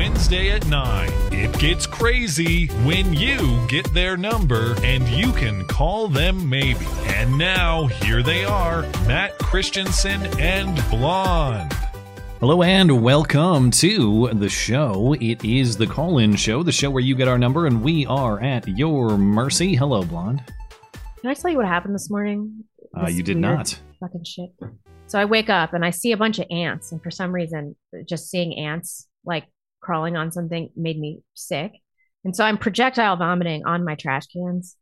Wednesday at 9, it gets crazy when you get their number and you can call them maybe. And now, here they are Matt Christiansen and Blonde. Hello and welcome to the show. It is the call in show, the show where you get our number and we are at your mercy. Hello, Blonde. Can I tell you what happened this morning? Uh, This you did not. Fucking shit. So I wake up and I see a bunch of ants, and for some reason, just seeing ants like crawling on something made me sick. And so I'm projectile vomiting on my trash cans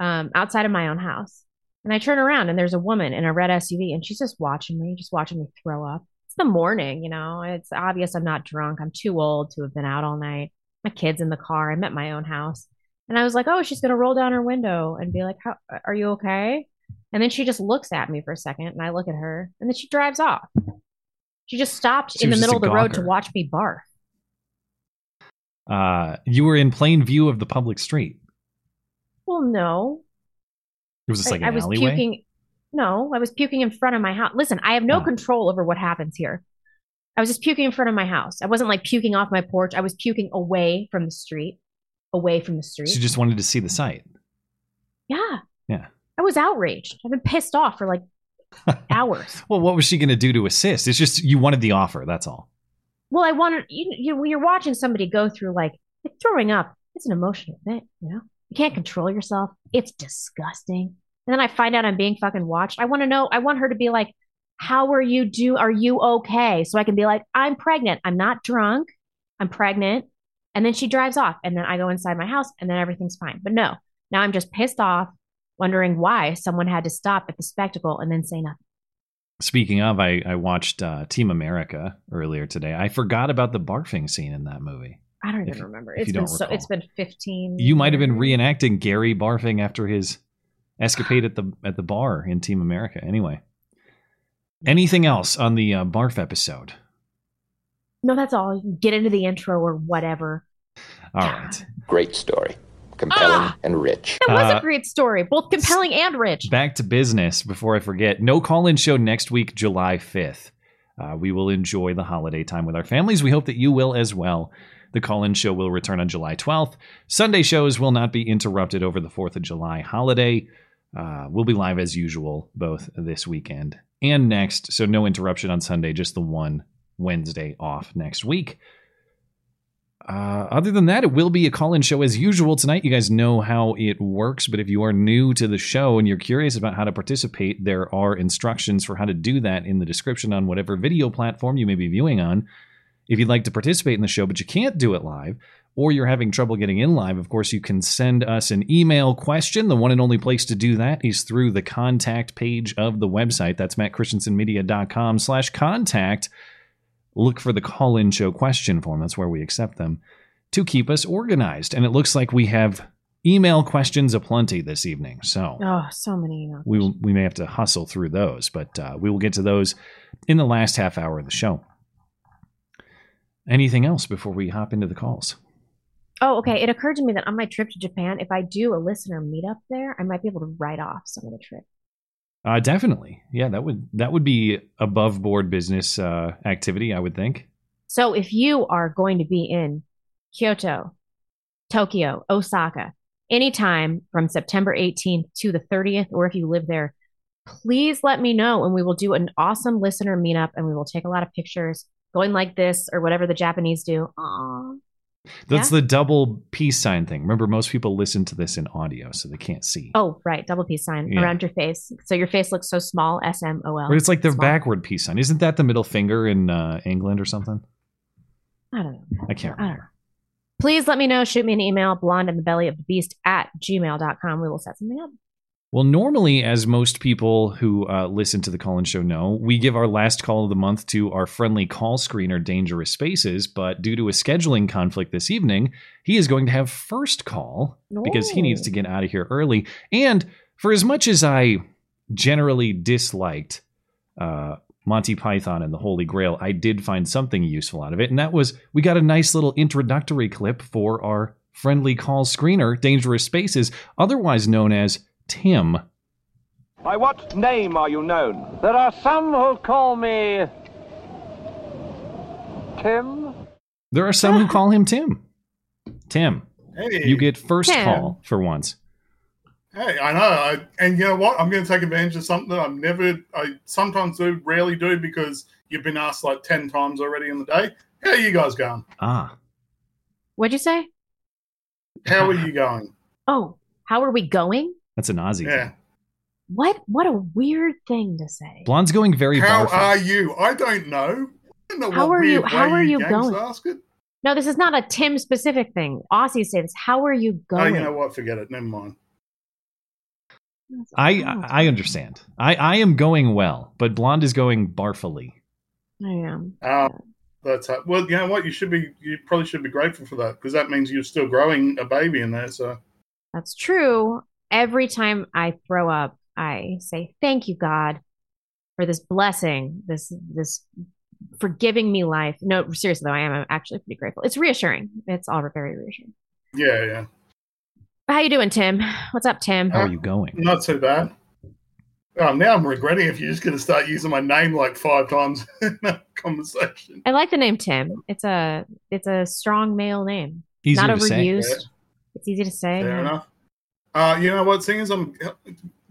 um, outside of my own house. And I turn around and there's a woman in a red SUV, and she's just watching me, just watching me throw up. It's the morning, you know. It's obvious I'm not drunk. I'm too old to have been out all night. My kid's in the car. I'm at my own house. And I was like, oh, she's going to roll down her window and be like, How, are you okay? And then she just looks at me for a second and I look at her and then she drives off. She just stopped She in the middle of the road to watch me barf. Uh, you were in plain view of the public street. Well, no. It was just like I, I was alleyway. puking. No, I was puking in front of my house. Listen, I have no Oh. control over what happens here. I was just puking in front of my house. I wasn't like puking off my porch. I was puking away from the street. Away from the street. She just wanted to see the sight. yeah. Yeah. I was outraged. I've been pissed off for like hours. Well, what was she going to do to assist? It's just you wanted the offer. That's all. Well, I wanted you, you when you're watching somebody go through like, like throwing up, it's an emotional event, you know? You can't control yourself. It's disgusting. And then I find out I'm being fucking watched. I want to know, I want her to be like, How are you do are you okay? So I can be like, I'm pregnant. I'm not drunk. I'm pregnant. And then she drives off. And then I go inside my house and then everything's fine. But no, now I'm just pissed off, wondering why someone had to stop at the spectacle and then say nothing. Speaking of, I, I watched uh, Team America earlier today. I forgot about the barfing scene in that movie. I don't If- even remember. if It's you been so it's been 15 You might have been reenacting Gary barfing after his escapade at the at the bar in Team America. Anyway, anything else on the uh, barf episode? No, that's all. Get into the intro or whatever. All right, Great story. Compelling Ah! and rich. It was Uh, a great story, both compelling and rich. back to business. Before I forget, no call-in show next week, July fifth. Uh, we will enjoy the holiday time with our families. We hope that you will as well. The call-in show will return on July twelfth. Sunday shows will not be interrupted over the Fourth of July holiday. Uh, we'll be live as usual both this weekend and next. So no interruption on Sunday, just the one Wednesday off next week. Uh, other than that, it will be a call in show as usual tonight. You guys know how it works, but if you are new to the show and you're curious about how to participate, there are instructions for how to do that in the description on whatever video platform you may be viewing on. If you'd like to participate in the show, but you can't do it live, or you're having trouble getting in live, of course, you can send us an email question. The one and only place to do that is through the contact page of the website. That's mattchristiansenmedia.com slash contact. Look for the call-in show question form. That's where we accept them to keep us organized. And it looks like we have email questions aplenty this evening. So Oh, so many emails. we we may have to hustle through those, but uh, we will get to those in the last half hour of the show. Anything else before we hop into the calls? Oh, okay. It occurred to me that on my trip to Japan, if I do a listener meetup there, I might be able to write off some of the trip. Uh, definitely, yeah. That would that would be above board business uh, activity, I would think. So if you are going to be in Kyoto, Tokyo, Osaka, anytime from September 18th to the 30th, or if you live there, please let me know and we will do an awesome listener meetup and we will take a lot of pictures going like this or whatever the Japanese do. Aw. That's the double peace sign thing. Remember, most people listen to this in audio, so they can't see. Oh, right. Double peace sign Yeah. around your face. So your face looks so small, S M O L. But it's like the Small. backward peace sign. Isn't that the middle finger in uh, England or something? I don't know. I can't I remember. Please let me know. Shoot me an email, blonde in the belly of the beast at gmail.com. We will set something up. Well, normally, as most people who uh, listen to the call in show know, we give our last call of the month to our friendly call screener, Dangerous Spaces. But due to a scheduling conflict this evening, he is going to have first call because he needs to get out of here early. And for as much as I generally disliked uh, Monty Python and the Holy Grail, I did find something useful out of it, and that was we got a nice little introductory clip for our friendly call screener, Dangerous Spaces, otherwise known as Tim. By what name are you known? There are some who call me Tim. There are some who call him Tim. Tim, Hey, you get first Tim. call for once. Hey, I know, I, and you know what? I'm going to take advantage of something that I've never, I sometimes do, rarely do, because you've been asked like ten times already in the day. How are you guys going? Ah, What'd you say? How are you going? Oh, how are we going? That's an Aussie Yeah. thing. What? What a weird thing to say. Blonde's going very How barfy. are you? I don't know. I don't know How what are you- how are you going? Ask. No, this is not a Tim specific thing. Aussies say this. How are you going? Oh, going? you know what? Forget it. Never mind. I I understand. I I am going well, but Blonde is going barfily. I am. Um, that's how, well. You know what? You should be. You probably should be grateful for that because that means you're still growing a baby in there. So That's true. Every time I throw up, I say, "Thank you, God, for this blessing, this this for giving me life." No, seriously though, I am actually pretty grateful. It's reassuring. It's all very reassuring. yeah, yeah, How you doing, Tim? What's up, Tim? How are you going? not too bad. Oh, now I'm regretting if you're just going to start using my name like five times in a conversation. I like the name Tim. It's a it's a strong male name. Easier Not to say. overused. Yeah. It's easy to say. Fair enough. Uh, you know what? Seeing as I'm,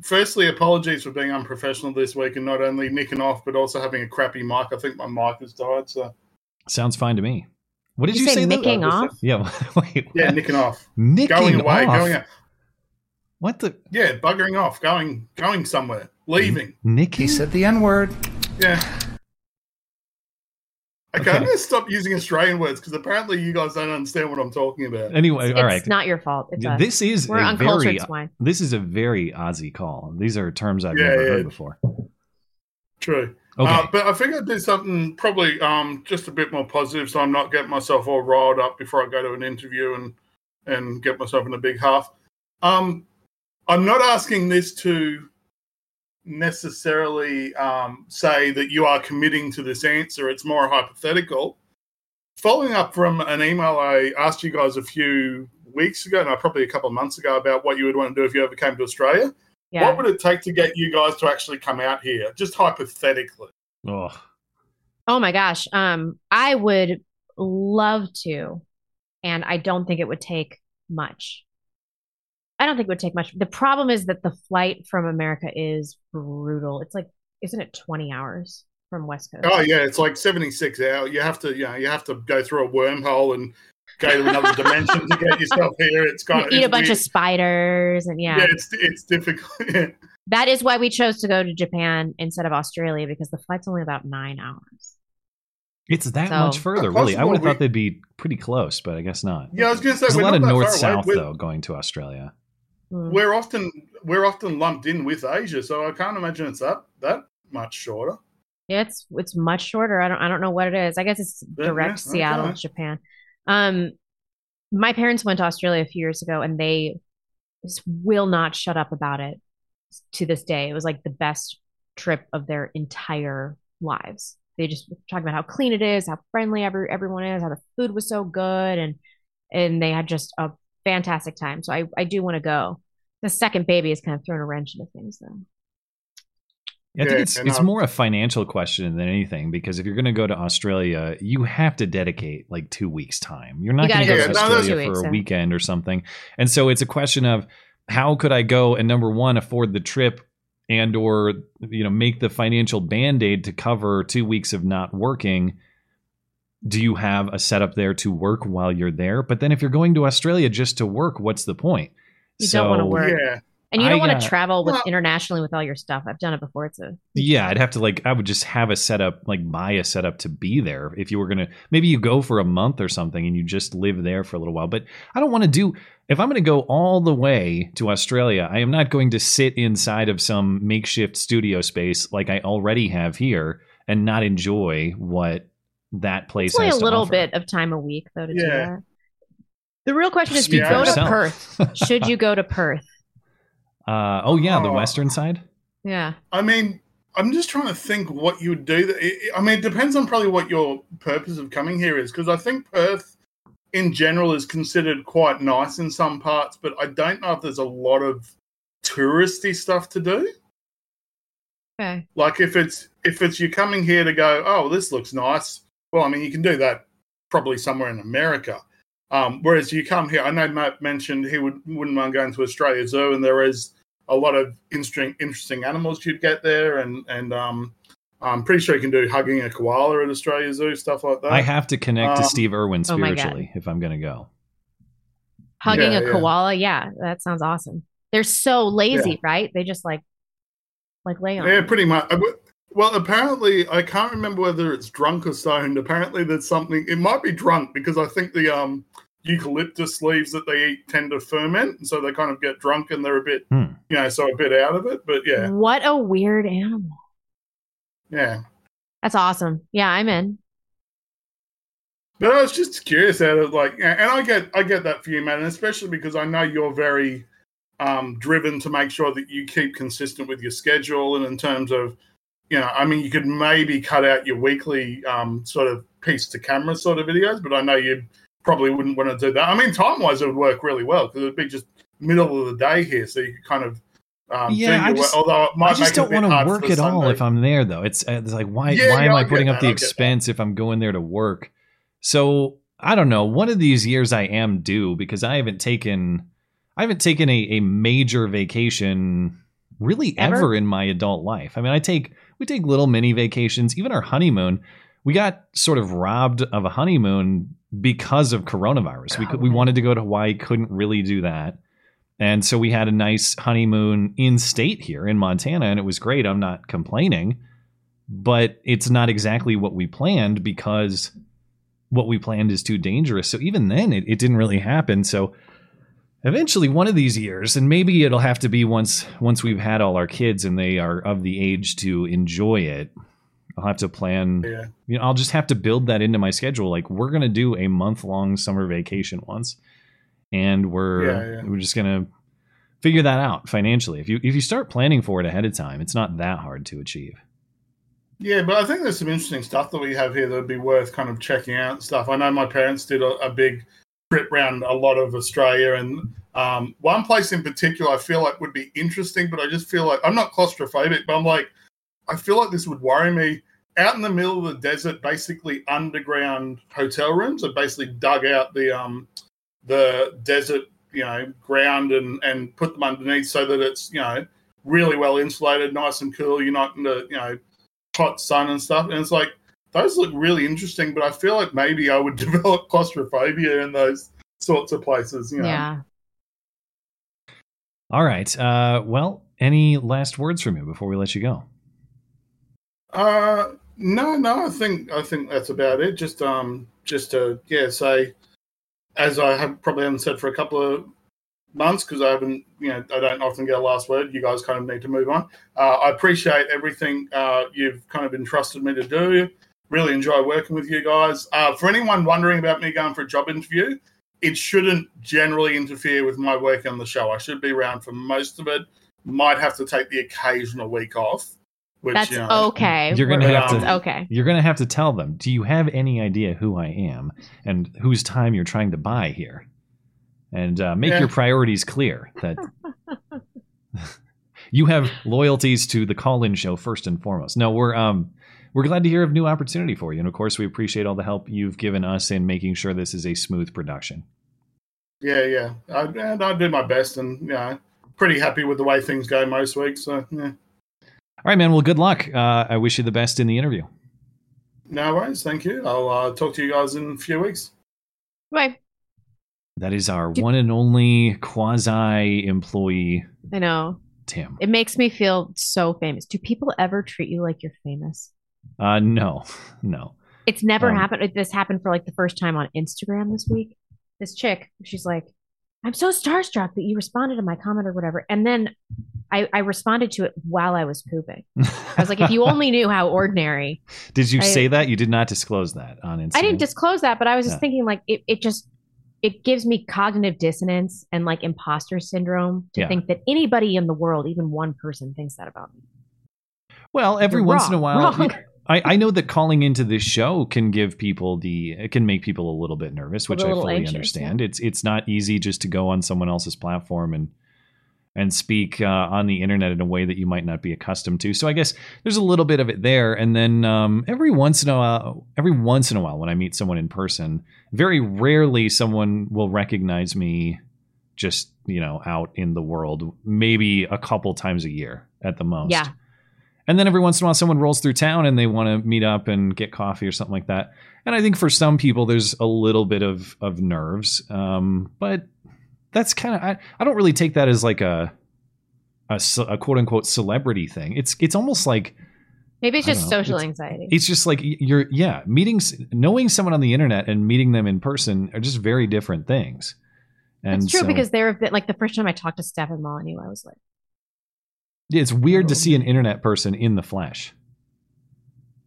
firstly, apologies for being unprofessional this week and not only nicking off, but also having a crappy mic. I think my mic has died. So Sounds fine to me. What did You you, say say? nicking Uh, off? Yeah. Wait. yeah, nicking off, Nicking going away, off. going. What the Yeah, buggering off, going, going somewhere, leaving. Nicky said the N word. Yeah. Okay, I'm going to stop using Australian words because apparently you guys don't understand what I'm talking about. Anyway, It's all right. It's not your fault. It's us. This is We're a uncultured very swine. this is a very Aussie call. These are terms I've Yeah, never yeah. heard before. True. Okay. Uh, but I think I'd do something probably um, just a bit more positive, so I'm not getting myself all riled up before I go to an interview and and get myself in a big huff. Um, I'm not asking this to necessarily um, say that you are committing to this answer. It's more hypothetical. Following up from an email I asked you guys a few weeks ago, no, probably a couple of months ago, about what you would want to do if you ever came to Australia. yeah. What would it take to get you guys to actually come out here, just hypothetically? oh, Oh my gosh. Um, I would love to, and I don't think it would take much. I don't think it would take much. The problem is that the flight from America is brutal. It's like, isn't it 20 hours from West Coast? Oh yeah, it's like seventy six hours. You have to, you know, you have to go through a wormhole and go to another dimension to get yourself here. It's You kind of eat a bunch weird. of spiders, and yeah, yeah. it's it's difficult. that is why we chose to go to Japan instead of Australia because the flight's only about nine hours. it's that So- much further, really. I would have possible. thought they'd be pretty close, but I guess not. yeah, I was going to say There's a lot of north south though going to Australia. Hmm. we're often we're often lumped in with Asia, so I can't imagine it's that that much shorter. Yeah, it's it's much shorter. I don't I don't know what it is. I guess it's direct yeah, Seattle okay. Japan. Um, my parents went to Australia a few years ago, and they just will not shut up about it to this day. It was like the best trip of their entire lives. They just talk about how clean it is, how friendly every everyone is, how the food was so good, and and they had just a fantastic time. So I I do want to go. The second baby has kind of thrown a wrench into things, though. I think it's it's um, more a financial question than anything because if you're going to go to Australia, you have to dedicate like two weeks time. You're not You going to gotta go go to for Australia weeks, for a yeah. weekend or something, and so it's a question of how could I go and number one afford the trip and or you know make the financial band aid to cover two weeks of not working. Do you have a setup there to work while you're there? But then if you're going to Australia just to work, what's the point? You don't wanna work. Yeah, And you don't I, want uh, to travel with well- internationally with all your stuff. I've done it before. It's a Yeah, I'd have to like I would just have a setup, like buy a setup to be there. If you were gonna maybe you go for a month or something and you just live there for a little while. But I don't want to do if I'm gonna go all the way to Australia, I am not going to sit inside of some makeshift studio space like I already have here and not enjoy what that place it's only has a to little offer. bit of time a week though to do Yeah. that. The real question is: Speak to for go to. Perth. Should you go to Perth? Uh, oh yeah, the Oh. western side. Yeah. I mean, I'm just trying to think what you would do. That, I mean, it depends on probably what your purpose of coming here is, because I think Perth, in general, is considered quite nice in some parts, but I don't know if there's a lot of touristy stuff to do. Okay. Like if it's if it's you're coming here to go, oh, this looks nice. Well, I mean, you can do that probably somewhere in America. Um, whereas you come here, I know Matt mentioned he would wouldn't mind going to Australia Zoo, and there is a lot of interesting interesting animals you'd get there, and and um, I'm pretty sure you can do hugging a koala at Australia Zoo, stuff like that. I have to connect to Um, Steve Irwin oh spiritually if I'm going to go. Hugging Yeah, a yeah. koala. Yeah, that sounds awesome. They're so lazy, right? They just like like lay on. Yeah, pretty much. Uh, Well, apparently, I can't remember whether it's drunk or stoned. Apparently, there's something. It might be drunk because I think the um, eucalyptus leaves that they eat tend to ferment, and so they kind of get drunk and they're a bit, Hmm. you know, so a bit out of it. But yeah, What a weird animal. yeah. That's awesome. Yeah, I'm in. But I was just curious out of like, and I get, I get that for you, man, and especially because I know you're very um, driven to make sure that you keep consistent with your schedule, and in terms of, you know, I mean, you could maybe cut out your weekly um, sort of piece to camera sort of videos, but I know you probably wouldn't want to do that. I mean, time wise, it would work really well because it'd be just middle of the day here, so you could kind of. Um, Yeah, I just- although it might I just make it a don't bit want to work for at all if I'm there, though. It's, uh, it's like why Yeah, why yeah, am I I get putting that, up the I get expense if I'm going there to work? So I don't know. One of these years I am due because I haven't taken I haven't taken a, a major vacation really Ever? ever in my adult life. I mean, I take we take little mini vacations. Even our honeymoon, we got sort of robbed of a honeymoon because of coronavirus. We we oh. wanted to go to Hawaii, couldn't really do that. And so we had a nice honeymoon in state here in Montana, and it was great. I'm not complaining, but it's not exactly what we planned because what we planned is too dangerous. So even then, it, it didn't really happen. So eventually, one of these years, and maybe it'll have to be once once we've had all our kids and they are of the age to enjoy it. I'll have to plan. Yeah. You know, I'll just have to build that into my schedule. Like we're gonna do a month long summer vacation once, and we're Yeah, yeah. we're just gonna figure that out financially. If you if you start planning for it ahead of time, it's not that hard to achieve. Yeah, but I think there's some interesting stuff that we have here that would be worth kind of checking out and stuff. I know my parents did a, a big trip around a lot of Australia, and um, one place in particular I feel like would be interesting, but I just feel like I'm not claustrophobic, but I'm like, I feel like this would worry me. Out in the middle of the desert, basically underground hotel rooms. They basically dug out the um, the desert, you know, ground and and put them underneath so that it's you know really well insulated, nice and cool. You're not in the you know hot sun and stuff. And it's like those look really interesting, but I feel like maybe I would develop claustrophobia in those sorts of places. You know? Yeah. All right. Uh, well, any last words from you before we let you go? Uh, no, no. I think I think that's about it. Just um, just to yeah, say as I have probably haven't said for a couple of months because I haven't, you know, I don't often get a last word. You guys kind of need to move on. Uh, I appreciate everything uh, you've kind of entrusted me to do. Really enjoy working with you guys. Uh, for anyone wondering about me going for a job interview, it shouldn't generally interfere with my work on the show. I should be around for most of it. Might have to take the occasional week off. Which, That's you know, okay. You're gonna We're- have to- okay. You're going to have to tell them. Do you have any idea who I am and whose time you're trying to buy here? And uh, make Yeah. your priorities clear. That you have loyalties to the call-in show first and foremost. No, we're um we're glad to hear of new opportunity for you, and of course, we appreciate all the help you've given us in making sure this is a smooth production. Yeah, yeah. I, and I do my best, and you know, pretty happy with the way things go most weeks. So yeah, All right, man. Well, good luck. Uh, I wish you the best in the interview. no worries. Thank you. I'll uh, talk to you guys in a few weeks. Bye. That is our one and only quasi employee, I know. Tim. It makes me feel so famous. Do people ever treat you like you're famous? Uh, no, no. It's never Um, happened. This happened for like the first time on Instagram this week. This chick, she's like, I'm so starstruck that you responded to my comment or whatever. And then I, I responded to it while I was pooping. I was like, if you only knew how ordinary. Did you I- say that? You did not disclose that on Instagram. I didn't disclose that, but I was just Yeah. thinking like it, it just it gives me cognitive dissonance and like imposter syndrome to Yeah. think that anybody in the world, even one person, thinks that about me. Well, every You're once in a while, wrong. I, I know that calling into this show can give people the it can make people a little bit nervous, which I fully anxious, understand. It's it's not easy just to go on someone else's platform and and speak uh, on the internet in a way that you might not be accustomed to. So I guess there's a little bit of it there. And then um, every once in a while, every once in a while, when I meet someone in person, very rarely someone will recognize me just you know out in the world. Maybe a couple times a year at the most. Yeah. And then every once in a while, someone rolls through town and they want to meet up and get coffee or something like that. And I think for some people, there's a little bit of of nerves, um, but that's kind of I, I don't really take that as like a a, a quote unquote celebrity thing. It's it's almost like Maybe it's just know. social It's- anxiety. it's just like you're yeah meeting s- knowing someone on the internet and meeting them in person are just very different things. And It's true so- because there have been like the first time I talked to Stefan Molyneux, I was like, it's weird to Oh. see an internet person in the flesh.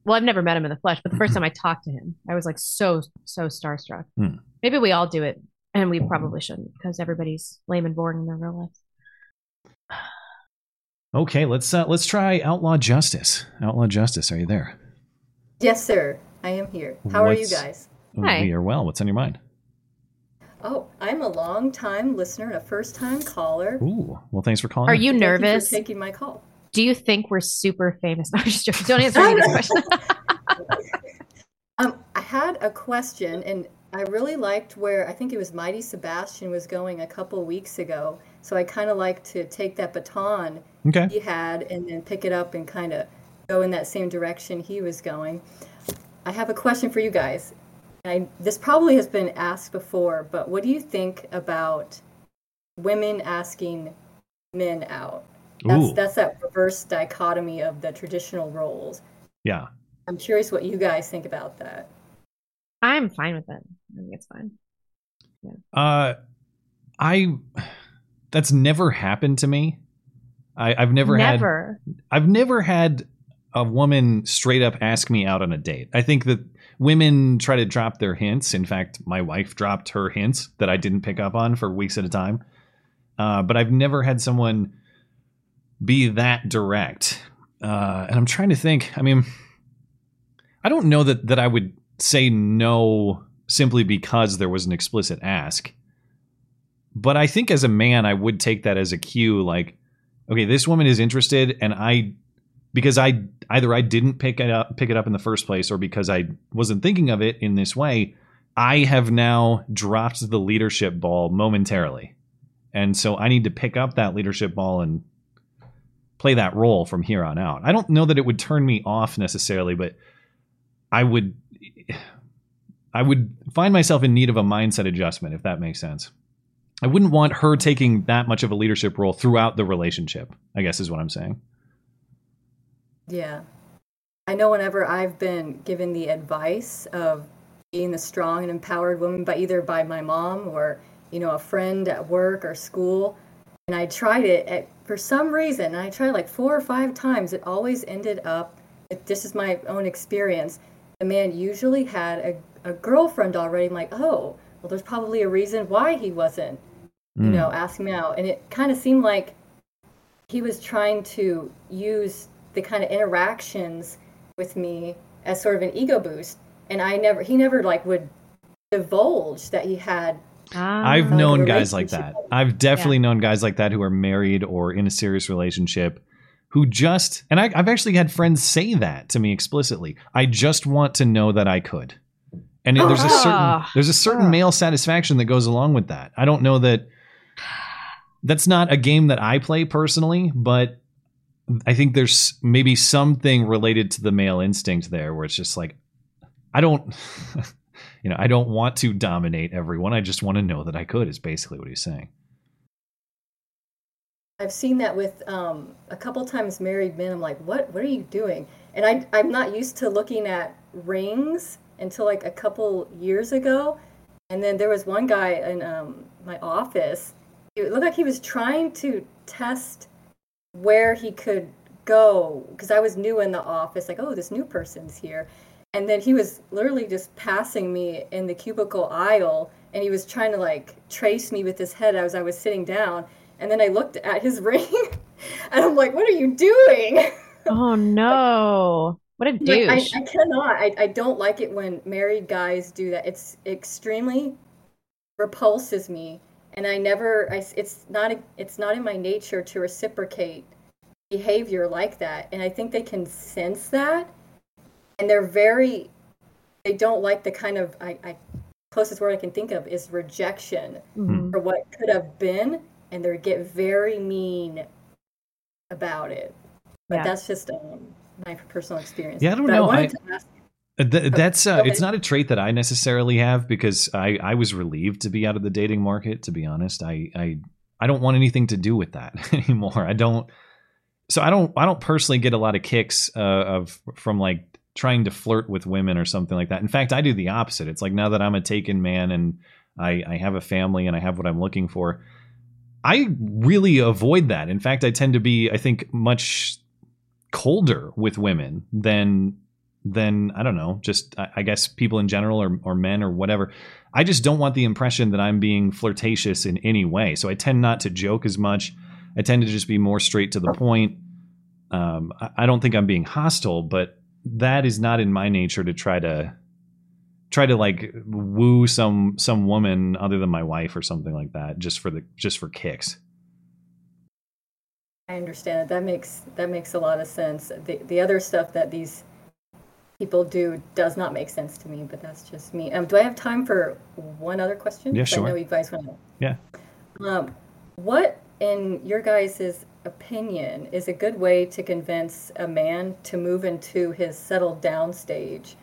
well, I've never met him in the flesh, but the first time I talked to him, I was like so so starstruck. Hmm. Maybe we all do it, and we probably shouldn't because everybody's lame and boring in their real life. Okay, let's uh, let's try outlaw justice. Outlaw justice, are you there? Yes, sir. I am here. How are you guys? Hi. We are well. What's on your mind? Oh, I'm a long time listener and a first time caller. Ooh, well, thanks for calling. Are in. you Thank you nervous? for taking my call. Do you think we're super famous? No, I'm just joking. Don't answer any of these questions. Um, I had a question, and I really liked where I think it was Mighty Sebastian was going a couple weeks ago. So I kind of like to take that baton Okay. he had and then pick it up and kind of go in that same direction he was going. I have a question for you guys. I, this probably has been asked before, but what do you think about women asking men out? That's, Ooh. that's that reverse dichotomy of the traditional roles. Yeah. I'm curious what you guys think about that. I'm fine with it. I think it's fine. Uh, I that's never happened to me. I, I've never, had. Never. I've never had a woman straight up ask me out on a date. I think that women try to drop their hints. In fact, my wife dropped her hints that I didn't pick up on for weeks at a time. Uh, but I've never had someone be that direct. Uh, and I'm trying to think. I mean, I don't know that that I would say no simply because there was an explicit ask. But I think as a man, I would take that as a cue. Like, okay, this woman is interested, and I, because I either I didn't pick it up, pick it up in the first place, or because I wasn't thinking of it in this way, I have now dropped the leadership ball momentarily, and so I need to pick up that leadership ball and play that role from here on out. I don't know that it would turn me off necessarily, but I would, I would find myself in need of a mindset adjustment if that makes sense. I wouldn't want her taking that much of a leadership role throughout the relationship, I guess is what I'm saying. Yeah. I know whenever I've been given the advice of being a strong and empowered woman by either by my mom or, you know, a friend at work or school, and I tried it at, for some reason, and I tried like four or five times, it always ended up, this is my own experience, the man usually had a, a girlfriend already. I'm like, oh, well, there's probably a reason why he wasn't, you Mm. know, asking me out. And it kind of seemed like he was trying to use the kind of interactions with me as sort of an ego boost and i never he never like would divulge that he had Ah. I've a known guys like that. I've definitely known guys like that who are married or in a serious relationship who just, and I, I've actually had friends say that to me explicitly. I just want to know that I could. And there's a certain Ah. there's a certain male satisfaction that goes along with that. I don't know that that's not a game that I play personally, but I think there's maybe something related to the male instinct there where it's just like I don't you know, I don't want to dominate everyone. I just want to know that I could is basically what he's saying. i've seen that with um, a couple times married men i'm like what what are you doing and I, i'm not used to looking at rings until like a couple years ago and then there was one guy in um, my office it looked like he was trying to test where he could go because I was new in the office, like, oh, this new person's here. And then he was literally just passing me in the cubicle aisle and he was trying to like trace me with his head as I was sitting down. And then I looked at his ring, and I'm like, "What are you doing?" Oh no. What a Like, douche. I, I cannot. I, I don't like it when married guys do that. It's extremely repulses me, and I never. I, it's not. a- It's not in my nature to reciprocate behavior like that. And I think they can sense that, and they're very. They don't like the kind of. I, I closest word I can think of is rejection Mhm. for what could have been, and they get very mean about it. But Yeah. that's just um, my personal experience. Yeah, I don't But know. wanted I- to ask- Uh, th- that's uh, it's not a trait that I necessarily have because I, I was relieved to be out of the dating market. To be honest, I I I don't want anything to do with that anymore. I don't. So I don't I don't personally get a lot of kicks uh, of from like trying to flirt with women or something like that. In fact, I do the opposite. It's like now that I'm a taken man and I I have a family and I have what I'm looking for. I really avoid that. In fact, I tend to be I think much colder with women than than I don't know, just I I guess people in general or or men or whatever. I just don't want the impression that I'm being flirtatious in any way. So I tend not to joke as much. I tend to just be more straight to the point. Um, I, I don't think I'm being hostile, but that is not in my nature to try to try to like woo some some woman other than my wife or something like that just for the just for kicks. I understand. That makes that makes a lot of sense. The the other stuff that these people do does not make sense to me, but that's just me. Um, do I have time for one other question? Yeah, 'Cause I know sure. you guys want to. Yeah. Um, what, in your guys' opinion, is a good way to convince a man to move into his settled down stage?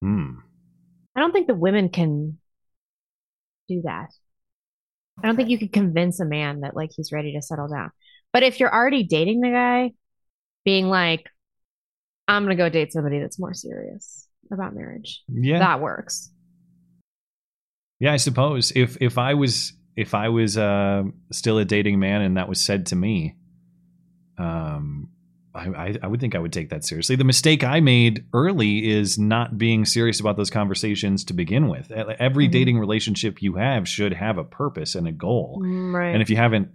Hmm. I don't think the women can do that. I don't think you could convince a man that like he's ready to settle down. But if you're already dating the guy, being like, I'm gonna go date somebody that's more serious about marriage. Yeah. That works. Yeah, I suppose if if I was if I was uh, still a dating man and that was said to me, um, I, I I would think I would take that seriously. The mistake I made early is not being serious about those conversations to begin with. Every Mhm. dating relationship you have should have a purpose and a goal. Mm, Right. And if you haven't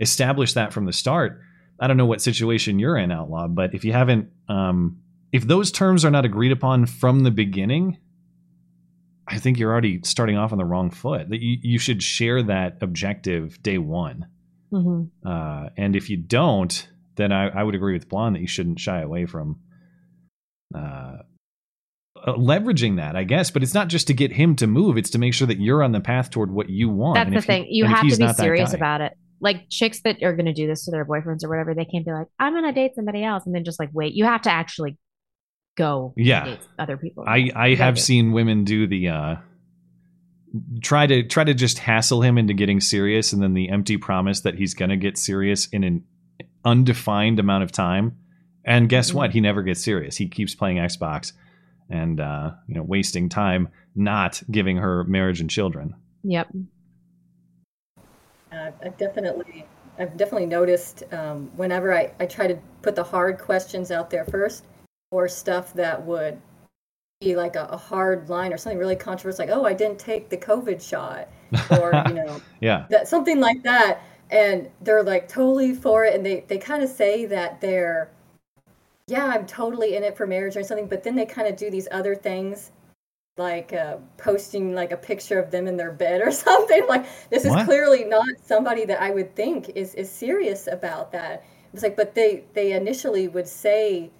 established that from the start, I don't know what situation you're in, Outlaw, but if you haven't, um, if those terms are not agreed upon from the beginning, I think you're already starting off on the wrong foot. That you, you should share that objective day one. Mhm. Uh, and if you don't, then I, I would agree with Blonde that you shouldn't shy away from uh, uh, leveraging that, I guess. But it's not just to get him to move; it's to make sure that you're on the path toward what you want. That's the thing. You and have to be serious about it. Like chicks that are going to do this to their boyfriends or whatever, they can't be like, I'm going to date somebody else and then just like wait. You have to actually go Yeah. date other people. I, I have seen women do the uh, try to try to just hassle him into getting serious, and then the empty promise that he's gonna get serious in an undefined amount of time. And guess Mm-hmm. what? He never gets serious. He keeps playing Xbox and uh, you know wasting time not giving her marriage and children. Yep. Uh, I've definitely, I've definitely noticed um, whenever I, I try to put the hard questions out there first, or stuff that would be like a, a hard line or something really controversial, like, oh, I didn't take the COVID shot, or you know, Yeah. that something like that, and they're like totally for it, and they they kind of say that they're, yeah, I'm totally in it for marriage or something, but then they kind of do these other things like uh, posting like a picture of them in their bed or something. Like this is What? clearly not somebody that I would think is is serious about that. It's like, but they they initially would say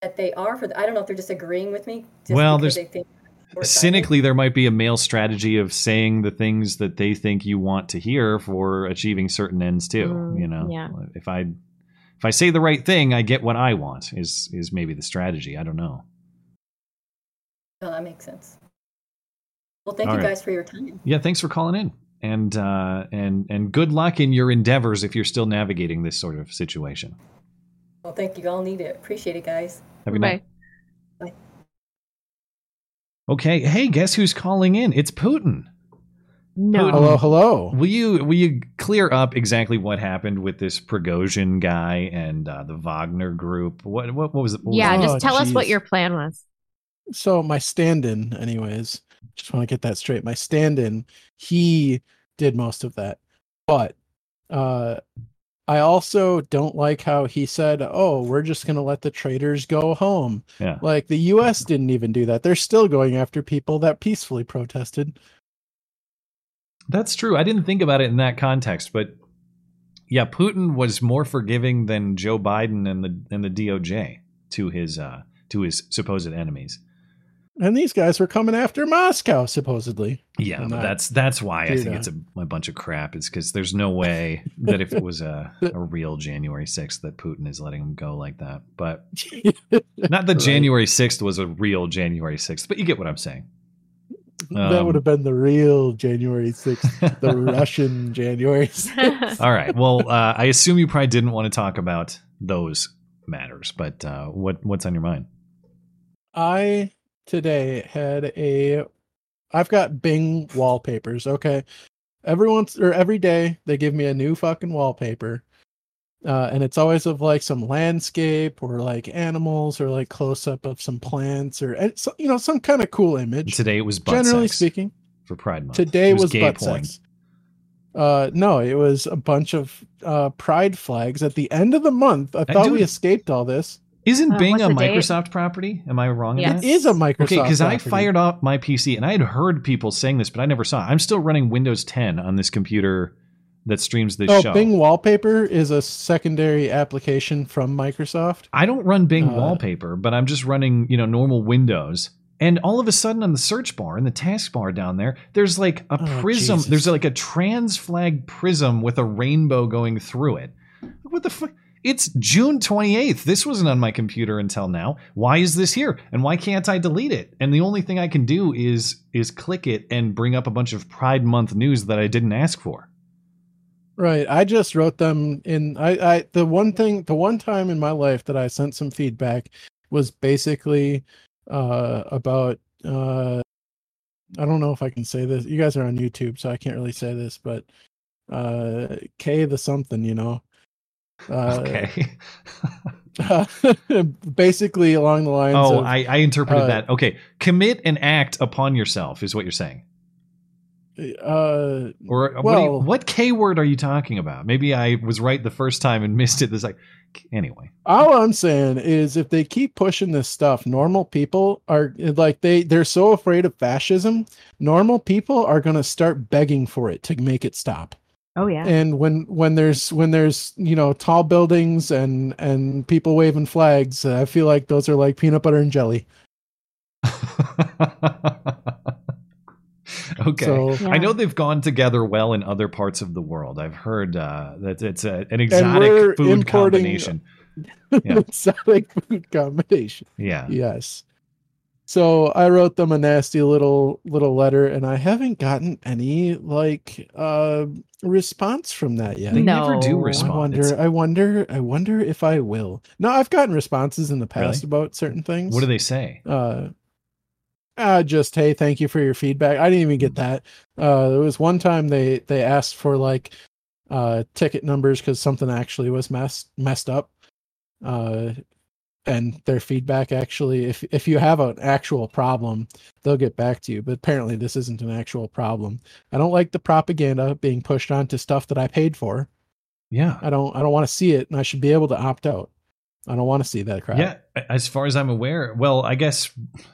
that they are for. The, I don't know if they're just agreeing with me. Just Well, there's- they think. Cynically, there might be a male strategy of saying the things that they think you want to hear for achieving certain ends too. Mm, you know, yeah. if I if I say the right thing, I get what I want. Is is maybe the strategy? I don't know. Oh, that makes sense. Well, thank All you right. guys for your time. Yeah, thanks for calling in, and uh, and and good luck in your endeavors if you're still navigating this sort of situation. Well, thank you. All need it. Appreciate it, guys. Have a good Bye. night. Okay, hey, guess who's calling in? It's Putin. No. Hello, hello. Will you will you clear up exactly what happened with this Prigozhin guy and uh, the Wagner group? What what, what was it? what was Yeah, it? just Oh, tell us what your plan was. So my stand-in, anyways, Just want to get that straight. My stand-in, he did most of that. But uh I also don't like how he said, "Oh, we're just going to let the traitors go home." Yeah. Like the US didn't even do that. They're still going after people that peacefully protested. That's true. I didn't think about it in that context, but yeah, Putin was more forgiving than Joe Biden and the and the DOJ to his uh to his supposed enemies. And these guys were coming after Moscow supposedly. Yeah, And but that- that's that's why I think it's a, a bunch of crap. It's because there's no way that if it was a, a real January 6th that Putin is letting him go like that. But not that Right. January 6th was a real January 6th, but you get what I'm saying. that Um, would have been the real January 6th, the Russian January 6th. All right. Well, uh, I assume you probably didn't want to talk about those matters, but uh, what what's on your mind? I today had a I've got Bing wallpapers, okay? Every once or every day they give me a new fucking wallpaper. Uh, and it's always of like some landscape or like animals or like close up of some plants or and you know some kind of cool image. Today it was Generally speaking, for Pride Month. today It was, gay butt porn. sex. Uh, no, it was a bunch of uh pride flags at the end of the month. I thought we escaped all this. Isn't Uh, Bing a the date? Microsoft property? Am I wrong? Yes. It is a Microsoft. Okay, because I fired off my PC and I had heard people saying this, but I never saw it. I'm still running Windows 10 on this computer that streams this Oh, show. Bing Wallpaper is a secondary application from Microsoft. I don't run Bing Uh, wallpaper, but I'm just running, you know, normal Windows. And all of a sudden on the search bar, in the taskbar down there, there's like a Oh, prism. Jesus. There's like a trans flag prism with a rainbow going through it. What the fuck? It's June 28th. This wasn't on my computer until now. Why is this here? And why can't I delete it? And the only thing I can do is is click it and bring up a bunch of Pride Month news that I didn't ask for. Right. I just wrote them in I, I the one thing the one time in my life that I sent some feedback was basically uh about uh I don't know if I can say this. You guys are on YouTube, so I can't really say this, but uh K the something, you know. Uh Okay. basically along the lines oh, of I, I interpreted uh, that. Okay. Commit an act upon yourself is what you're saying. uh Or what, you, Well- what K word are you talking about? Maybe I was right the first time and missed it. This like anyway. all I'm saying is if they keep pushing this stuff, normal people are like they they're so afraid of fascism. Normal people are going to start begging for it to make it stop. Oh yeah. And when when there's when there's you know tall buildings and and people waving flags, I feel like those are like peanut butter and jelly. okay. So I know they've gone together well in other parts of the world. I've heard uh, that it's a, an exotic food importing- combination. Yeah. exotic food combination. Yeah. Yes. So I wrote them a nasty little little letter, and I haven't gotten any like uh response from that yet. They never do No. I respond. I wonder. It's- I wonder. I wonder if I will. No, I've gotten responses in the past Really? about certain things. what do they say? Uh, uh, just hey, thank you for your feedback. I didn't even get that. Uh, there was one time they they asked for like uh ticket numbers because something actually was messed messed up. Uh, and their feedback actually, if if you have an actual problem, they'll get back to you. But apparently, this isn't an actual problem. I don't like the propaganda being pushed onto stuff that I paid for. Yeah. I don't I don't want to see it, and I should be able to opt out. I don't want to see that crap. Yeah, as far as I'm aware, well, I guess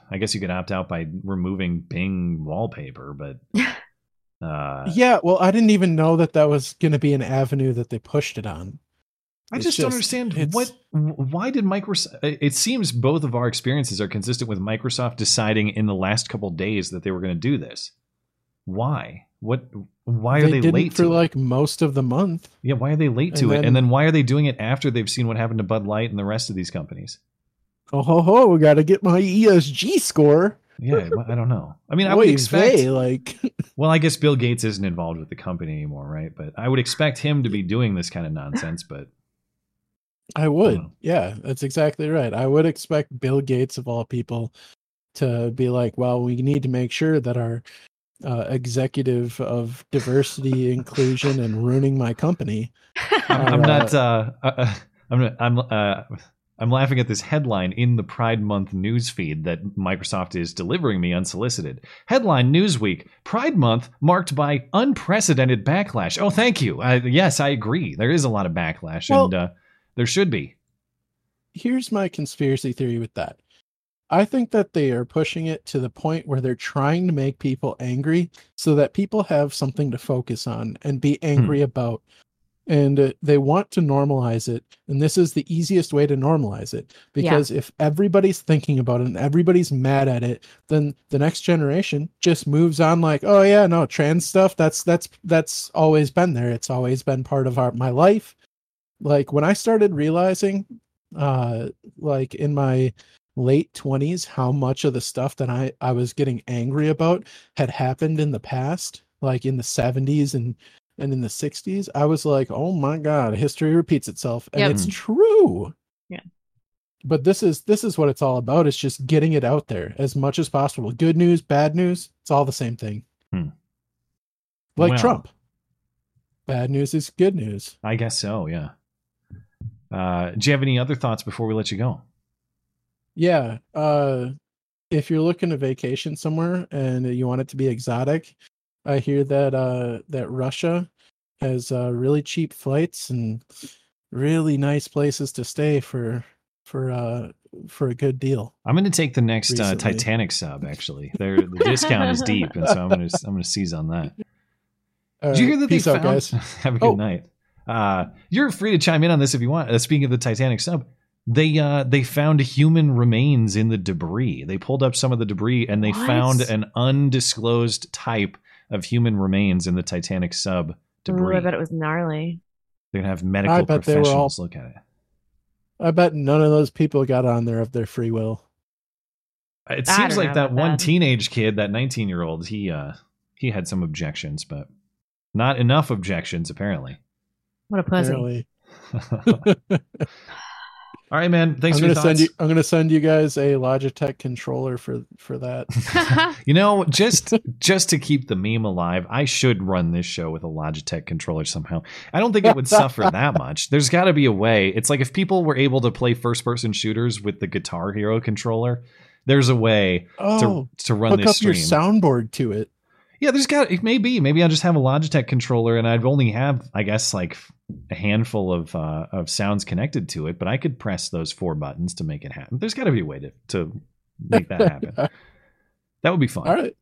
I guess you could opt out by removing Bing wallpaper, but uh, Yeah, well, I didn't even know that that was going to be an avenue that they pushed it on. I It's just, don't understand what. Why did Microsoft? It seems both of our experiences are consistent with Microsoft deciding in the last couple days that they were going to do this. Why? What? Why are they, didn't late for to it? like most of the month? Yeah, why are they late to and it? And then why are they doing it after they've seen what happened to Bud Light and the rest of these companies? Oh ho ho! We got to get my ESG score. Yeah, I don't know. I mean, I would expect. vey, like Well, I guess Bill Gates isn't involved with the company anymore, right? But I would expect him to be doing this kind of nonsense. But I would. Yeah, that's exactly right. I would expect Bill Gates of all people to be like, well, we need to make sure that our uh, executive of diversity, inclusion, and ruining my company. I'm, I'm not. Uh, uh, I'm. I'm. Uh, I'm laughing at this headline in the Pride Month news feed that Microsoft is delivering me unsolicited. Headline Newsweek: Pride Month marked by unprecedented backlash. Oh, thank you. I, yes, I agree. There is a lot of backlash, Well- and uh, there should be. Here's my conspiracy theory with that. I think that they are pushing it to the point where they're trying to make people angry so that people have something to focus on and be angry about. And uh, they want to normalize it. And this is the easiest way to normalize it. Because if everybody's thinking about it and everybody's mad at it, then the next generation just moves on like, oh yeah, no, trans stuff, that's that's that's always been there. It's always been part of our my life. Like when I started realizing uh like in my late 20s how much of the stuff that I I was getting angry about had happened in the past like in the 70s and and in the 60s I was like oh my god history repeats itself and Yep. it's true Yeah. but this is this is what it's all about it's just getting it out there as much as possible good news bad news it's all the same thing Hmm. like Well. Trump bad news is good news I guess so. Yeah. Uh, do you have any other thoughts before we let you go? Yeah. Uh if you're looking to vacation somewhere and you want it to be exotic, I hear that uh that Russia has uh really cheap flights and really nice places to stay for for uh for a good deal. I'm going to take the next uh, Titanic sub. Actually, Their the discount is deep, and so I'm going to I'm going to seize on that. All Did you hear that peace they out, found? guys. Have a good Oh. night. Uh, you're free to chime in on this if you want. Uh, speaking of the Titanic sub, they uh, they found human remains in the debris. They pulled up some of the debris and they What? found an undisclosed type of human remains in the Titanic sub Ooh, debris. I bet it was gnarly. They're gonna have medical bet they were all- professionals look at it. I bet none of those people got on there of their free will. It I seems like that one that. teenage kid, that 19 year old, he uh he had some objections, but not enough objections apparently. What a pussy. All right, man. Thanks I'm for gonna send thoughts. you I'm gonna send you guys a Logitech controller for for that. You know, just just to keep the meme alive, I should run this show with a Logitech controller somehow. I don't think it would suffer that much. There's got to be a way. It's like if people were able to play first-person shooters with the Guitar Hero controller, there's a way Oh, to to run hook this up stream. your soundboard to it. Yeah, there's got it may be. Maybe I'll just have a Logitech controller and I'd only have, I guess, like a handful of uh, of sounds connected to it, but I could press those four buttons to make it happen. There's got to be a way to to make that happen. that would be fun. All right.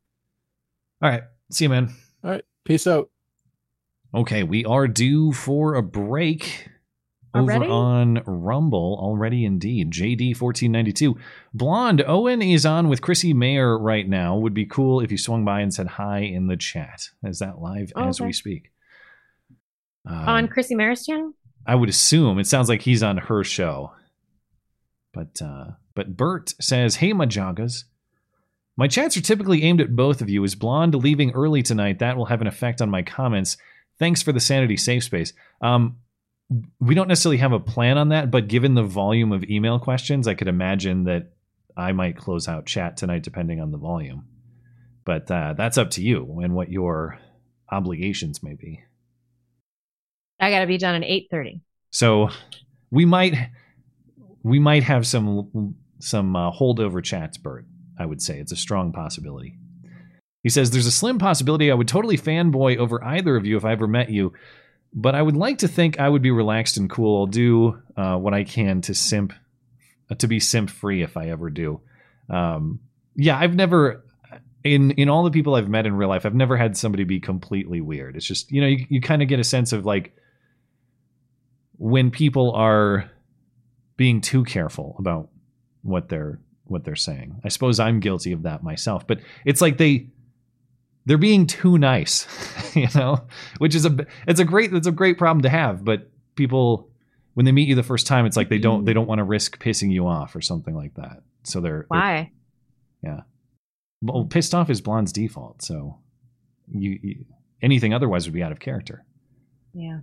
All right. See you, man. All right. Peace out. Okay, we are due for a break. Already? Over on Rumble, already indeed. JD1492. Blonde, Owen is on with Chrissie Mayr right now. Would be cool if you swung by and said hi in the chat. Is that live Oh, as okay. we speak? Um, On Chrissie Mayr's channel? I would assume it sounds like he's on her show. But uh but Bert says, "Hey Majagas, my chats are typically aimed at both of you. Is Blonde leaving early tonight? That will have an effect on my comments. Thanks for the sanity safe space. Um, we don't necessarily have a plan on that, but given the volume of email questions, I could imagine that I might close out chat tonight, depending on the volume. But uh, that's up to you and what your obligations may be. I got to be done at 8.30. So we might we might have some some uh, holdover chats, Bert. I would say it's a strong possibility. He says there's a slim possibility I would totally fanboy over either of you if I ever met you, but I would like to think I would be relaxed and cool. I'll do uh, what I can to simp uh, to be simp free if I ever do. Um, yeah, I've never in in all the people I've met in real life, I've never had somebody be completely weird. It's just you know you, you kind of get a sense of like when people are being too careful about what they're what they're saying. I suppose I'm guilty of that myself, but it's like they they're being too nice, you know, which is a it's a great it's a great problem to have, but people when they meet you the first time it's like they don't they don't want to risk pissing you off or something like that. So they're, they're Why? yeah. Well, pissed off is blonde's default, so you, you anything otherwise would be out of character. Yeah,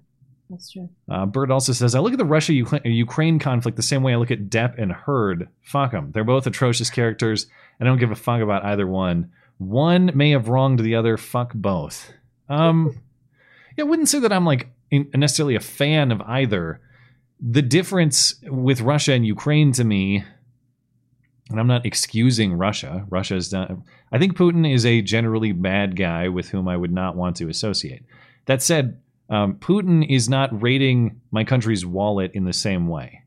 that's true. Uh, Bird also says, I look at the Russia Ukraine conflict the same way I look at Depp and Heard. Fuck them. They're both atrocious characters. And I don't give a fuck about either one. One may have wronged the other. Fuck both. Um, yeah, I wouldn't say that I'm like necessarily a fan of either. the difference with Russia and Ukraine to me, and I'm not excusing Russia. Russia is done. I think Putin is a generally bad guy with whom I would not want to associate. That said, um, Putin is not raiding my country's wallet in the same way,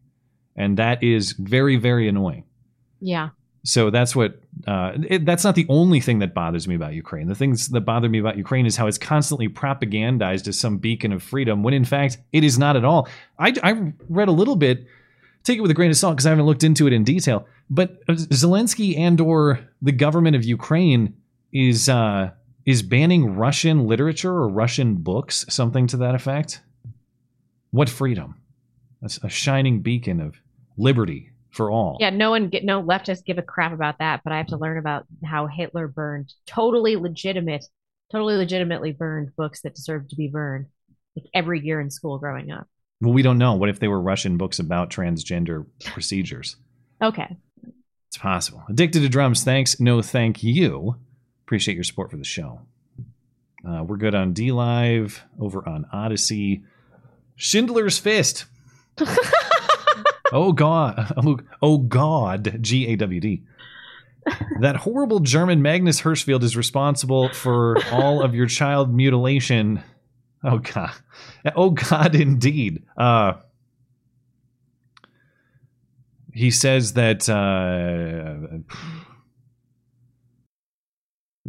and that is very, very annoying. Yeah. So that's what uh, it, that's not the only thing that bothers me about Ukraine. The things that bother me about Ukraine is how it's constantly propagandized as some beacon of freedom, when in fact it is not at all. I, I read a little bit, take it with a grain of salt because I haven't looked into it in detail. But Zelensky and/or the government of Ukraine is uh, is banning Russian literature or Russian books, something to that effect. What freedom? That's a shining beacon of liberty for all. Yeah, no one get no leftists give a crap about that, but I have to learn about how Hitler burned totally legitimate, totally legitimately burned books that deserved to be burned like every year in school growing up. Well, we don't know. What if they were Russian books about transgender procedures? Okay. It's possible. Addicted to drums, thanks. No, thank you. Appreciate your support for the show. Uh, we're good on DLive, over on Odysee. Schindler's Fist. oh God! Oh, oh God! G A W D. That horrible German Magnus Hirschfeld is responsible for all of your child mutilation. Oh God! Oh God! Indeed. Uh, he says that. Uh,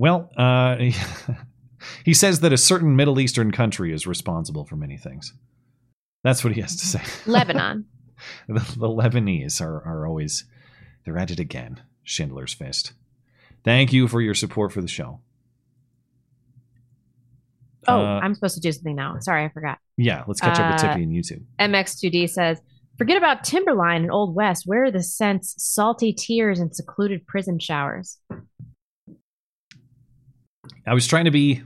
well, uh, he says that a certain Middle Eastern country is responsible for many things. That's what he has to say. Lebanon. the, the Lebanese are, are always, they're at it again. Schindler's Fist. Thank you for your support for the show. Oh, Uh, I'm supposed to do something now. Sorry, I forgot. Yeah, let's catch up with Uh, Tippy and YouTube. MX2D says, Forget about Timberline and Old West. Where are the scents, salty tears, and secluded prison showers? I was trying to be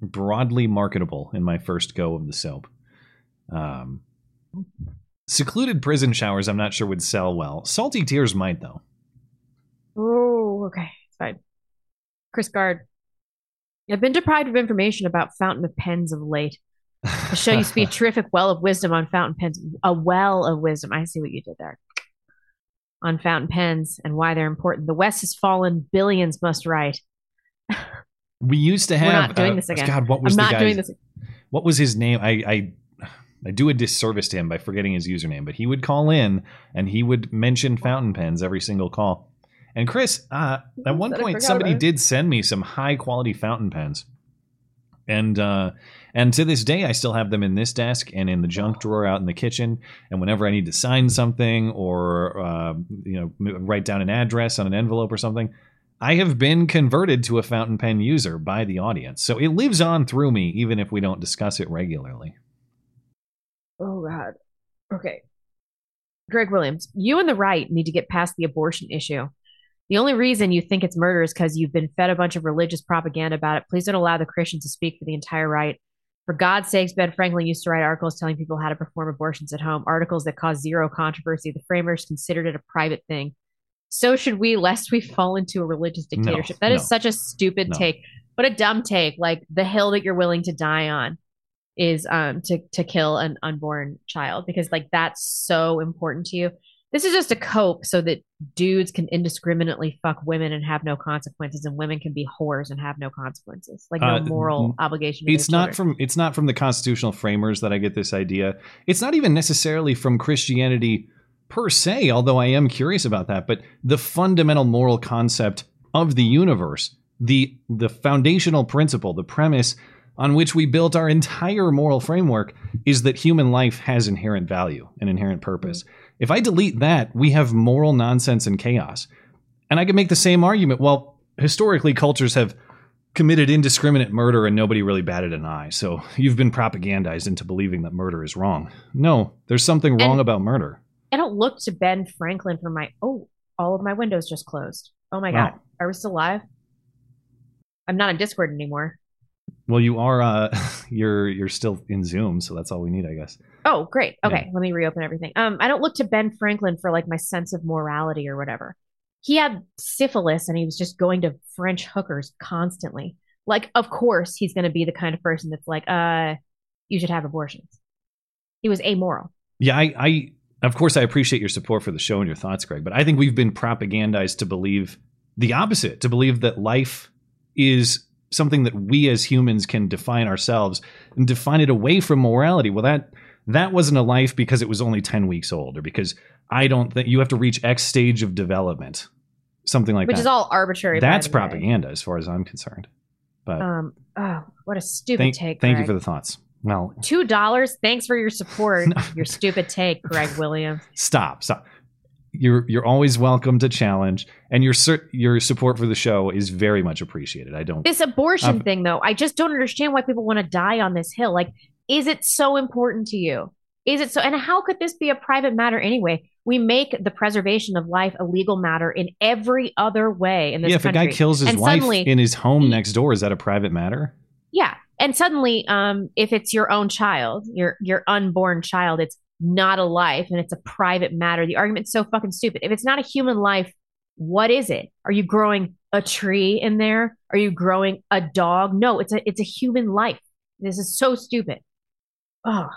broadly marketable in my first go of the soap. Um, secluded prison showers, I'm not sure would sell well. Salty tears might, though. Oh, okay. It's fine. Chris Guard. I've been deprived of information about Fountain of Pens of late. The show used to be a terrific well of wisdom on fountain pens. A well of wisdom. I see what you did there. On fountain pens and why they're important. The West has fallen. Billions must write. We used to have. We're not doing uh, this again. God, what was I'm the not doing this. What was his name? I, I I do a disservice to him by forgetting his username, but he would call in and he would mention fountain pens every single call. And Chris, uh, at one point, somebody did send me some high quality fountain pens, and uh, and to this day, I still have them in this desk and in the junk drawer out in the kitchen. And whenever I need to sign something or uh, you know write down an address on an envelope or something, I have been converted to a fountain pen user by the audience, so it lives on through me, even if we don't discuss it regularly. Oh God. Okay. Greg Williams, you and the right need to get past the abortion issue. The only reason you think it's murder is because you've been fed a bunch of religious propaganda about it. Please don't allow the Christians to speak for the entire right. For God's sakes, Ben Franklin used to write articles telling people how to perform abortions at home, articles that caused zero controversy. The framers considered it a private thing. So should we, lest we fall into a religious No, dictatorship. That is no. such a stupid No. take, but a dumb take. Like the hill that you're willing to die on is um to to kill an unborn child because like that's so important to you. This is just a cope so that dudes can indiscriminately fuck women and have no consequences, and women can be whores and have no consequences, like no Uh, moral obligation. It's not children. from it's not from the constitutional framers that I get this idea. It's not even necessarily from Christianity per se, although I am curious about that, but the fundamental moral concept of the universe, the the foundational principle, the premise on which we built our entire moral framework is that human life has inherent value and inherent purpose. If I delete that, we have moral nonsense and chaos. And I could make the same argument. Well, historically, cultures have committed indiscriminate murder and nobody really batted an eye. So you've been propagandized into believing that murder is wrong. No, there's something wrong And- about murder. I don't look to Ben Franklin for my oh, all of my windows just closed. Oh my Wow. god. Are we still live? I'm not on Discord anymore. Well, you are uh you're you're still in Zoom, so that's all we need, I guess. Oh, great. Okay, let me reopen everything. Um, I don't look to Ben Franklin for like my sense of morality or whatever. He had syphilis and he was just going to French hookers constantly. Like, of course, he's going to be the kind of person that's like, uh, you should have abortions. He was amoral. Yeah, I, I of course I appreciate your support for the show and your thoughts, Greg, but I think we've been propagandized to believe the opposite, to believe that life is something that we as humans can define ourselves and define it away from morality. Well, that that wasn't a life because it was only 10 weeks old or because I don't think you have to reach X stage of development. Something like that. Which is all arbitrary. That's the way. propaganda as far as I'm concerned. But Um. Oh, what a stupid thank, take. thank you for the thoughts. Well, two dollars. Thanks for your support. Your stupid take, Greg Williams. stop, stop. You're you're always welcome to challenge, and your your support for the show is very much appreciated. I don't. This abortion Um, thing, though, I just don't understand why people want to die on this hill. Like, is it so important to you? Is it so? And how could this be a private matter anyway? We make the preservation of life a legal matter in every other way in this yeah, if country. a guy kills his and wife suddenly, in his home next door, is that a private matter? yeah, and suddenly, um, if it's your own child, your your unborn child, it's not a life and it's a private matter. The argument's so fucking stupid. If it's not a human life, what is it? Are you growing a tree in there? Are you growing a dog? No, it's a it's a human life. This is so stupid. Oh,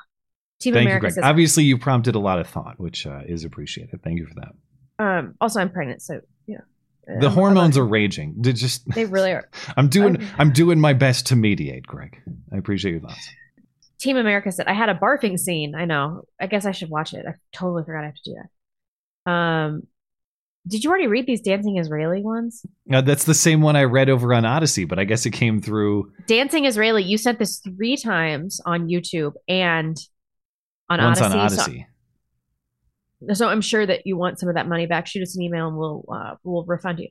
Team Thank America you, says. Obviously, you prompted a lot of thought, which uh, is appreciated. Thank you for that. Um, also, I'm pregnant, so. The um, hormones are raging. They just They really are. I'm doing I'm doing my best to mediate, Greg. I appreciate your thoughts. Team America said I had a barfing scene. I know. I guess I should watch it. I totally forgot I have to do that. Um, did you already read these dancing Israeli ones? No, that's the same one I read over on Odysee, but I guess it came through Dancing Israeli. You sent this three times on YouTube and on once Odysee. on so- Odysee. So, I'm sure that you want some of that money back. Shoot us an email and we'll uh, we'll refund you.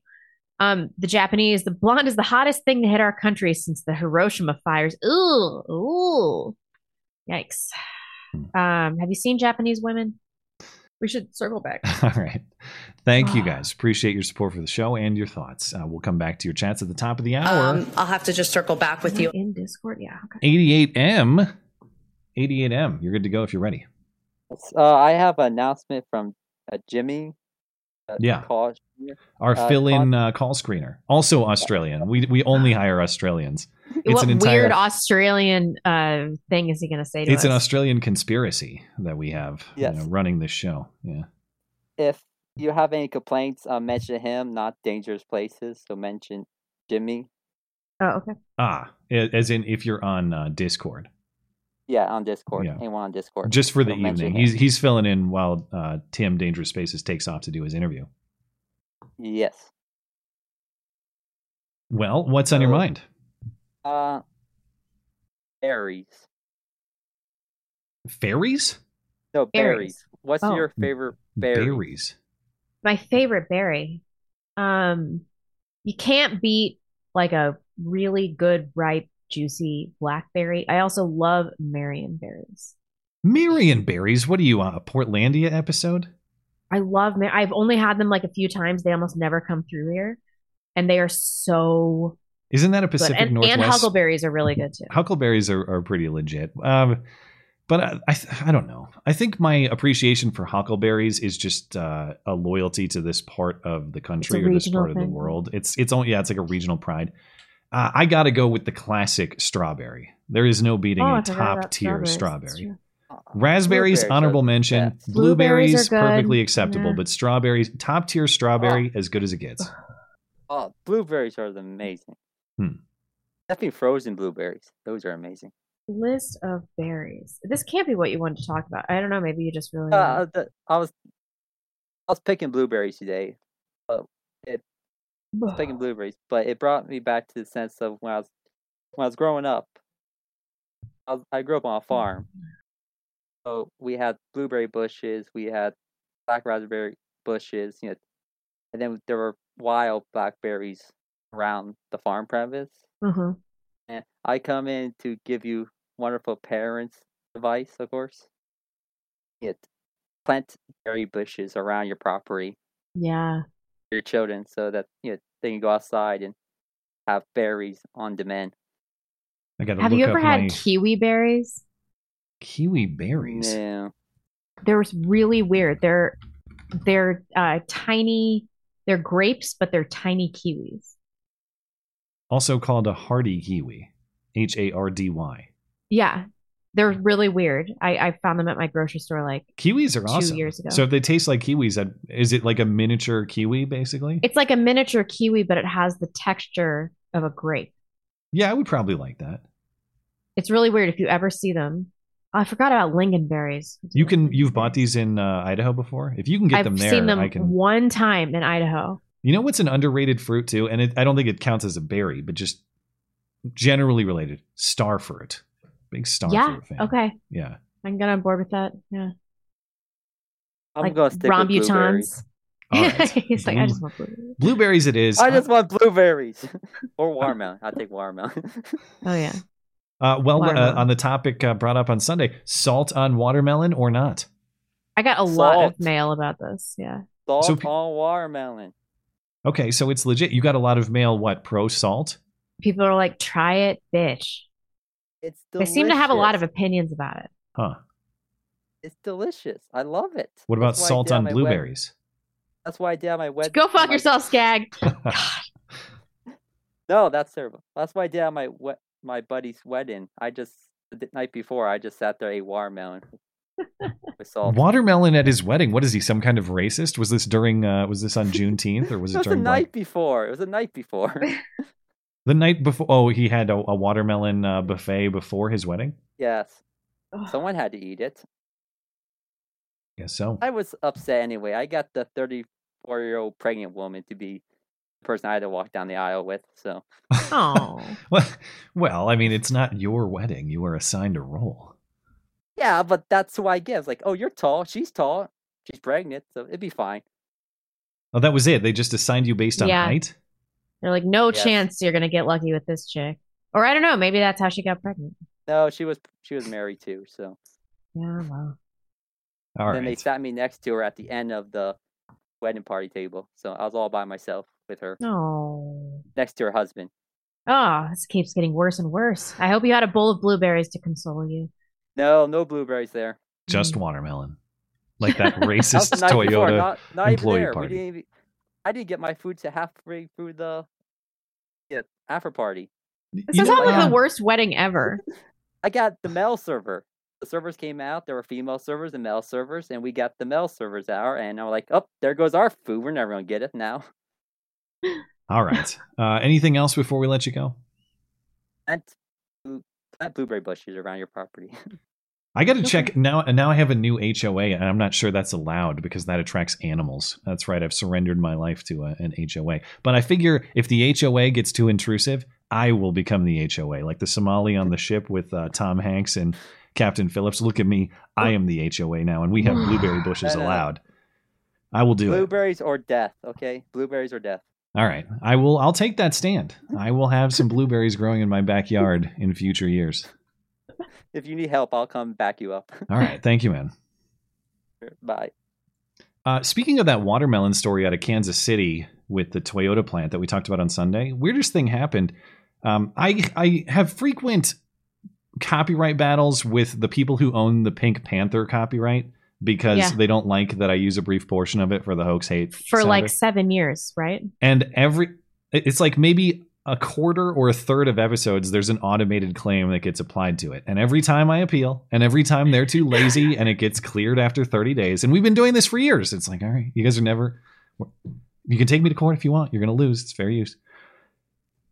Um, the Japanese, the blonde is the hottest thing to hit our country since the Hiroshima fires. Ooh, ooh, yikes. Um, have you seen Japanese women? We should circle back. All right. Thank Ah. you guys. Appreciate your support for the show and your thoughts. Uh, we'll come back to your chats at the top of the hour. Um, I'll have to just circle back with you. in Discord. Yeah. Okay. 88M. 88M. You're good to go if you're ready. Uh, I have an announcement from uh, Jimmy. Uh, Yeah. Call, Our uh, fill-in uh, call screener, also Australian. We we only hire Australians. It's what an entire. weird Australian uh, thing is he going to say to it's us? an Australian conspiracy that we have you know, running this show. Yeah. if you have any complaints, uh, mention him, not dangerous places. So mention Jimmy. oh, okay. Ah, as in if you're on uh, Discord, Yeah, on Discord. Yeah. Anyone on Discord. just for the So mention evening. He's he's filling in while uh, Tim Dangerous Spaces takes off to do his interview. Yes. Well, what's on your mind? Uh, berries. Fairies? No, Berries. berries. What's Oh. your favorite berry? Berries. My favorite berry. Um, you can't beat like a really good, ripe, juicy blackberry. I also love Marion berries. Marion berries. What are you on a Portlandia episode? I love. Mar- I've only had them like a few times. They almost never come through here, and they are so Isn't that a. Pacific And, and Northwest? huckleberries are really good too. Huckleberries are, are pretty legit. Um, but I, I, I don't know. I think my appreciation for huckleberries is just uh, a loyalty to this part of the country or this part of the world. It's it's only yeah, it's like a regional pride. Uh, I got to go with the classic strawberry. There is no beating Oh, I a forgot top tier strawberries. Strawberry. Raspberries, Blueberries are honorable mention. best. Blueberries Blueberries, are perfectly acceptable, Yeah. but strawberries, top tier strawberry, as good as it gets. Oh, blueberries are amazing. Hmm. Definitely frozen blueberries. Those are amazing. List of berries. This can't be what you wanted to talk about. I don't know. Maybe you just really. Uh, the, I was I was picking blueberries today. But it I was picking blueberries, but it brought me back to the sense of when I was when I was growing up. I, was, I grew up on a farm, so we had blueberry bushes, we had black raspberry bushes, you know, and then there were wild blackberries around the farm premise. Mhm. And I come in to give you wonderful parents advice, of course. It plant berry bushes around your property Yeah. For your children so that you know they can go outside and have berries on demand. I got to Have look you ever up had my kiwi berries? kiwi berries. Yeah, They're really weird. They're they're uh, tiny. They're grapes, but they're tiny kiwis. Also called a hardy kiwi, H A R D Y. Yeah, They're really weird. I, I found them at my grocery store like Kiwis are two awesome. years ago. So if they taste like kiwis, that- is it like a miniature kiwi basically? it's like a miniature kiwi, but it has the texture of a grape. yeah, I would probably like that. It's really weird if you ever see them. Oh, I forgot about lingonberries. You can you've bought these in uh, Idaho before. If you can get them there, I've them there, seen them I can. one time in Idaho. You know what's an underrated fruit too, and it, I don't think it counts as a berry, but just generally related. Star fruit, big star yeah. fruit fan. Okay. Yeah. I can get on board with that. Yeah. I'm like gonna stick with blueberries. rambutans. All right. He's like, I just want blueberries. Blueberries, it is. I just want blueberries or watermelon. I'll take watermelon. Oh yeah. Uh, well, uh, on the topic uh, brought up on Sunday, salt on watermelon or not? I got a lot of mail about this. Yeah. Salt So pe- on watermelon. Okay, so it's legit. You got a lot of mail. What pro salt? People are like, try it, bitch. It's They seem to have a lot of opinions about it. Huh? It's delicious. I love it. What about That's salt on my wed- blueberries? That's why I did my wed. Go fuck my- yourself, Skag. No, that's terrible. That's why I did my we- my buddy's wedding. I just the night before I just sat there ate watermelon with salt. Watermelon at his wedding. What is he? Some kind of racist? Was this during? Uh, was this on Juneteenth or was It it was the night Black- before. It was the night before. The night before? Oh, he had a, a watermelon uh, buffet before his wedding. yes, someone had to eat it. Yes, so. I was upset anyway. I got the 34 year old pregnant woman to be the person I had to walk down the aisle with. So Oh. Well, well, I mean, it's not your wedding. You were assigned a role. yeah, but that's who I get. It's like, oh, you're tall. She's tall. She's pregnant, so it'd be fine. Oh, that was it. They just assigned you based on Yeah. height. They're like, no Yes. chance you're gonna get lucky with this chick. Or I don't know, maybe that's how she got pregnant. No, she was she was married too. So Yeah, well. All and then they sat me next to her at the end of the wedding party table. So I was all by myself with her Oh. next to her husband. Oh, this keeps getting worse and worse. I hope you had a bowl of blueberries to console you. No, no blueberries there. Just Mm. watermelon, like that That racist the night Toyota before, not, not even employee there. We party. didn't even, I didn't get my food to halfway through the yeah, after party. This You is know, probably uh, the worst wedding ever. I got the male server. The servers came out. There were female servers and male servers, and we got the male servers out. And I'm like, oh, there goes our food. We're never gonna get it now. All right. Uh, anything else before we let you go? And blue- plant blueberry bushes around your property. I got to check now. Now I have a new HOA, and I'm not sure that's allowed because that attracts animals. That's right. I've surrendered my life to a, an HOA. But I figure if the HOA gets too intrusive, I will become the HOA, like the Somali on the ship with uh, Tom Hanks and Captain Phillips. Look at me. I am the HOA now, and we have blueberry bushes allowed. I will do it. Blueberries or death. Okay, blueberries or death. All right. I will. I'll take that stand. I will have some blueberries growing in my backyard in future years. If you need help, I'll come back you up. All right. Thank you, man. Bye. Uh, speaking of that watermelon story out of Kansas City with the Toyota plant that we talked about on Sunday, weirdest thing happened. Um, I I have frequent copyright battles with the people who own the Pink Panther copyright because Yeah. they don't like that I use a brief portion of it for the hoax hate For like seven years, right? and every it's like maybe a quarter or a third of episodes there's an automated claim that gets applied to it. And every time i appeal and every time they're too lazy and it gets cleared after 30 days and we've been doing this for years it's like all right you guys are never you can take me to court if you want you're going to lose it's fair use.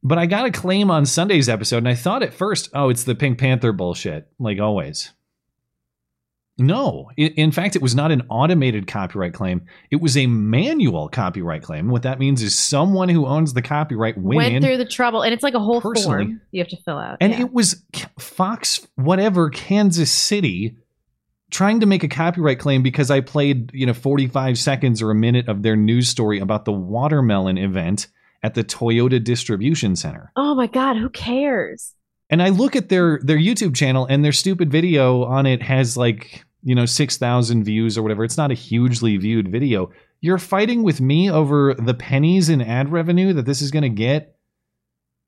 But i got a claim on sunday's episode and i thought at first oh it's the pink panther bullshit like always no, in fact, it was not an automated copyright claim. It was a manual copyright claim. What that means is someone who owns the copyright went, Went through the trouble, and it's like a whole personally. form you have to fill out. and yeah. it was Fox, whatever, Kansas City, trying to make a copyright claim because I played, you know, 45 seconds or a minute of their news story about the watermelon event at the Toyota Distribution Center. oh my god, who cares? And I look at their their YouTube channel and their stupid video on it has like, you know, 6,000 views or whatever. It's not a hugely viewed video. You're fighting with me over the pennies in ad revenue that this is going to get?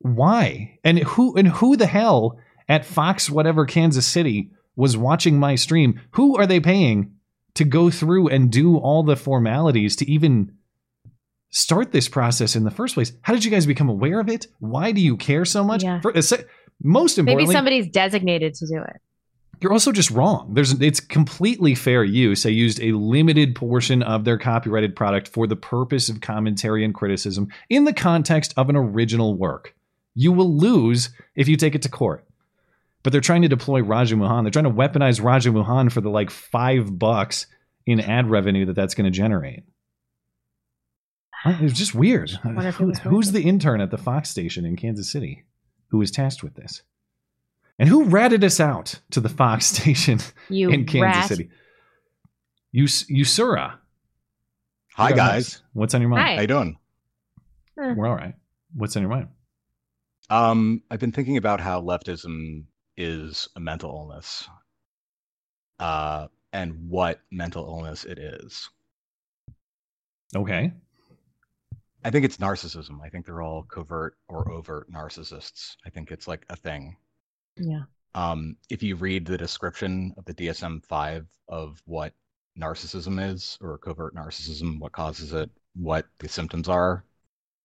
Why? And who and who the hell at Fox whatever Kansas City was watching my stream? Who are they paying to go through and do all the formalities to even start this process in the first place? How did you guys become aware of it? Why do you care so much? Yeah. For- uh, most Maybe somebody's designated to do it. You're also just wrong. There's it's completely fair use. They used a limited portion of their copyrighted product for the purpose of commentary and criticism in the context of an original work. You will lose if you take it to court. But they're trying to deploy Raju Mohan. They're trying to weaponize Raju Mohan for the like five bucks in ad revenue that that's going to generate. It's just weird. wonder if it was Who's the intern at the Fox station in Kansas City who was tasked with this? And who ratted us out to the Fox station You in Kansas rat. City? Us- Usura. Hi, guys. nice. What's on your mind? Hi. How you doing? We're all right. What's on your mind? Um, I've been thinking about how leftism is a mental illness, uh, and what mental illness it is. Okay. I think it's narcissism. I think they're all covert or overt narcissists. I think it's like a thing. Yeah. Um, if you read the description of the DSM 5 of what narcissism is, or covert narcissism, what causes it, what the symptoms are,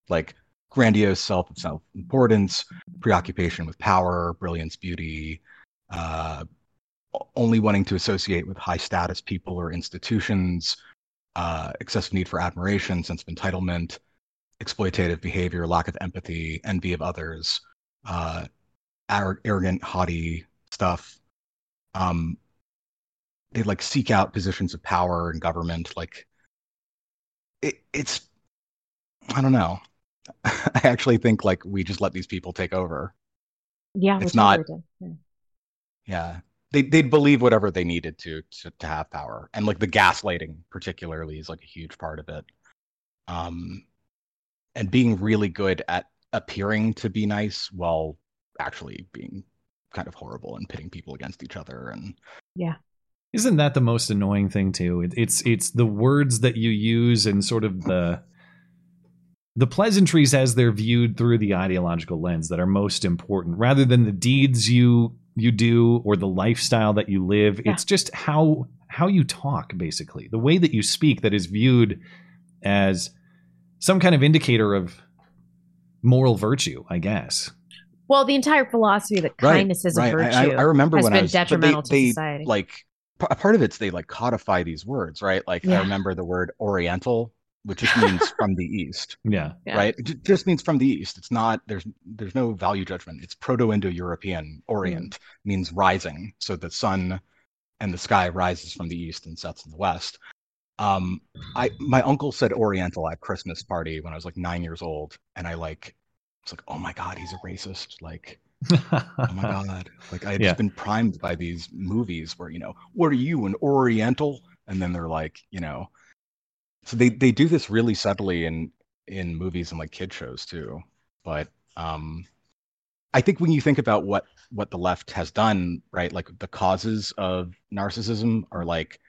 like grandiose self self importance, preoccupation with power, brilliance, beauty, uh, only wanting to associate with high status people or institutions, uh, excessive need for admiration, sense of entitlement, exploitative behavior, lack of empathy, envy of others, uh, arrogant, haughty stuff. Um, they like seek out positions of power in government. Like it, it's, I don't know. I actually think like we just let these people take over. Yeah. It's not- Yeah. Yeah. They they'd believe whatever they needed to, to to have power. And like the gaslighting particularly is like a huge part of it. Um and being really good at appearing to be nice while actually being kind of horrible and pitting people against each other and Yeah. Isn't that the most annoying thing too? It, it's it's the words that you use and sort of the the pleasantries as they're viewed through the ideological lens that are most important, rather than the deeds you you do or the lifestyle that you live. Yeah. It's just how how you talk, basically, the way that you speak that is viewed as some kind of indicator of moral virtue, I guess. Well, the entire philosophy that kindness is a virtue I, I, I remember has when been I was, detrimental they, to they, society. Like p- a part of it's they like codify these words, right? Like I remember the word Oriental, which just means from the East, Yeah. Yeah. right? It ju- just means from the East. It's not there's there's no value judgment. It's Proto-Indo-European. Orient Mm. means rising, so the sun and the sky rises from the east and sets in the west. Um, I my uncle said Oriental at Christmas party when I was like nine years old, and I like was like, oh my god, he's a racist. Like oh my god like i had Yeah. just been primed by these movies where you know what are you an oriental and then they're like you know so they they do this really subtly in in movies and like kid shows too but um i think when you think about what what the left has done right like the causes of narcissism are like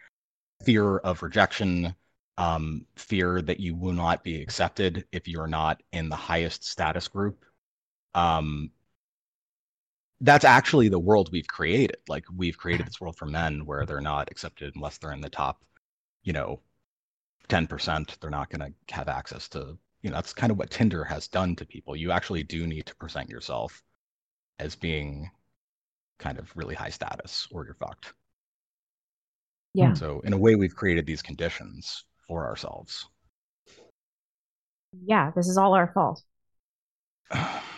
fear of rejection um fear that you will not be accepted if you're not in the highest status group um that's actually the world we've created. Like we've created this world for men where they're not accepted unless they're in the top, you know, 10%. They're not going to have access to, you know, that's kind of what Tinder has done to people. You actually do need to present yourself as being kind of really high status or you're fucked. yeah. So in a way, we've created these conditions for ourselves. Yeah. This is all our fault.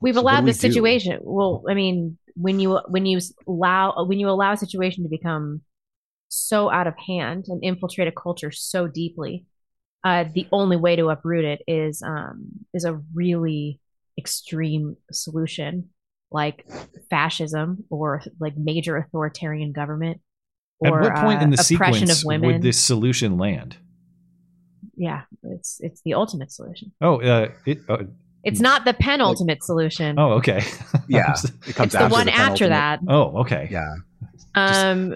We've So allowed we this do? situation. Well, I mean, when you when you allow when you allow a situation to become so out of hand and infiltrate a culture so deeply, uh, the only way to uproot it is um, is a really extreme solution like fascism or like major authoritarian government. At what point uh, in the oppression sequence of women? would this solution land? Yeah, it's it's the ultimate solution. Oh, uh, it. Uh, It's not the penultimate solution. oh, okay. Yeah, it comes it's the one the after that. oh, okay. Yeah. Um,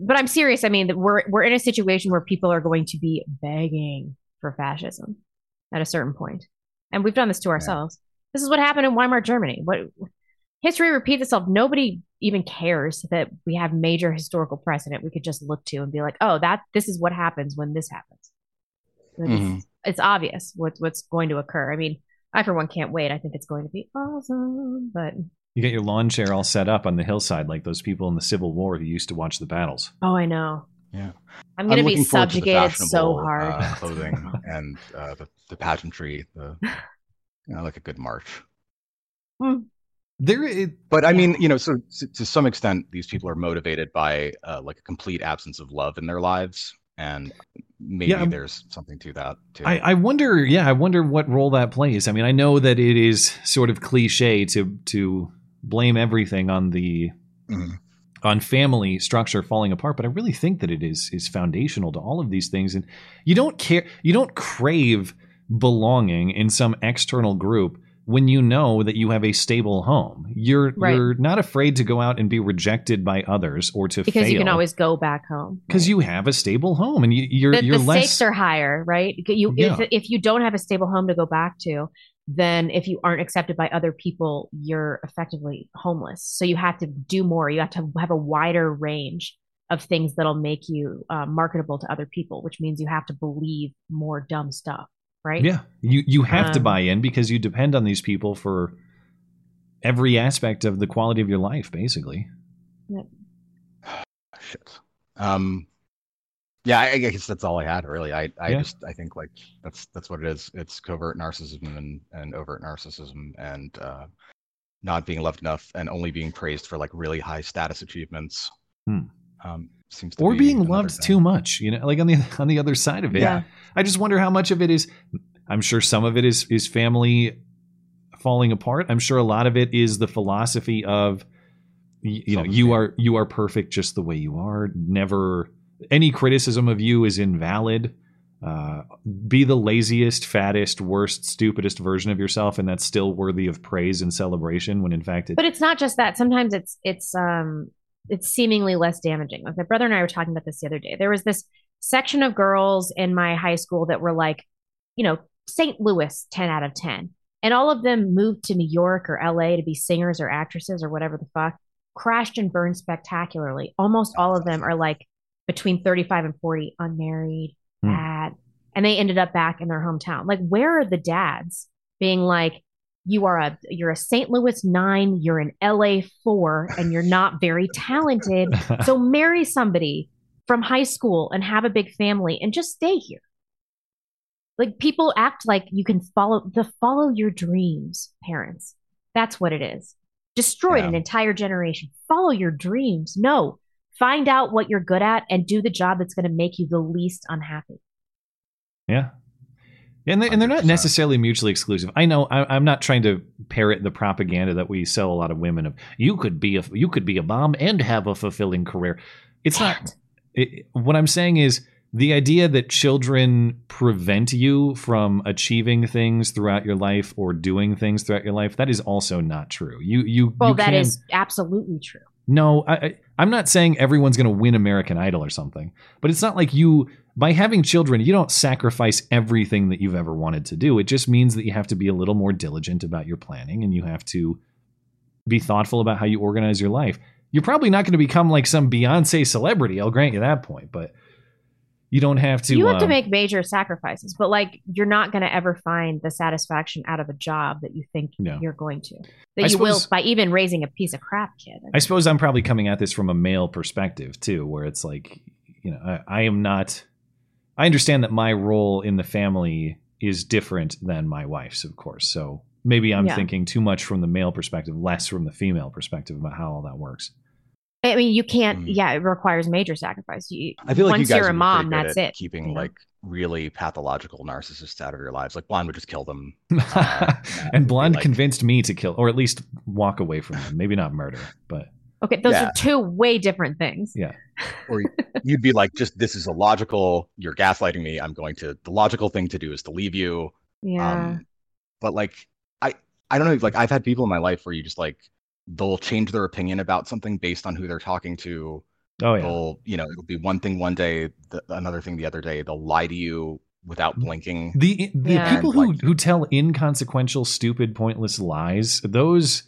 but I'm serious. I mean, we're we're in a situation where people are going to be begging for fascism at a certain point, and we've done this to ourselves. This is what happened in Weimar Germany. What history repeats itself. Nobody even cares that we have major historical precedent we could just look to and be like, oh, that this is what happens when this happens. Like, it's- Mhm. It's, obvious what's what's going to occur. I mean, I for one can't wait. I think it's going to be awesome. But You get your lawn chair all set up on the hillside like those people in the Civil War who used to watch the battles. Oh, I know. Yeah. I'm gonna be looking forward to subjugated so hard. Uh, clothing and uh, the, the pageantry, the you know, like a good march. There, it, But I mean, you know, so to, to some extent, these people are motivated by uh, like a complete absence of love in their lives, and maybe Yeah, there's something to that too. I, I wonder, yeah, I wonder what role that plays. I mean, I know that it is sort of cliche to to blame everything on the Mhm. on family structure falling apart, but I really think that it is is foundational to all of these things. And you don't care, you don't crave belonging in some external group when you know that you have a stable home. You're Right. you're not afraid to go out and be rejected by others or to because fail you can always go back home. because you have a stable home and you, you're the, you're the less stakes are higher, right? You Yeah. if if you don't have a stable home to go back to, then if you aren't accepted by other people, you're effectively homeless. So you have to do more. You have to have a wider range of things that'll make you uh, marketable to other people, which means you have to believe more dumb stuff, right? Yeah, you you have to Um, buy in because you depend on these people for every aspect of the quality of your life, basically. Shit. Um, yeah, I, I guess that's all I had. Really, I, I Yeah. just, I think like that's that's what it is. It's covert narcissism and and overt narcissism and uh, not being loved enough and only being praised for like really high status achievements. Hmm. Um, seems to Or be being loved thing. too much, you know, like on the on the other side of it. Yeah. I just wonder how much of it is. I'm sure some of it is is family falling apart. I'm sure a lot of it is the philosophy of y- you know you are you are perfect just the way you are. Never any criticism of you is invalid. Uh, be the laziest, fattest, worst, stupidest version of yourself, and that's still worthy of praise and celebration. When in fact, it, But it's not just that. Sometimes it's it's um it's seemingly less damaging. Like my brother and I were talking about this the other day. There was this section of girls in my high school that were like, you know, St. Louis 10 out of 10. And all of them moved to New York or LA to be singers or actresses or whatever the fuck. Crashed and burned spectacularly. Almost all of them are like between 35 and 40, unmarried, Hmm. bad. And they ended up back in their hometown. Like, where are the dads being like, you are a you're a St. Louis nine, you're an LA four, and you're not very talented. so marry somebody from high school and have a big family and just stay here. Like people act like you can follow the follow your dreams, parents. That's what it is. Destroyed an entire generation. Follow your dreams. No. Find out what you're good at and do the job that's going to make you the least unhappy. Yeah. And, they, and they're not necessarily mutually exclusive. I know I, I'm not trying to parrot the propaganda that we sell a lot of women of. You could be a you could be a mom and have a fulfilling career. It's not. It, what I'm saying is the idea that children prevent you from achieving things throughout your life or doing things throughout your life. That is also not true. You you Well, you that can, is absolutely true. no, I, I, I'm not saying everyone's going to win American Idol or something, but it's not like you, by having children, you don't sacrifice everything that you've ever wanted to do. It just means that you have to be a little more diligent about your planning and you have to be thoughtful about how you organize your life. You're probably not going to become like some Beyonce celebrity. I'll grant you that point, but you don't have to. you have to um, make major sacrifices, but like you're not going to ever find the satisfaction out of a job that you think No. you're going to. That I you will by even raising a piece of crap kid. I suppose I'm probably coming at this from a male perspective too, where it's like, you know, I, I am not. I understand that my role in the family is different than my wife's, of course. So maybe I'm Yeah. thinking too much from the male perspective, less from the female perspective about how all that works. I mean, you can't. Mm. Yeah, it requires major sacrifice. You, I feel like once you guys you're a mom, that's it. Keeping you know? like really pathological narcissists out of your lives. Like Blonde would just kill them. Uh, and Blonde convinced me to kill, or at least walk away from them. Maybe not murder, but Okay, those Yeah. are two way different things. yeah. or you'd be like, just this is illogical. You're gaslighting me. I'm going to. The logical thing to do is to leave you. Yeah. Um, but like, I I don't know. Like, I've had people in my life where you just like they'll change their opinion about something based on who they're talking to. Oh yeah. They'll you know it'll be one thing one day, the, another thing the other day. They'll lie to you without blinking. The the Yeah. people who who tell inconsequential, stupid, pointless lies, those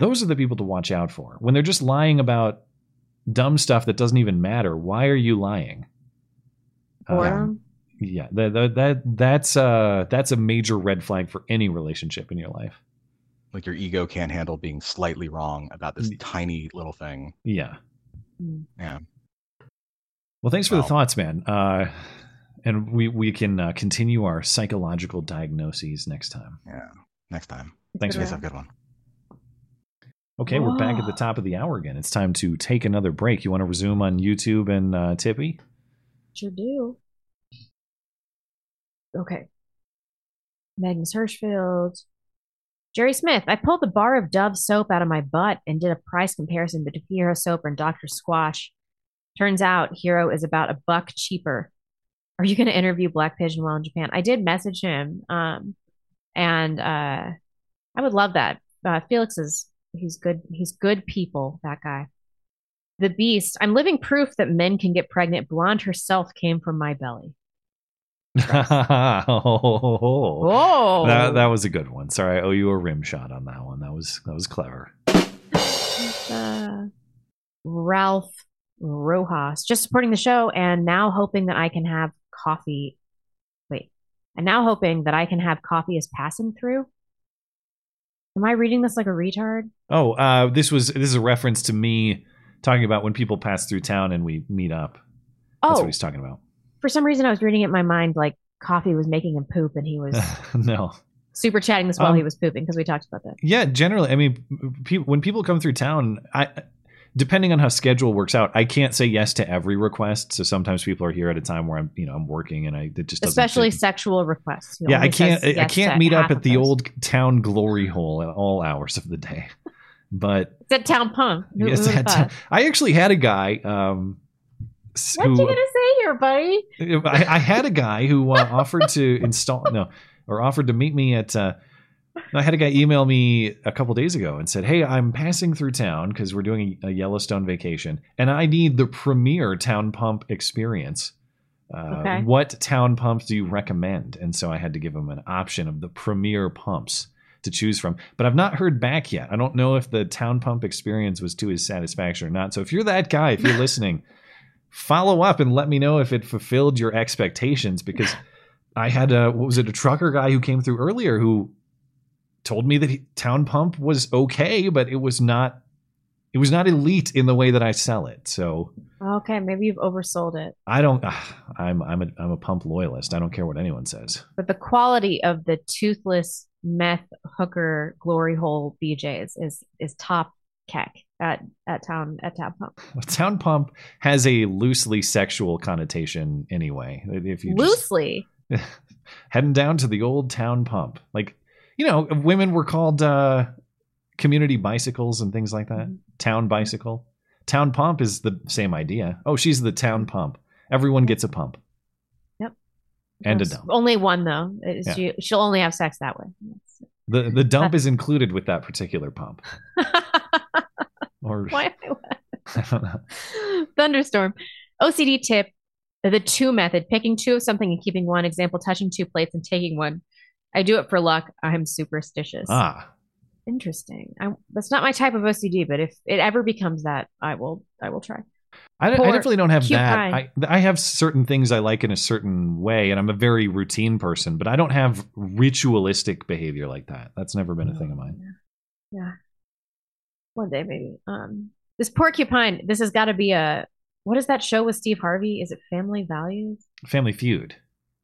those are the people to watch out for. When they're just lying about dumb stuff that doesn't even matter, why are you lying? Boredom? yeah, that, that that that's uh that's a major red flag for any relationship in your life. Like your ego can't handle being slightly wrong about this tiny little thing. Yeah. Yeah. Well, thanks for the thoughts, man. Uh, and we we can uh, continue our psychological diagnoses next time. Yeah. Next time. Thanks, You guys man. have a good one. Okay, we're back at the top of the hour again. It's time to take another break. You want to resume on YouTube and uh, Tippy? Sure do. Okay. Magnus Hirschfeld. Jerry Smith. I pulled the bar of Dove soap out of my butt and did a price comparison between Hero Soap and Dr. Squatch. Turns out Hero is about a buck cheaper. Are you going to interview Black Pigeon while in Japan? I did message him, um, and uh, I would love that. Uh, Felix is he's good. He's good people. That guy. The Beast. I'm living proof that men can get pregnant. Blonde herself came from my belly. oh, Whoa. that that was a good one. Sorry, I owe you a rim shot on that one. That was that was clever. Uh, Ralph Rojas. Just supporting the show and now hoping that I can have coffee. Wait. And now hoping that I can have coffee as passing through. Am I reading this like a retard? Oh, uh, this was this is a reference to me talking about when people pass through town and we meet up. That's Oh. what he's talking about. For some reason, I was reading it in my mind like coffee was making him poop and he was no. super chatting this while Um, he was pooping because we talked about that. Yeah, generally, I mean, people when people come through town, I depending on how schedule works out, I can't say yes to every request. So sometimes people are here at a time where I'm, you know, I'm working and I it just doesn't Especially sexual requests. He Yeah, I can't. says I can't meet up at the those. old town glory hole at all hours of the day. But It's at Town Pump. Yes, who would've that- thought? I actually had a guy. Um, What you gonna say here, buddy? I, I had a guy who uh, offered to install no, or offered to meet me at. Uh, I had a guy email me a couple days ago and said, "Hey, I'm passing through town because we're doing a, Yellowstone vacation, and I need the premier town pump experience. Uh, Okay. What town pumps do you recommend?" And so I had to give him an option of the premier pumps to choose from. But I've not heard back yet. I don't know if the town pump experience was to his satisfaction or not. So if you're that guy, if you're listening, follow up and let me know if it fulfilled your expectations because I had a what was it a trucker guy who came through earlier who told me that he, town pump was okay but it was not it was not elite in the way that I sell it. So Okay, maybe you've oversold it. I don't ah, I'm I'm a I'm a pump loyalist. I don't care what anyone says. But the quality of the toothless meth hooker glory hole BJs is is top keck at at town at town pump. Town pump has a loosely sexual connotation anyway. If you just- Loosely. heading down to the old town pump. Like, you know, women were called uh, community bicycles and things like that. Mm-hmm. Town bicycle. Town pump is the same idea. Oh, she's the town pump. Everyone gets a pump. Yep. And a dump. Only one though. Yeah. she, she'll only have sex that way. The the dump is included with that particular pump. or Why? I don't know. Thunderstorm. OCD tip: the two method, picking two of something and keeping one. Example: touching two plates and taking one. I do it for luck. I'm superstitious. Ah, Interesting. I, that's not my type of OCD, but if it ever becomes that, I will. I will try. I, I definitely don't have that. I, I have certain things I like in a certain way, and I'm a very routine person, but I don't have ritualistic behavior like that. That's never been a thing of mine. Yeah. One day, maybe. Um, this porcupine. This has got to be a. What is that show with Steve Harvey? Is it Family Values? Family Feud.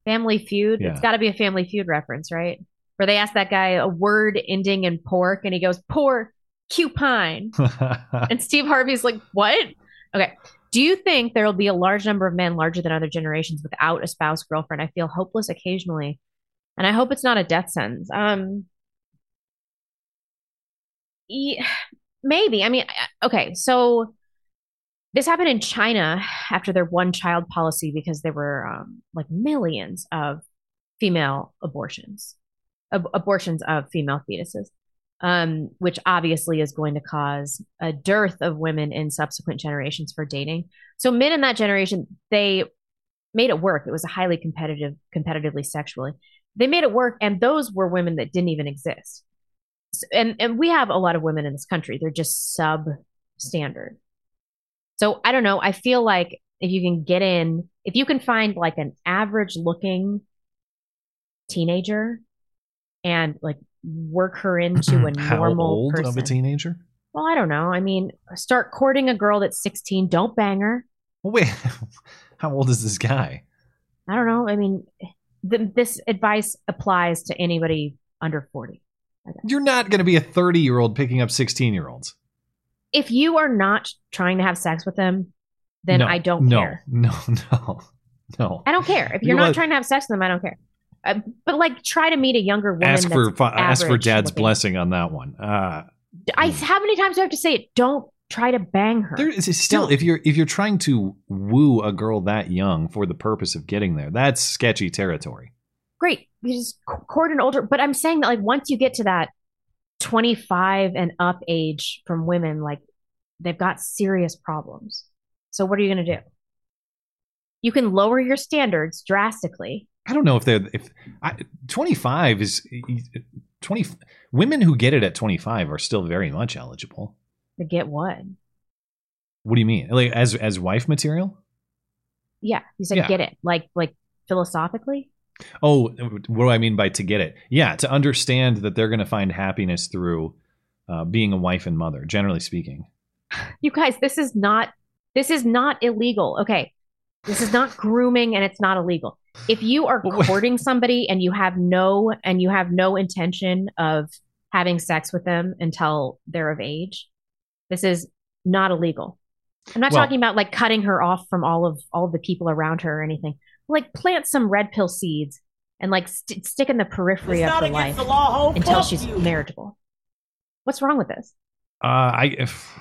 Family Feud. Yeah. It's got to be a Family Feud reference, right? Where they ask that guy a word ending in pork, and he goes porcupine, and Steve Harvey's like, "What?" Okay. Do you think there will be a large number of men larger than other generations without a spouse girlfriend? I feel hopeless occasionally, and I hope it's not a death sentence. Um, e- maybe. I mean, okay, so this happened in China after their one child policy because there were um, like millions of female abortions, ab- abortions of female fetuses, um, which obviously is going to cause a dearth of women in subsequent generations for dating. So men in that generation, they made it work. It was a highly competitive, competitively sexually. They made it work, and those were women that didn't even exist. S- And and we have a lot of women in this country. They're just substandard. So I don't know. I feel like if you can get in, if you can find like an average looking teenager and like work her into a How normal old person. of a teenager? Well, I don't know. I mean, start courting a girl that's 16. Don't bang her. Well, wait, how old is this guy? I don't know. I mean, th- this advice applies to anybody under 40. You're not going to be a 30 year old picking up 16 year olds. If you are not trying to have sex with them, then no, I don't no, care. No, no, no. I don't care. If You you're not let- trying to have sex with them, I don't care. Uh, but like, try to meet a younger woman. Ask for ask for dad's looking. blessing on that one. Uh, I how many times do I have to say it? Don't try to bang her. there is still if you're if you're trying to woo a girl that young for the purpose of getting there, that's sketchy territory. Great, you just court an older. But I'm saying that like once you get to that 25 and up age from women, like they've got serious problems. So what are you going to do? You can lower your standards drastically. I don't know if they're if I, 25 is 20 women who get it at 25 are still very much eligible. To get what? What do you mean? Like as as wife material? Yeah, you said Yeah. get it, like like philosophically. Oh, what do I mean by to get it? Yeah, to understand that they're going to find happiness through uh, being a wife and mother, generally speaking. You guys, this is not this is not illegal. Okay. This is not grooming and it's not illegal. If you are courting somebody and you have no and you have no intention of having sex with them until they're of age, this is not illegal. I'm not Well- talking about like cutting her off from all of all of the people around her or anything. Like plant some red pill seeds and like st- stick in the periphery of her life the law, until she's you. marriageable. What's wrong with this? Uh, I if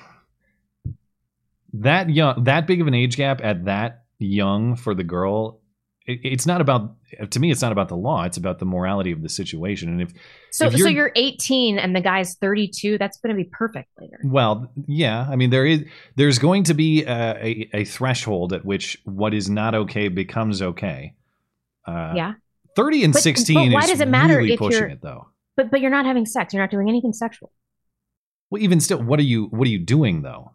that young, that big of an age gap at that young for the girl, it, it's not about. To me, it's not about the law. It's about the morality of the situation. And if So, if so you're 18 and the guy's 32. That's going to be perfect later. Well, yeah. I mean, there is there's going to be a, a, a threshold at which what is not okay becomes okay. Uh, yeah, thirty and But- sixteen but why is does it matter really if pushing you're- it, though. but but you're not having sex. You're not doing anything sexual. Well, even still, what are you what are you doing though?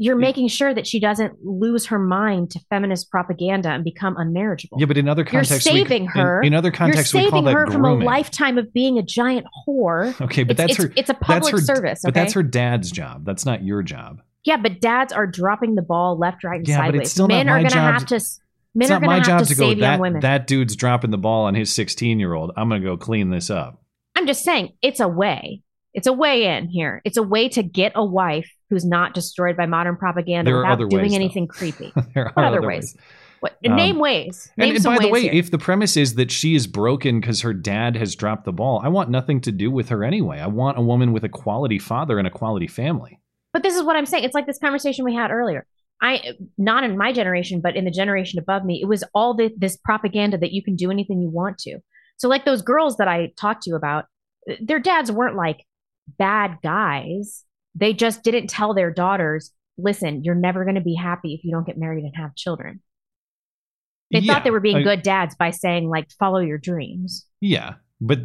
You're making sure that she doesn't lose her mind to feminist propaganda and become unmarriageable. Yeah, but in other contexts, You're contexts, we- saving in- her. In, other contexts, you're we call saving her from a lifetime of being a giant whore. Okay, but It's- that's it's, her. It's a public her- service. But that's her dad's job. That's not your job. Yeah, but dads are dropping the ball left, right, and Yeah, but sideways. it's still not men are going to have to- to. Men it's are not going my to have job to to go. That women. that dude's dropping the ball on his sixteen year old. I'm gonna go clean this up. I'm just saying it's a way. It's a way in here. It's a way to get a wife who's not destroyed by modern propaganda There without doing ways, though. anything creepy. there are What other other ways? ways. What, Um, name ways. And, Name and some by the way, here. if the premise is that she is broken because her dad has dropped the ball, I want nothing to do with her anyway. I want a woman with a quality father and a quality family. But this is what I'm saying. It's like this conversation we had earlier. I not in my generation, but in the generation above me, it was all the, this propaganda that you can do anything you want to. So like those girls that I talked to you about, their dads weren't like bad guys. They just didn't tell their daughters, "Listen, you're never going to be happy if you don't get married and have children." They Yeah, thought they were being I- good dads by saying like follow your dreams. Yeah, but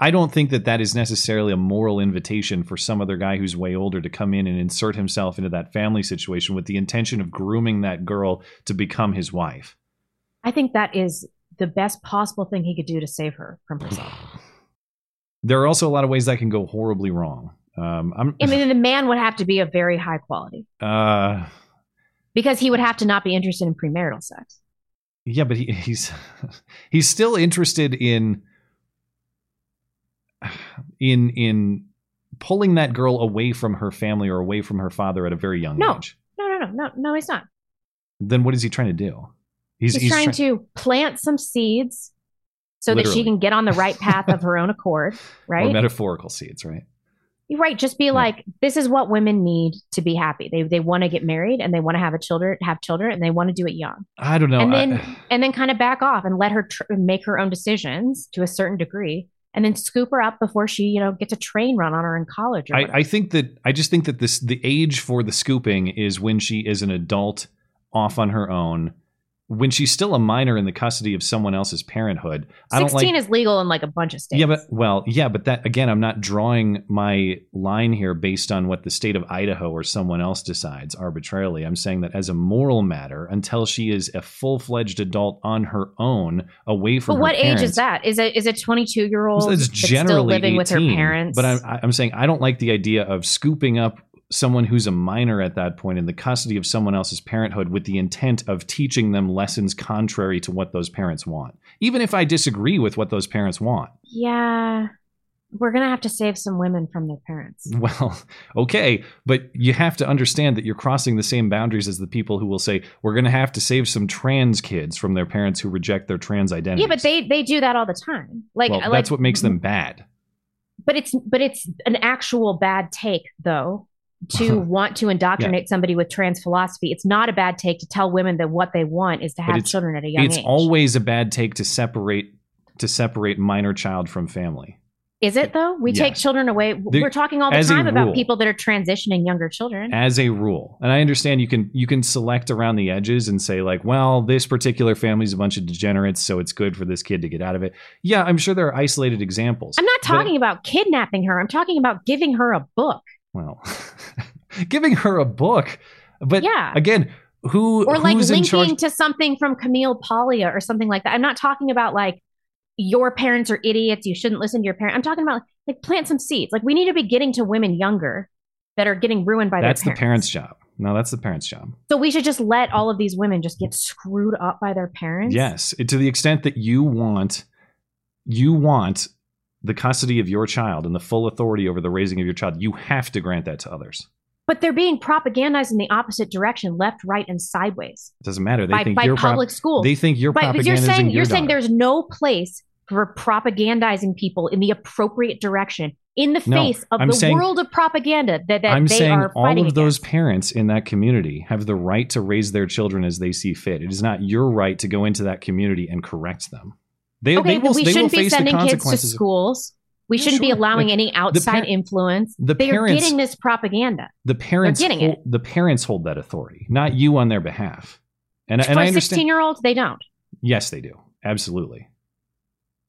I don't think that that is necessarily a moral invitation for some other guy who's way older to come in and insert himself into that family situation with the intention of grooming that girl to become his wife. I think that is the best possible thing he could do to save her from herself. There are also a lot of ways that can go horribly wrong. Um, I'm, I mean, the man would have to be of very high quality uh, because he would have to not be interested in premarital sex. yeah, but he, he's he's still interested in in in pulling that girl away from her family or away from her father at a very young No, age. no, no, no, no, no, he's not. Then what is he trying to do? He's, trying to plant some seeds so that she can get on the right path of her own accord, or right? metaphorical seeds, right? Right. Just be hmm. like, this is what women need to be happy. They they want to get married and they want to have a children, have children, and they want to do it young. I don't know. and I- then and then kind of back off and let her tr- make her own decisions to a certain degree, and then scoop her up before she you know gets a train run on her in college. Or I. I think that I just think that this the age for the scooping is when she is an adult off on her own when she's still a minor in the custody of someone else's parenthood, I don't like Sixteen is legal in like a bunch of states. Yeah, but well, yeah, but that again, I'm not drawing my line here based on what the state of Idaho or someone else decides arbitrarily. I'm saying that as a moral matter, until she is a full fledged adult on her own, away from But what age is that? Is it is a 22 year old It's still generally living with her parents? But I'm I'm saying I don't like the idea of scooping up someone who's a minor at that point in the custody of someone else's parenthood with the intent of teaching them lessons contrary to what those parents want. Even if I disagree with what those parents want. yeah, we're gonna have to save some women from their parents. Well, okay, but you have to understand that you're crossing the same boundaries as the people who will say we're going to have to save some trans kids from their parents who reject their trans identity. Yeah, but they they do that all the time. Like, well, like that's what makes them bad. But it's but it's an actual bad take though to want to indoctrinate somebody with trans philosophy. It's not a bad take to tell women that what they want is to have children at a young it's age. It's always a bad take to separate to separate minor child from family. is it though? We take children away. The- We're talking all the time about rule. people that are transitioning younger children. as a rule and i understand you can you can select around the edges and say like well this particular family's a bunch of degenerates so it's good for this kid to get out of it yeah i'm sure there are isolated examples I'm not But- talking about kidnapping her. I'm talking about giving her a book. Well giving her a book but Yeah. again who or like linking to something from Camille Paglia or something like that. I'm not talking about like your parents are idiots. You shouldn't listen to your parents. I'm talking about like plant some seeds. Like we need to be getting to women younger that are getting ruined by that's their the parents. parents job no that's the parents job So we should just let all of these women just get screwed up by their parents. yes to the extent that you want you want the custody of your child and the full authority over the raising of your child you have to grant that to others But they're being propagandized in the opposite direction, left, right, and sideways. it doesn't matter they by, think by you're prop- public schools. they think you're but you're propagandizing saying your you're saying daughter. there's no place for propagandizing people in the appropriate direction in the No, face of I'm the saying- world of propaganda that, that I'm they saying are all fighting of those parents in that community have the right to raise their children as they see fit. It is not your right to go into that community and correct them. They, okay, they will, we they shouldn't be sending kids to schools. We shouldn't be allowing Like, any the outside par- influence. the they parents- are getting this propaganda. the parents getting hold, the parents hold that authority, not you on their behalf. And, and For I a understand. Sixteen year olds, they don't. Yes, they do. Absolutely.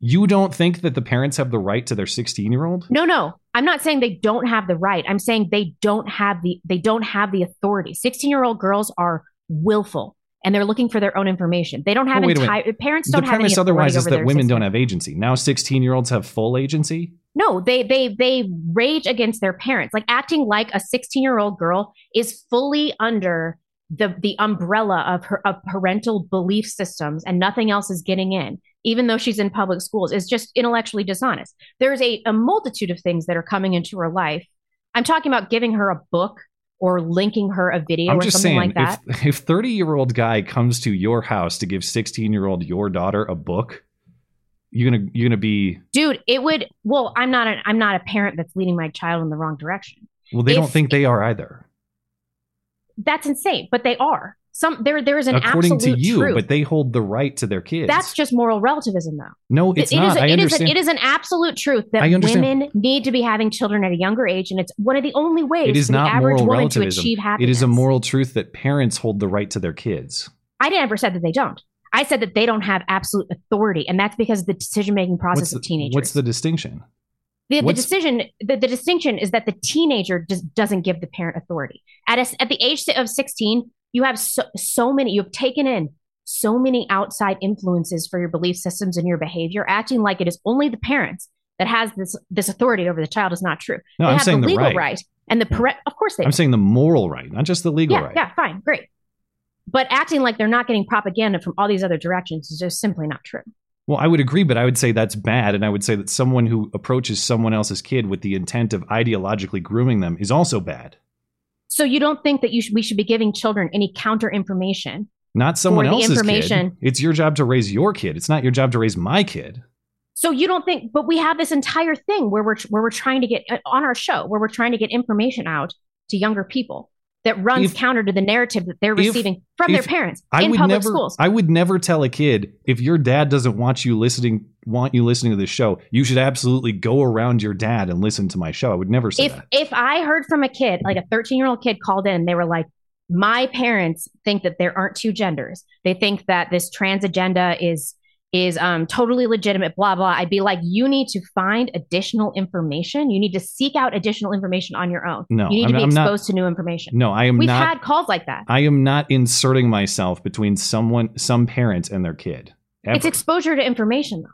You don't think that the parents have the right to their 16 year old? No, no. I'm not saying they don't have the right. I'm saying they don't have the they don't have the authority. 16 year old girls are willful and they're looking for their own information. They don't have Oh, wait a minute. entire parents don't have any premise otherwise is that women 16 don't have agency. Now 16 year olds have full agency? No, they they they rage against their parents, like acting like a 16 year old girl is fully under the the umbrella of her of parental belief systems, and nothing else is getting in, even though she's in public schools. Is just intellectually dishonest. There's a, a multitude of things that are coming into her life. I'm talking about giving her a book or linking her a video I'm or just something saying, like that. if if 30 year old guy comes to your house to give 16 year old your daughter a book, you're gonna you're gonna be Dude, it would. Well, I'm not an I'm not a parent that's leading my child in the wrong direction. well. They don't think they are either, That's insane, but they are. Some there there is an according to you. truth. But they hold the right to their kids. That's just moral relativism, though. no, it's It- it is not. a- I it is a- understand. it is an absolute truth that women need to be having children at a younger age, and it's one of the only ways it is for the not average moral woman to relativism. achieve happiness. is a moral truth that parents hold the right to their kids. I never said that they don't. I said that they don't have absolute authority, and that's because of the decision making process What's the, of teenagers. what's the distinction? The, the decision, the, the distinction is that the teenager just doesn't give the parent authority. At a, at the age of 16, you have so, so many, you have taken in so many outside influences for your belief systems and your behavior, acting like it is only the parents that has this, this authority over the child is not true. No, they I'm have saying the the legal right. and the parent, of course they I'm do. saying the moral right, not just the legal yeah, right. yeah, fine, great. But acting like they're not getting propaganda from all these other directions is just simply not true. Well, I would agree, but I would say that's bad. And I would say that someone who approaches someone else's kid with the intent of ideologically grooming them is also bad. So you don't think that you should, we should be giving children any counter information Not someone else's information- kid. It's your job to raise your kid. It's not your job to raise my kid. So you don't think, but we have this entire thing where we're where we're trying to get uh, on our show where we're trying to get information out to younger people that runs If- counter to the narrative that they're if- receiving from their parents I in would public never, schools. I would never tell a kid if your dad doesn't want you listening, want you listening to this show. You should absolutely go around your dad and listen to my show. I would never say if that. if I heard from a kid, like a 13 year old kid called in, and they were like, my parents think that there aren't two genders. They think that this trans agenda is is um, totally legitimate, blah, blah. I'd be like, you need to find additional information. You need to seek out additional information on your own. No, you need I'm- to be I'm not- exposed to new information. No, I am We've not. had calls like that. I am not inserting myself between someone, some parent, and their kid. Ever. It's exposure to information, though.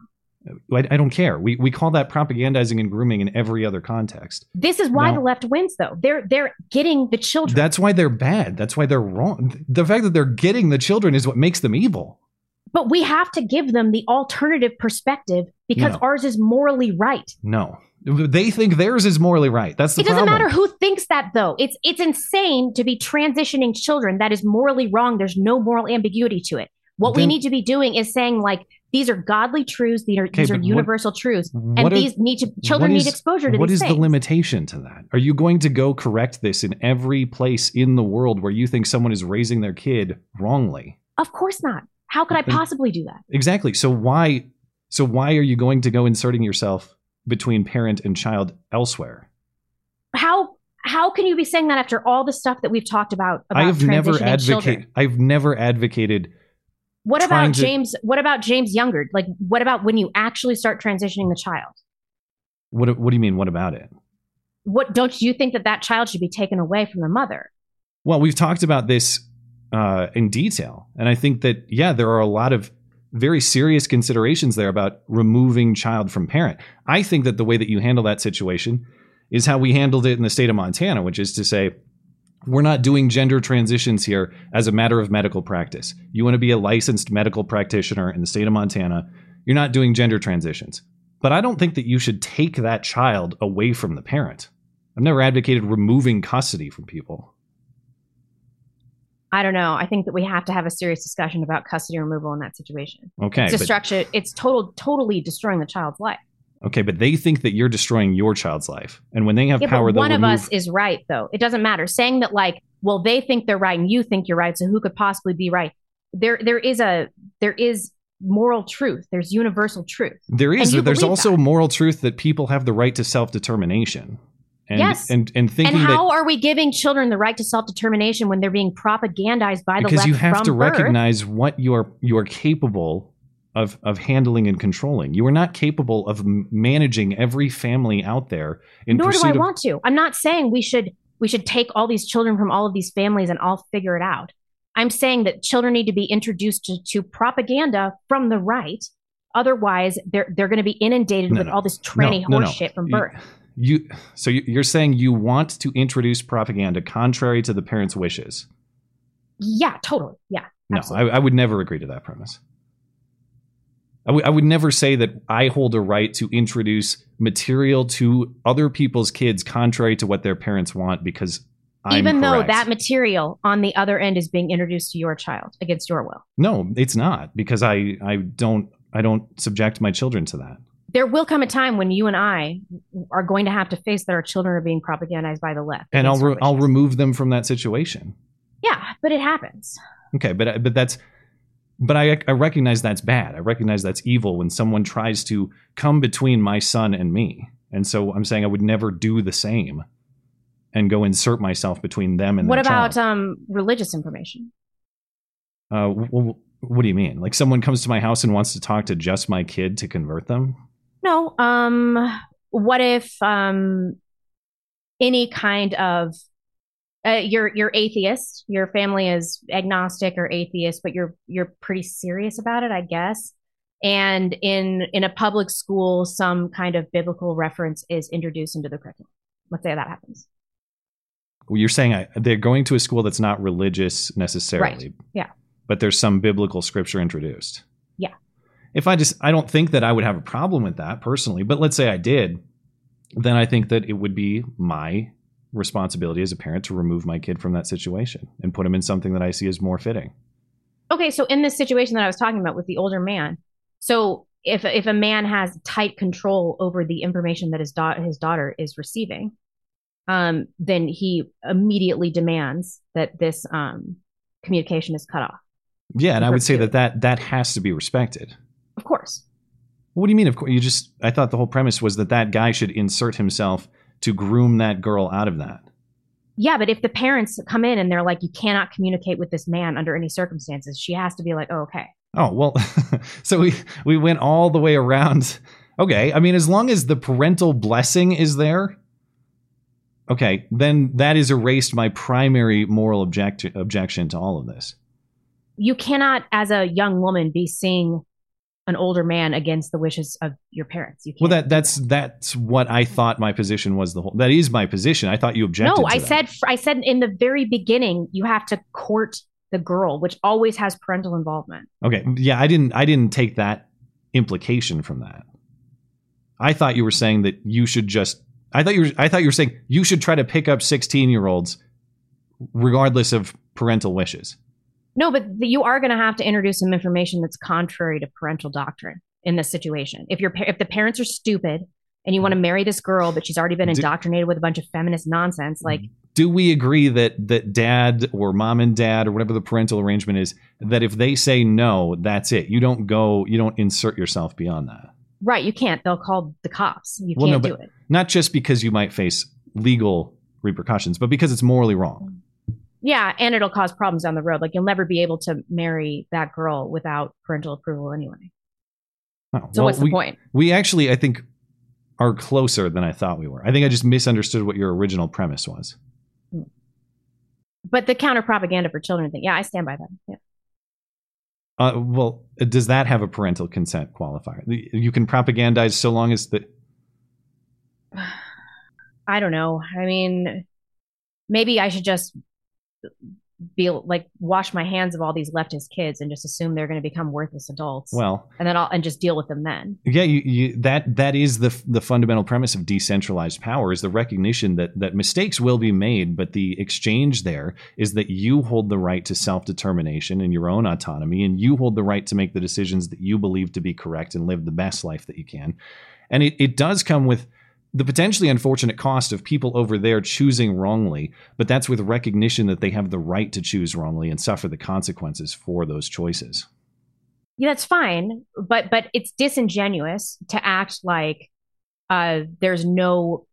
I, I don't care. We we call that propagandizing and grooming in every other context. This is why No. the left wins, though. They're they're getting the children. That's why they're bad. That's why they're wrong. The fact that they're getting the children is what makes them evil. But we have to give them the alternative perspective because No. ours is morally right. No, they think theirs is morally right. That's the it doesn't problem. matter who thinks that though. It's it's insane to be transitioning children. That is morally wrong. There's no moral ambiguity to it. What we need to be doing is saying like these are godly truths. These are Okay, these are but what- universal truths, and are- these need to children what need exposure to What is things. the limitation to that? Are you going to go correct this in every place in the world where you think someone is raising their kid wrongly? Of course not. How could I possibly do that? Exactly. So why so why are you going to go inserting yourself between parent and child elsewhere? How how can you be saying that after all the stuff that we've talked about about I have never advocated I've never advocated What about to- James? What about James Younger? Like, what about when you actually start transitioning the child? what what do you mean what about it? What don't you think that that child should be taken away from the mother? Well, we've talked about this uh, in detail, and I think that yeah, there are a lot of very serious considerations there about removing child from parent. I think that the way that you handle that situation is how we handled it in the state of Montana, which is to say, we're not doing gender transitions here as a matter of medical practice. You want to be a licensed medical practitioner in the state of Montana, you're not doing gender transitions. But I don't think that you should take that child away from the parent. I've never advocated removing custody from people. I don't know. I think that we have to have a serious discussion about custody removal in that situation. Okay, it's destruction. It's total, totally destroying the child's life. Okay, but they think that you're destroying your child's life, and when they have yeah, power, but one of remove. us is right, though. It doesn't matter. Saying that, like, well, they think they're right and you think you're right, so who could possibly be right? There, there is a, there is moral truth. There's universal truth. there is. There's also that. moral truth that people have the right to self determination. And, Yes. and and thinking and how that are we giving children the right to self determination when they're being propagandized by the because left Because you have to birth? recognize what you are you are capable of of handling and controlling. You are not capable of managing every family out there in Nor do I of want to. I'm not saying we should we should take all these children from all of these families and all figure it out. I'm saying that children need to be introduced to, to propaganda from the right. Otherwise, they're they're going to be inundated No, with no. all this tranny No, no, no. horse shit from birth. You so you- you're saying you want to introduce propaganda contrary to the parents' wishes. Yeah, totally. Yeah. No, I, I would never agree to that premise. I would- would never say that I hold a right to introduce material to other people's kids contrary to what their parents want because I'm Even though correct. that material on the other end is being introduced to your child against your will. no, it's not because I I don't I don't subject my children to that. There will come a time when you and I are going to have to face that our children are being propagandized by the left. and I'll re- I'll remove them from that situation. Yeah, but it happens. Okay, but but that's but I I recognize that's bad. I recognize that's evil when someone tries to come between my son and me. And so I'm saying I would never do the same and go insert myself between them and what about um religious information? Uh, w- w- what do you mean? Like someone comes to my house and wants to talk to just my kid to convert them? No. Um what if um any kind of uh, you're you're atheist, your family is agnostic or atheist, but you're you're pretty serious about it, I guess. And in in a public school, some kind of biblical reference is introduced into the curriculum. Let's say that happens. Well, you're saying I, they're going to a school that's not religious necessarily, Right. Yeah. but there's some biblical scripture introduced. If I just I don't think that I would have a problem with that personally, but let's say I did, then I think that it would be my responsibility as a parent to remove my kid from that situation and put him in something that I see as more fitting. Okay, so in this situation that I was talking about with the older man, so if if a man has tight control over the information that his daughter his daughter is receiving, um, then he immediately demands that this um, communication is cut off. Yeah, and I would say that that that has to be respected. Of course, What do you mean? Of course, you just I thought the whole premise was that that guy should insert himself to groom that girl out of that. Yeah, but if the parents come in and they're like, you cannot communicate with this man under any circumstances, she has to be like, oh, okay. Oh well, so we we went all the way around. Okay, I mean, as long as the parental blessing is there, okay, then that is erased my primary moral object- objection to all of this. You cannot, as a young woman, be seeing an older man against the wishes of your parents. You. Well, that that's that's what I thought my position was. The whole that is my position. I thought you objected. no, to I that. said I said in the very beginning you have to court the girl, which always has parental involvement. Okay, yeah, I didn't I didn't take that implication from that. I thought you were saying that you should just. I thought you were. I thought you were saying you should try to pick up sixteen year olds, regardless of parental wishes. No, but the, you are going to have to introduce some information that's contrary to parental doctrine in this situation. If your if the parents are stupid and you want to mm-hmm. marry this girl, but she's already been Do- indoctrinated with a bunch of feminist nonsense, mm-hmm. like Do we agree that that dad or mom and dad or whatever the parental arrangement is that if they say no, that's it. You don't go. You don't insert yourself beyond that. right, you can't. They'll call the cops. You well, can't do it. not just because you might face legal repercussions, but because it's morally wrong. Mm. Yeah, and it'll cause problems down the road. Like you'll never be able to marry that girl without parental approval anyway. Oh, So well, what's the we, point? We actually, I think, are closer than I thought we were. I think I just misunderstood what your original premise was. But the counter propaganda for children thing, yeah, I stand by that. Yeah. Uh, well, does that have a parental consent qualifier? You can propagandize so long as the. I don't know. I mean, maybe I should just be like wash my hands of all these leftist kids and just assume they're going to become worthless adults. Well, and then I'll and just deal with them then. Yeah, you, you that that is the the fundamental premise of decentralized power is the recognition that that mistakes will be made, but the exchange there is that you hold the right to self determination and your own autonomy, and you hold the right to make the decisions that you believe to be correct and live the best life that you can. And it, it does come with the potentially unfortunate cost of people over there choosing wrongly, but that's with recognition that they have the right to choose wrongly and suffer the consequences for those choices. Yeah, that's fine, but but it's disingenuous to act like uh, there's no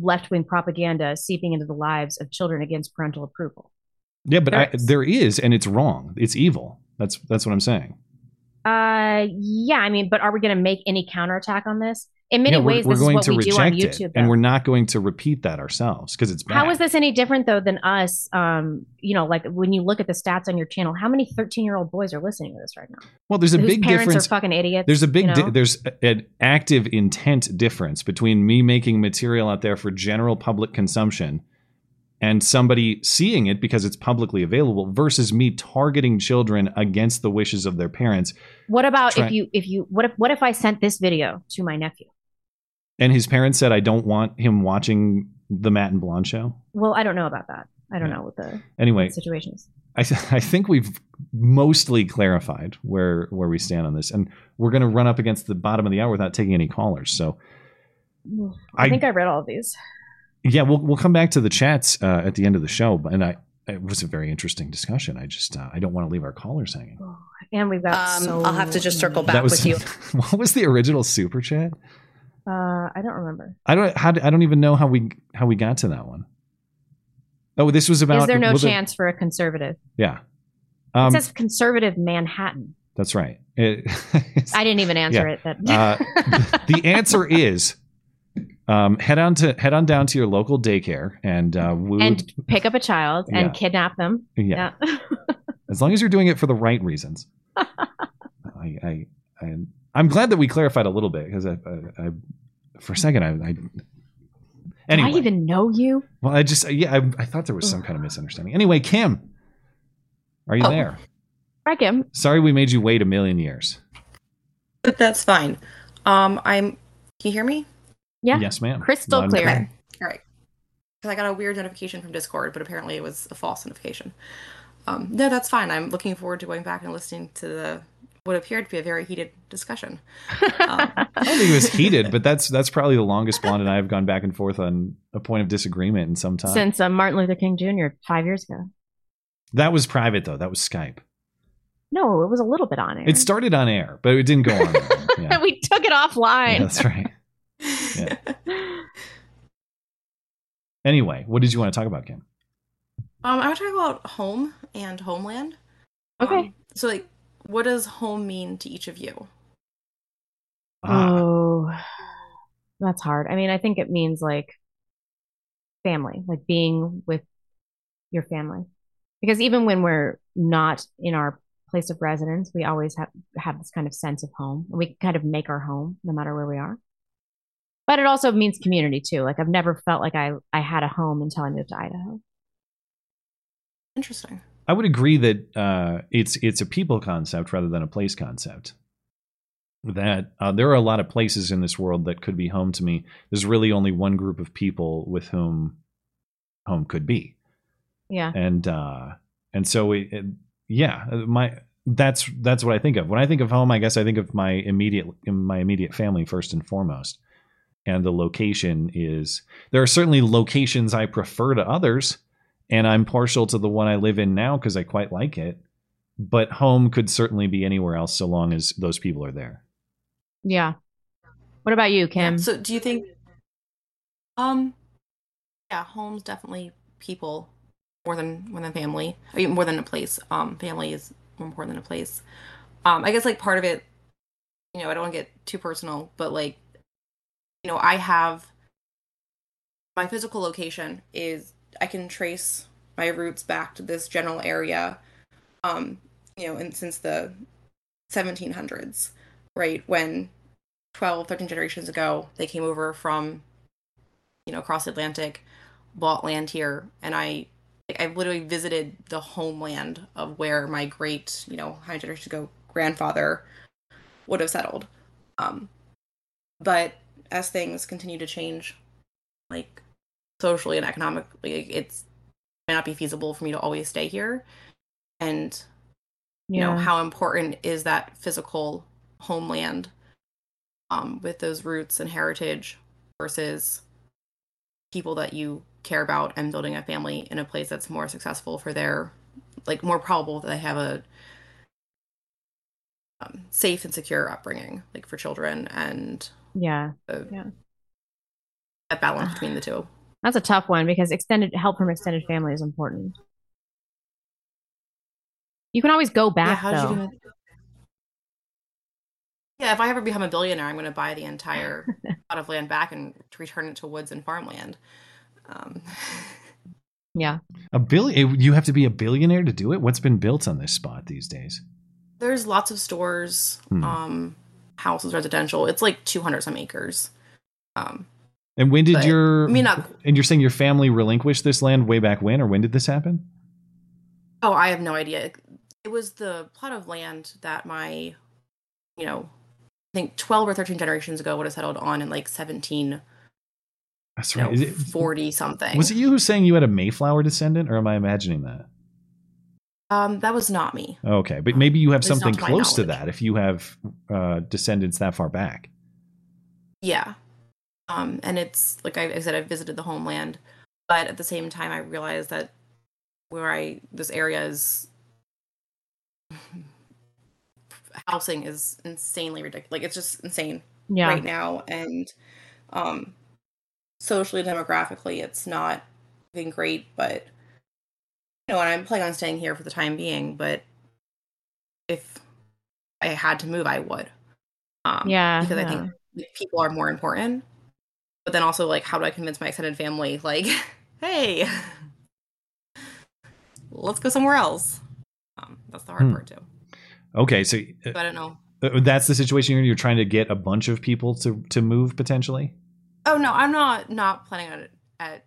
left wing propaganda seeping into the lives of children against parental approval. Yeah, but There I, there is, and it's wrong. It's evil. That's that's what I'm saying. Uh, yeah, I mean, but are we going to make any counterattack on this? In many Yeah, we're, ways, we're is going what to we do on reject YouTube. it, and we're not going to repeat that ourselves because it's bad. How is this any different though than us? Um, you know, like when you look at the stats on your channel, how many 13 year old boys are listening to this right now? Well, there's a whose big parents difference. are fucking idiots. There's a big you di- there's an active intent difference between me making material out there for general public consumption and somebody seeing it because it's publicly available versus me targeting children against the wishes of their parents What about Try- if you if you what if what if I sent this video to my nephew? And his parents said I don't want him watching the Matt and Blonde show. Well, I don't know about that. I don't know what the Anyway, what the situation is. I, th- I think we've mostly clarified where where we stand on this, and we're going to run up against the bottom of the hour without taking any callers. So I, I- think I read all of these. yeah, we'll we'll come back to the chats uh, at the end of the show, and I it was a very interesting discussion. I just uh, I don't want to leave our callers hanging. And we've got Um, so I'll have to just circle back was with you. what was the original super chat? Uh I don't remember. I don't how, I don't even know how we how we got to that one. Oh, this was about is there no well, the- chance for a conservative? yeah, it um, says conservative Manhattan. that's right. It- I didn't even answer Yeah. it. That Uh, the answer is um, head on to head on down to your local daycare and uh, we and pick up a child Yeah. and kidnap them. Yeah. as long as you're doing it for the right reasons. I, I, I I'm glad that we clarified a little bit because I, I, I for a second I, I anyway Do I even know you? well I just yeah I, I thought there was some kind of misunderstanding. Anyway, Kim, are you Oh. there? Hi, Kim. Sorry we made you wait a million years. But that's fine. Um, I'm. Can you hear me? Yeah. Yes, ma'am. Crystal Loud clear. clear. All right. Because I got a weird notification from Discord, but apparently it was a false notification. Um, no, that's fine. I'm looking forward to going back and listening to the what appeared to be a very heated discussion. Um, I don't think it was heated, but that's that's probably the longest Blonde and I have gone back and forth on a point of disagreement in some time. Since uh, Martin Luther King Jr. five years ago. that was private though. That was Skype. No, it was a little bit on air. It started on air, but it didn't go on. air. Yeah, we took it offline. Yeah, that's right. Yeah. Anyway, what did you want to talk about, Kim? Um, I want to talk about home and homeland. Okay. Um, so, like, what does home mean to each of you? Ah. Oh, that's hard. I mean, I think it means like family, like being with your family. Because even when we're not in our place of residence, we always have have this kind of sense of home. We kind of make our home no matter where we are. But it also means community too. Like I've never felt like I I had a home until I moved to Idaho. Interesting. I would agree that uh, it's it's a people concept rather than a place concept. That uh, there are a lot of places in this world that could be home to me. There's really only one group of people with whom home could be, Yeah. and uh, and so it, it, yeah, my that's that's what I think of when I think of home. I guess I think of my immediate my immediate family first and foremost, and the location is there are certainly locations I prefer to others and I'm partial to the one I live in now because I quite like it. But home could certainly be anywhere else so long as those people are there. Yeah. What about you, Kim? So, do you think? Um, yeah, home's definitely people more than more than family. I mean, more than a place. Um, family is more important than a place. Um, I guess like part of it, you know, I don't want to get too personal, but like, you know, I have my physical location is I can trace my roots back to this general area, um, you know, and since the 1700s, right when 12, 13 generations ago they came over from, you know, across the Atlantic, bought land here, and I, I literally visited the homeland of where my great, you know, many generations ago grandfather would have settled. Um, but as things continue to change, like socially and economically it's may not be feasible for me to always stay here and you know how important is that physical homeland um, with those roots and heritage versus people that you care about and building a family in a place that's more successful for their like more probable that they have a um, safe and secure upbringing like for children and Yeah. uh, Yeah. that balance between the two That's a tough one because extended help from extended family is important. You can always go yeah back how did though. you yeah if i ever become a billionaire i'm going to buy the entire plot of land back and return it to woods and farmland um, Yeah. A billion? You have to be a billionaire to do it. What's been built on this spot these days? there's lots of stores Hmm. um houses residential it's like 200 some acres um And when did But, your? I mean, not- And you're saying your family relinquished this land way back when, or when did this happen? oh i have no idea it was the plot of land that my you know i think 12 or 13 generations ago would have settled on in like 17 That's you right. know, Is it- 40 something Was it you who's saying you had a Mayflower descendant, or am I imagining that? um that was not me Okay, but maybe you have At least not something to close to that if you have uh, descendants that far back. Yeah. Um, and it's like I, I said, I've visited the homeland, but at the same time, I realized that where I this area is housing is insanely ridiculous. Like it's just insane Yeah. right now, and um, socially, demographically, it's not been great. But you know, and I'm planning on staying here for the time being. But if I had to move, I would. Um, Yeah, because I think people are more important. But then also, like, how do I convince my extended family, like, hey, let's go somewhere else? Um, that's the hard Hmm. part too. Okay, so uh, I don't know. uh, that's the situation you're. You're trying to get a bunch of people to to move potentially. Oh no, I'm not not planning on it. At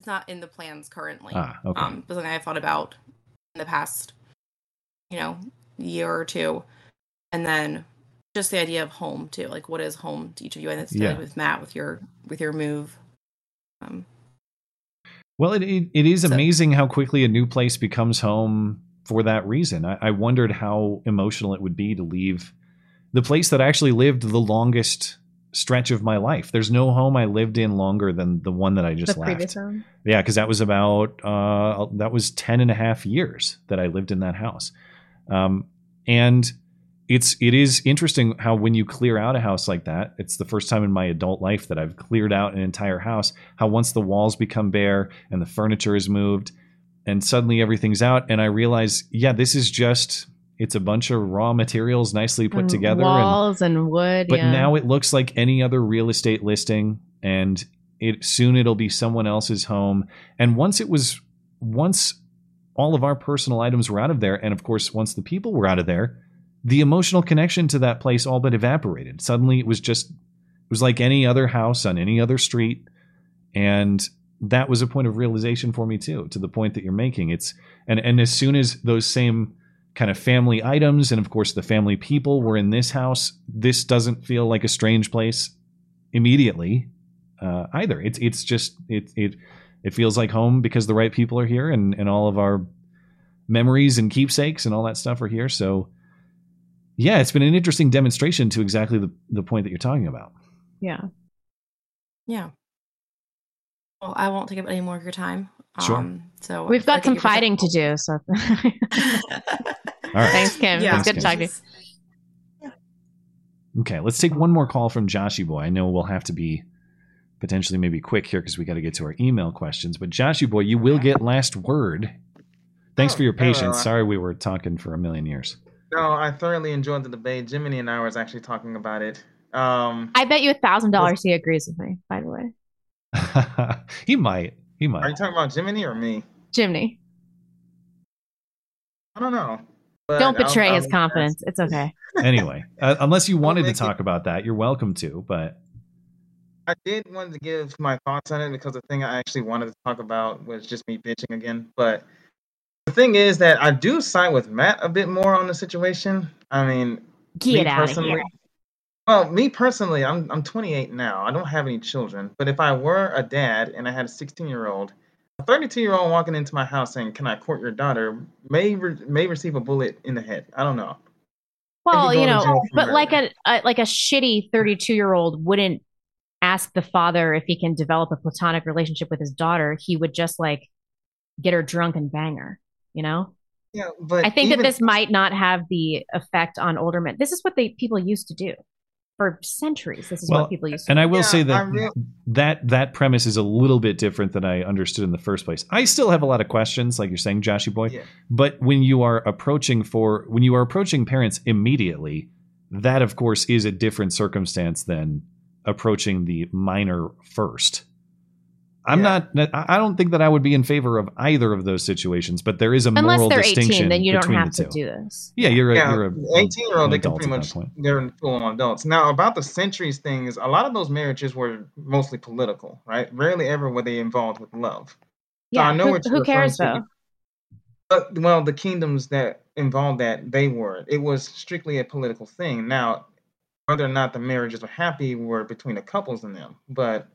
it's not in the plans currently. Ah, okay. Um, but something I've thought about in the past, you know, year or two, and then just the idea of home too. Like, what is home to each of you? And it's Yeah. with Matt with your with your move. Um, Well, it it, it is amazing how quickly a new place becomes home for that reason. I, I wondered how emotional it would be to leave the place that I actually lived the longest stretch of my life. There's no home I lived in longer than the one that I just the left. previous home. Yeah, because that was about uh, that was 10 and a half years that I lived in that house. Um, and it's it is interesting how when you clear out a house like that, it's the first time in my adult life that I've cleared out an entire house. How once the walls become bare and the furniture is moved, and suddenly everything's out and I realize, yeah, this is just it's a bunch of raw materials nicely put And together and walls and, wood. but yeah. now it looks like any other real estate listing and it soon it'll be someone else's home and once it was once all of our personal items were out of there and of course once the people were out of there the emotional connection to that place all but evaporated. Suddenly it was just it was like any other house on any other street. And that was a point of realization for me too to the point that you're making. It's and and as soon as those same kind of family items and of course the family people were in this house this doesn't feel like a strange place immediately uh, either. It's it's just it it it feels like home because the right people are here and and all of our memories and keepsakes and all that stuff are here. So yeah it's been an interesting demonstration to exactly the, the point that you're talking about yeah. Yeah. Well, I won't take up any more of your time. Sure. Um, so We've got some fighting to do. So all right thanks, Kim. Yeah. It's good to talk to you. Okay, let's take one more call from Joshy Boy. I know we'll have to be potentially maybe quick here because we got to get to our email questions. But Joshy Boy, you will get last word. Thanks for your hello. patience. Sorry we were talking for a million years. No, I thoroughly enjoyed the debate. Jiminy and I was actually talking about it. Um, I bet you a thousand dollars he agrees with me. By the way, he might. He might. are you talking about Jiminy or me? Jiminy. I don't know. but don't I'll- betray I'll his confidence. It's okay. Anyway, uh, unless you wanted to make it- talk about that, you're welcome to. But I did want to give my thoughts on it because the thing I actually wanted to talk about was just me bitching again. But the thing is that I do side with Matt a bit more on the situation. I mean, Get me out of here. Well, me personally, I'm I'm 28 now. I don't have any children. But if I were a dad and I had a 16 year old, a 32 year old walking into my house saying, "Can I court your daughter?" may re- may receive a bullet in the head. I don't know. Well, you know, but like a, a like a shitty 32 year old wouldn't ask the father if he can develop a platonic relationship with his daughter. He would just like get her drunk and bang her. You know. Yeah, but I think even- that this might not have the effect on older men. This is what they people used to do for centuries. This is well, what people used to. and do. I will Yeah, say that real- that that premise is a little bit different than I understood in the first place. I still have a lot of questions, like you're saying, Joshy boy. Yeah. But when you are approaching for when you are approaching parents immediately, that of course is a different circumstance than approaching the minor first. I'm Yeah. not. I I don't think that I would be in favor of either of those situations, but there is a Unless moral they're distinction 18, then you don't between have the to two. do this. Yeah, you're a, yeah, you're a 18 year old, they can pretty much, they're full on adults. Now, about the centuries thing is a lot of those marriages were mostly political, right? Rarely ever were they involved with love. So Yeah, I know who, what you're who referring cares to. though? But, well, the kingdoms that involved that, they were. It was strictly a political thing. Now, whether or not the marriages were happy were between the couples and them. But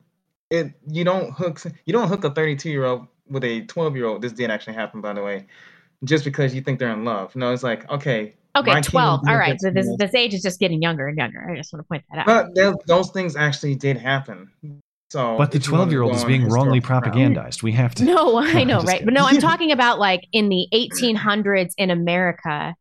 it you don't hook you don't hook a 32 year old with a 12 year old. This did actually happen, by the way, just because you think they're in love. No, it's like okay. Okay, 12. All right. So this this. this age is just getting younger and younger. I just want to point that out. But tho- those things actually did happen. So, But the if you wanna 12 year old is being wrongly historical ground. propagandized. We have to. No, I know, right? kidding. But no, I'm talking about like in the 1800s in America.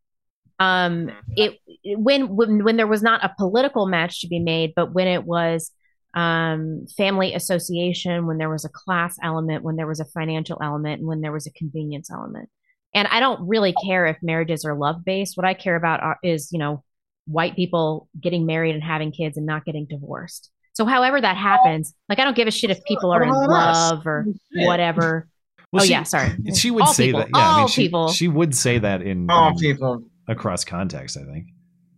Um, it when when when there was not a political match to be made, but when it was um family association, when there was a class element, when there was a financial element, and when there was a convenience element. And I don't really care if marriages are love based. What I care about are, is, you know, white people getting married and having kids and not getting divorced. So, however that happens, like I don't give a shit if people are in What about us? love or whatever. Well, oh she- yeah, sorry. She would All say people. that. Yeah, I mean, All she, people. she would say that in, All in- people. across context. I think.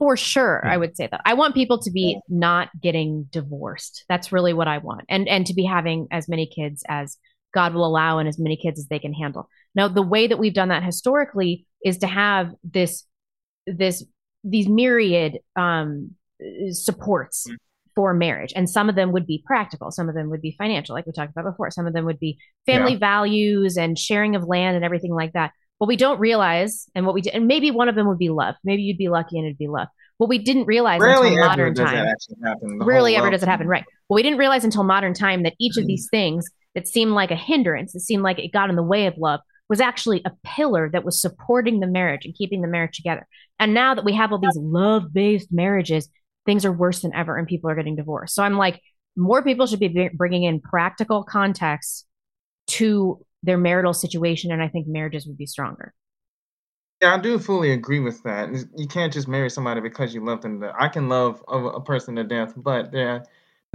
For sure, I would say that. I want people to be not getting divorced. That's really what I want. And and to be having as many kids as God will allow and as many kids as they can handle. Now, the way that we've done that historically is to have this this these myriad um supports for marriage. And some of them would be practical, some of them would be financial, like we talked about before. Some of them would be family Yeah. values and sharing of land and everything like that. What we don't realize, and what we did, and maybe one of them would be love. Maybe you'd be lucky and it'd be love. What we didn't realize Rarely until modern time, that actually happen. the rarely whole ever does it happen, right? Well, we didn't realize until modern time that each of mm-hmm. these things that seemed like a hindrance, that seemed like it got in the way of love, was actually a pillar that was supporting the marriage and keeping the marriage together. And now that we have all these love based marriages, things are worse than ever and people are getting divorced. So I'm like, more people should be bringing in practical context to their marital situation, and I think marriages would be stronger. Yeah, I do fully agree with that. You can't just marry somebody because you love them. I can love a, person to death, but there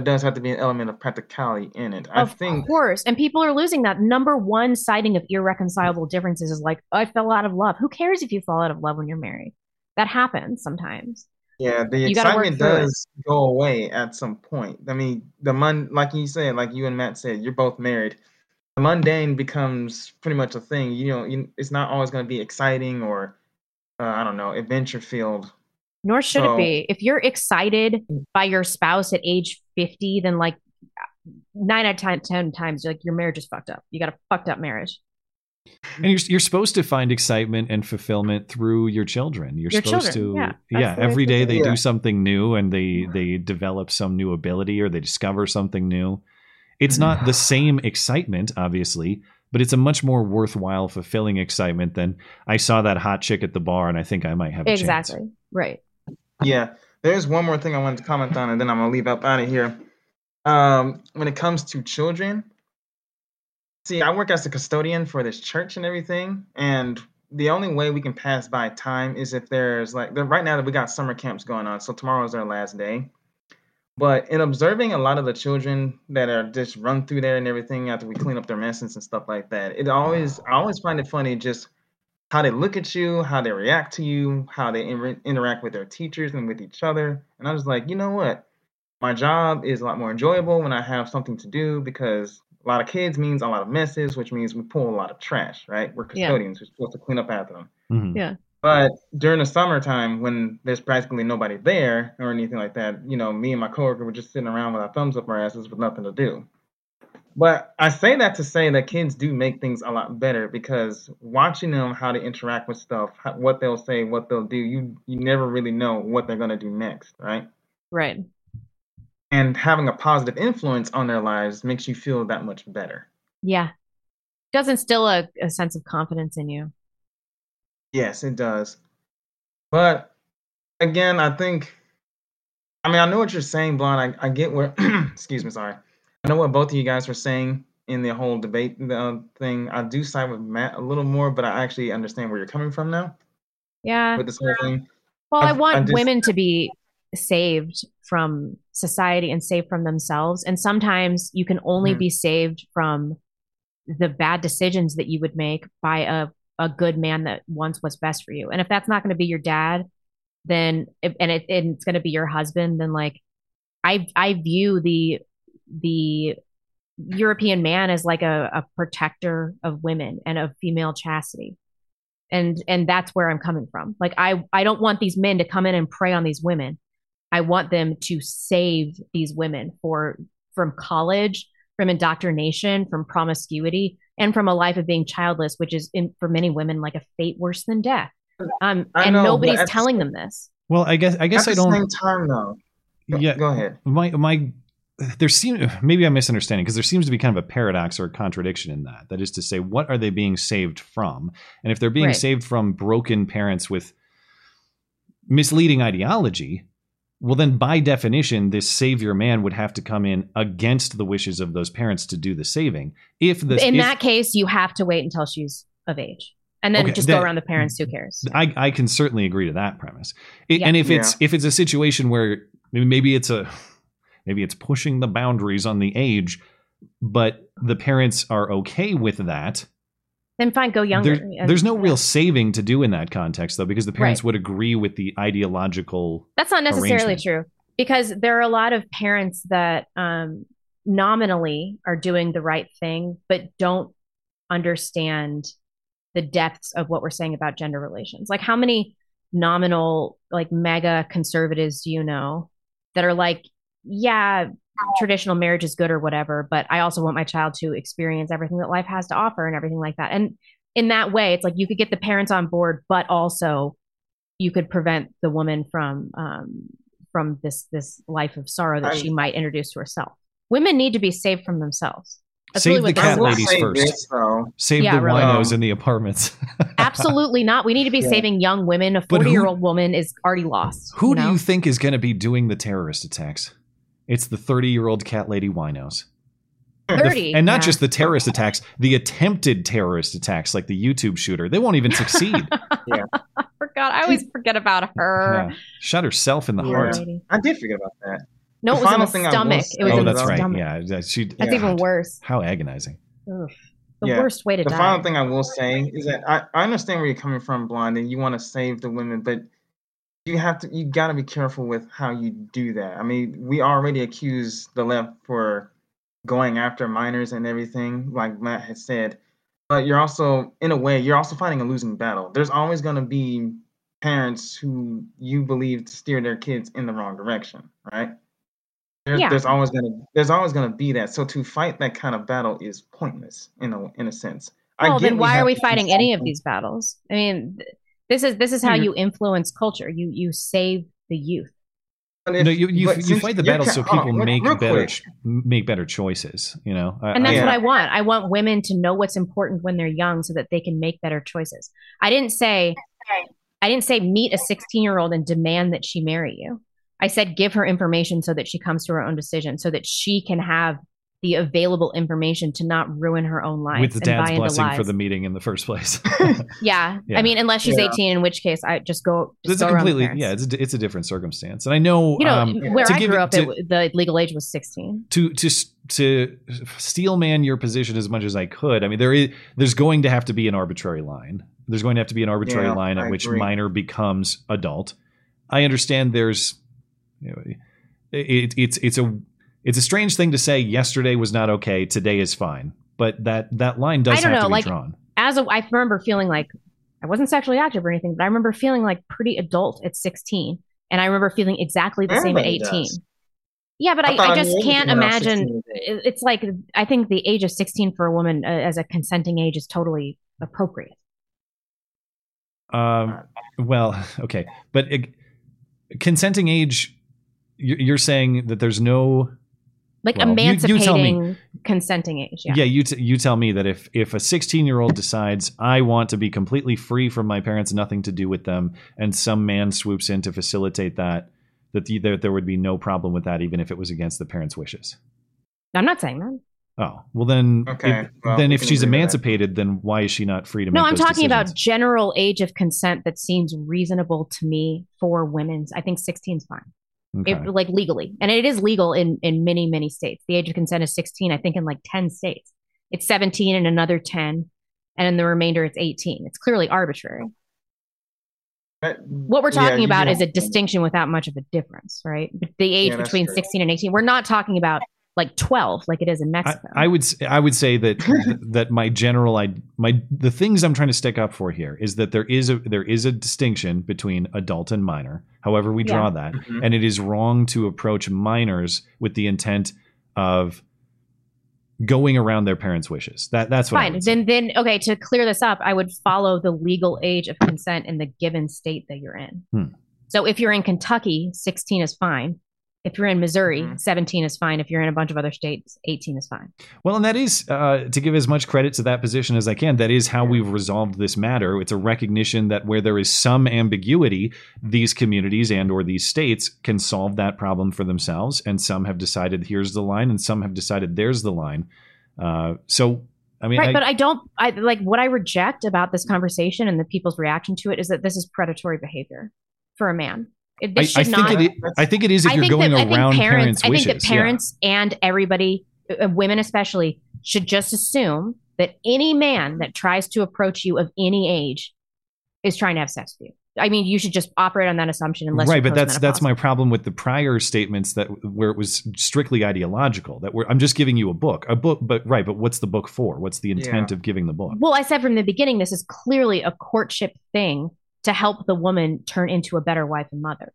does have to be an element of practicality in it. I of think course, and people are losing that. Number one citing of irreconcilable differences is like, I fell out of love. Who cares if you fall out of love when you're married? That happens sometimes. Yeah, the You excitement through it. does go away at some point. I mean, the mun like you said, like you and Matt said, you're both married. The mundane becomes pretty much a thing. You know, you, it's not always going to be exciting or uh, I don't know, adventure filled. Nor should So- it be. If you're excited by your spouse at age 50, then like nine out of 10, 10 times, like your marriage is fucked up. You got a fucked up marriage. And you're you're supposed to find excitement and fulfillment through your children. You're Your supposed children, to yeah. That's yeah, the way every to day do they it. do something new and they they develop some new ability or they discover something new. It's not the same excitement obviously, but it's a much more worthwhile fulfilling excitement than I saw that hot chick at the bar and I think I might have a chance. Exactly. Right. Yeah. There's one more thing I wanted to comment on, and then I'm gonna leave up out of here. Um, when it comes to children, see, I work as a custodian for this church and everything, and the only way we can pass by time is if there's like there, right now that we got summer camps going on, so tomorrow is our last day. But in observing a lot of the children that are just run through there and everything after we clean up their messes and stuff like that, it always I always find it funny just how they look at you, how they react to you, how they inter- interact with their teachers and with each other. And I was like, you know what? My job is a lot more enjoyable when I have something to do because a lot of kids means a lot of messes, which means we pull a lot of trash, right? We're Yeah. custodians, we're supposed to clean up after them. Mm-hmm. Yeah. But during the summertime, when there's practically nobody there or anything like that, you know, me and my coworker were just sitting around with our thumbs up our asses with nothing to do. But I say that to say that kids do make things a lot better because watching them how to interact with stuff, how, what they'll say, what they'll do, you you never really know what they're gonna do next, right? Right. And having a positive influence on their lives makes you feel that much better. Yeah. Does instill a, a sense of confidence in you. Yes, it does. But again, I think, I mean, I know what you're saying, Blonde. I, I get where, excuse me, sorry. I know what both of you guys were saying in the whole debate uh, thing. I do side with Matt a little more, but I actually understand where you're coming from now Yeah. with this whole thing. Well, I I've- want I'm just- women to be saved from society and saved from themselves. And sometimes you can only Mhm. be saved from the bad decisions that you would make by a, a good man that wants what's best for you. And if that's not going to be your dad, then if, and, it, and it's going to be your husband, then like I I view the the European man as like a, a protector of women and of female chastity. And and that's where i'm coming from. Like i i don't want these men to come in and prey on these women. I want them to save these women for from college from indoctrination from promiscuity and from a life of being childless which is in, for many women like a fate worse than death um and know, nobody's at the telling them this Well, I guess I guess At I don't same time, though. Go, yeah go ahead. my my there seem maybe i'm misunderstanding because there seems to be kind of a paradox or a contradiction in that that is to say what are they being saved from and if they're being Right. saved from broken parents with misleading ideology well then by definition this savior man would have to come in against the wishes of those parents to do the saving if the in if- that case you have to wait until she's of age and then Okay, just that- go around the parents who cares I, I can certainly agree to that premise. It, Yeah. And if it's Yeah. if it's a situation where maybe- maybe it's a maybe it's pushing the boundaries on the age, but the parents are okay with that. Then fine go younger There, And- there's no real saving to do in that context though, because the parents Right. would agree with the ideological. That's not necessarily true because there are a lot of parents that um, nominally are doing the right thing, but don't understand the depths of what we're saying about gender relations. Like, how many nominal, like, mega conservatives do you know that are like, yeah, traditional marriage is good or whatever, but I also want my child to experience everything that life has to offer and everything like that. And in that way, it's like you could get the parents on board, but also you could prevent the woman from um, from this this life of sorrow that I- she might introduce to herself. Women need to be saved from themselves. That's Save really the what cat ladies say first. this. Save Yeah, the really. winos Um, in the apartments. Absolutely not. We need to be Yeah. saving young women. A forty year old woman is already lost. Who do know? you think is going to be doing the terrorist attacks? It's the 30 year old cat lady winos. Hmm. The- 30, and not yeah. just the terrorist attacks, the attempted terrorist attacks, like the YouTube shooter. They won't even succeed. yeah. Forgot. I always forget about her. Yeah. Shot herself in the Yeah. heart. I did forget about that. No, The it was in the thing I stomach. It was oh, in that's the right. stomach. Yeah, that- she. That's even worse. How agonizing. Ugh. The Yeah. worst way to the die. The final thing I will say is that I, I understand where you're coming from, Blonde, and you want to save the women, but you have to you got to be careful with how you do that. I mean, we already accuse the left for going after minors and everything, like Matt has said. But you're also, in a way, you're also fighting a losing battle. There's always going to be parents who you believe steer their kids in the wrong direction, right? There's, Yeah. there's always gonna there's always gonna be that. So to fight that kind of battle is pointless in a in a sense. I Well, then why have are we fighting any of these battles? I mean, th- this is this is how Mhm. you influence culture. You you save the youth. But no, you you, you fight the you're so ca- on, people real- make better quick. ch- make better choices. You know, I- And that's I- what I want. I want women to know what's important when they're young so that they can make better choices. I didn't say I didn't say meet a 16-year-old and demand that she marry you. I said give her information so that she comes to her own decision so that she can have the available information to not ruin her own life with the and dad's buy blessing lies. for the meeting in the first place. yeah. Yeah. I mean, unless she's Yeah. 18, in which case I just go. Just It's go a completely yeah. It's a, it's a different circumstance, and I know You know, um, where to I give grew it- up, to- it, the legal age was 16. to to to steel man your position as much as I could. I mean, there is there's going to have to be an arbitrary line. There's going to have to be an arbitrary Yeah, line at I which agree. minor becomes adult. I understand there's you know, it, it's it's a it's a strange thing to say. Yesterday was not okay. Today is fine. But that that line does I don't have know, to be like drawn. as a, I remember feeling like I wasn't sexually active or anything, but I remember feeling like pretty adult at 16, and I remember feeling exactly the same at 18. does. Yeah, but I I, I I just can't everything when I was imagine. It's like I think the age of 16 for a woman uh, as a consenting age is totally appropriate. Um, well, okay, but it, consenting age, you're saying that there's no Like Well, you- you tell me. emancipating consenting age. Yeah. Yeah, you t- you tell me that if if a 16 year old decides I want to be completely free from my parents, nothing to do with them, and some man swoops in to facilitate that, that the, there there would be no problem with that, even if it was against the parents' wishes. I'm not saying that. Oh well, then Okay, if, well, then we if she's agree with that. emancipated, then why is she not free to No, make I'm those talking about general age of consent that seems reasonable to me for women's. I think 16 is fine. Okay. It, like legally, and it is legal in in many many states. The age of consent is 16. I think in like 10 states. It's 17 in another 10, and in the remainder it's 18. It's clearly arbitrary. But- What we're talking you about don't- is a distinction without much of a difference, right? The age Yeah, between true. 16 and 18. We're not talking about like 12 like it is in Mexico. I would s- I would say that that my general I my the things I'm trying to stick up for here is that there is a there is a distinction between adult and minor. However, we draw Yeah. that, Mhm. and it is wrong to approach minors with the intent of going around their parents' wishes. That that's what I Fine. would. Then, then, okay. To clear this up, I would follow the legal age of consent in the given state that you're in. Hmm. So, if you're in Kentucky, 16 is fine. If you're in Missouri, Mhm. 17 is fine. If you're in a bunch of other states, 18 is fine. Well, and that is uh, to give as much credit to that position as I can. That is how we've resolved this matter. It's a recognition that where there is some ambiguity, these communities and or these states can solve that problem for themselves. And some have decided here's the line, and some have decided there's the line. Uh, so, I mean, right. I- but I don't, I like what I reject about this conversation and the people's reaction to it is that this is predatory behavior for a man. It, I, this I should think not. it. i- I think it is if I you're going that, I think around parents, parents' I think wishes. that yeah. parents and everybody, uh, women especially, should just assume that any man that tries to approach you of any age is trying to have sex with you. I mean, you should just operate on that assumption unless right but that's that's my problem with the prior statements that where it was strictly ideological that we're i'm just giving you a book a book but right but what's the book for what's the intent Yeah. of giving the book Well, I said from the beginning, this is clearly a courtship thing to help the woman turn into a better wife and mother.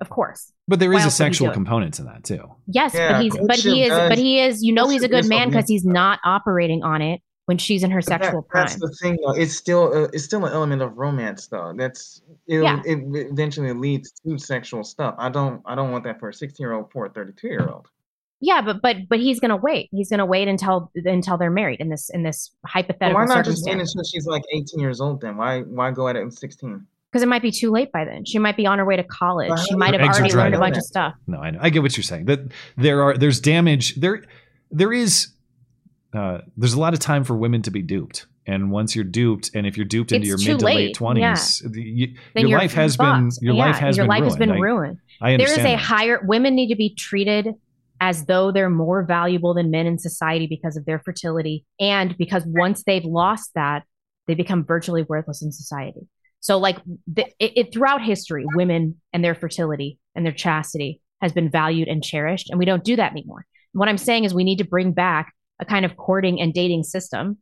Of course. But there is a sexual component to that too. Yes, yeah, but he's but he is but he is you know he's a good man because he's not operating on it when she's in her sexual that, prime. That's the thing though. It's still uh, it's still an element of romance though. That's it yeah. it eventually leads to sexual stuff. I don't I don't want that for a 16-year-old poor 32-year-old. Yeah, but but but he's gonna wait. He's gonna wait until until they're married in this in this hypothetical why not just wait until she's like eighteen years old? Then why why go at it at sixteen? Because it might be too late by then. She might be on her way to college. Well, She might have already learned a bunch that. of stuff. no I, know. I get what you're saying that there are there's damage there there is uh, there's a lot of time for women to be duped. And once you're duped, and if you're duped into It's your mid to late. late twenties, you, then your life has been your Yeah, life has your been life has ruined. been I- ruined. I there is understand a that. higher women need to be treated as though they're more valuable than men in society because of their fertility. And because once they've lost that they become virtually worthless in society. So like the, it, it throughout history women and their fertility and their chastity has been valued and cherished and we don't do that anymore. What i'm saying is we need to bring back a kind of courting and dating system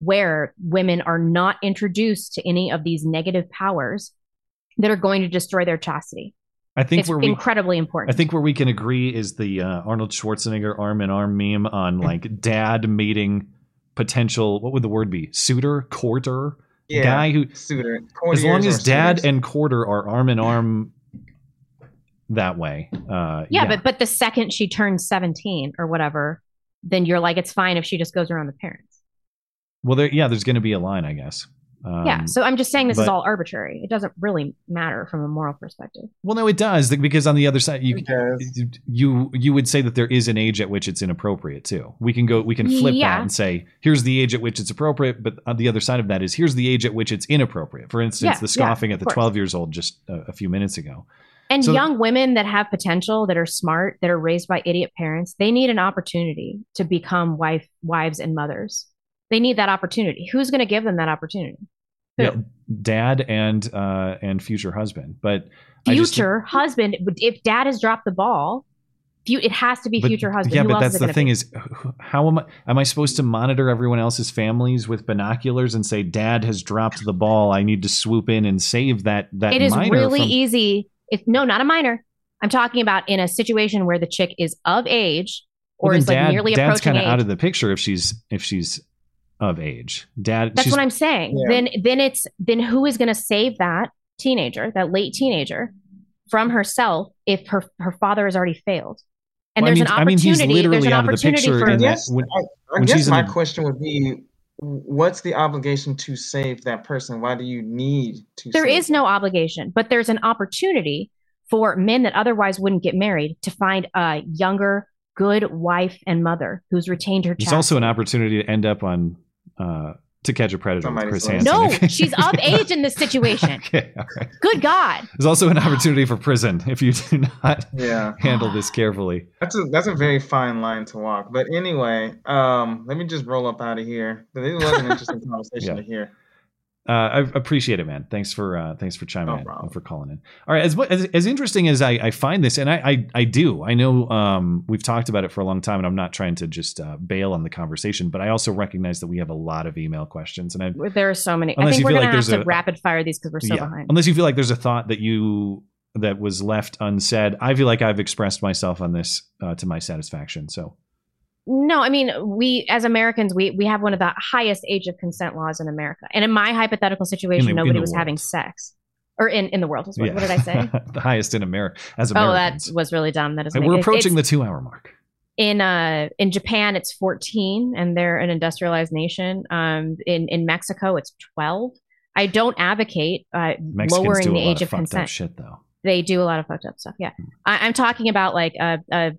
where women are not introduced to any of these negative powers that are going to destroy their chastity I think it's where we- incredibly important. I think where we can agree is the uh, Arnold Schwarzenegger arm in arm meme on like dad meeting potential. What would the word be? Suitor, courter, Yeah, guy who suitor. As long as dad suitors. and quarter are arm in arm that way. Uh, yeah, but but the second she turns 17 or whatever, then you're like, it's fine if she just goes around the parents. well, there, yeah, there's going to be a line, I guess. Um, yeah. So I'm just saying this is all arbitrary. It doesn't really matter from a moral perspective. Well, no, it does because on the other side, you you you would say that there is an age at which it's inappropriate too. We can go, we can flip Yeah. that and say, here's the age at which it's appropriate, but on the other side of that is here's the age at which it's inappropriate. For instance, Yeah, the scoffing of at the 12 years old just a, a few minutes ago. And So- young women that have potential, that are smart, that are raised by idiot parents, they need an opportunity to become wife, wives, and mothers. They need that opportunity. Who's going to give them that opportunity? Who? Yeah, dad and uh and future husband, but Future husband. If dad has dropped the ball, it has to be but- future husband. Yeah, Who but that's the thing be? is, how am I? Am I supposed to monitor everyone else's families with binoculars and say, "Dad has dropped the ball. I need to swoop in and save that that." it is really from- easy. If no, not a minor. I'm talking about in a situation where the chick is of age or Well, is like dad, nearly dad's approaching kind of out of the picture if she's if she's of age. Dad, That's what I'm saying. Yeah. Then then it's then who is going to save that teenager, that late teenager, from herself if her her father has already failed? And Well, I there's mean- an I mean, he's opportunity. there's literally an out of the opportunity picture for in that Yes, when- I, I when guess my the- question would be, what's the obligation to save that person? Why do you need to? There save is no obligation, but there's an opportunity for men that otherwise wouldn't get married to find a younger, good wife and mother who's retained her There's also an opportunity to end up on uh, To Catch a Predator with Chris Hansen. no, she's of age in this situation. okay, all right. Good God. There's also an opportunity for prison if you do not Yeah. handle this carefully. That's a that's a very fine line to walk. But anyway, um, let me just roll up out of here. But it was an interesting conversation Yeah. to hear. Uh, I appreciate it, man. Thanks for uh, thanks for chiming in and for calling in. All right, as as, as interesting as I, I find this, and I, I I do, I know um, we've talked about it for a long time, and I'm not trying to just uh, bail on the conversation, but I also recognize that we have a lot of email questions, and I There are so many. I Unless think you we're feel going like to have there's to a- rapid fire these because we're so behind. unless you feel like there's a thought that you that was left unsaid, I feel like I've expressed myself on this uh, to my satisfaction. So No, I mean, we as Americans, we we have one of the highest age of consent laws in America. And in my hypothetical situation, the- nobody was world. having sex. Or in, in the world. What, yeah. what did I say? the highest in America as oh, that was really dumb. That is we're approaching the two hour mark. in uh in Japan it's 14 and they're an industrialized nation. Um in in Mexico it's 12. I don't advocate uh, lowering the age of of consent. shit, though. They do a lot of fucked up stuff. Yeah, I, I'm talking about like a, a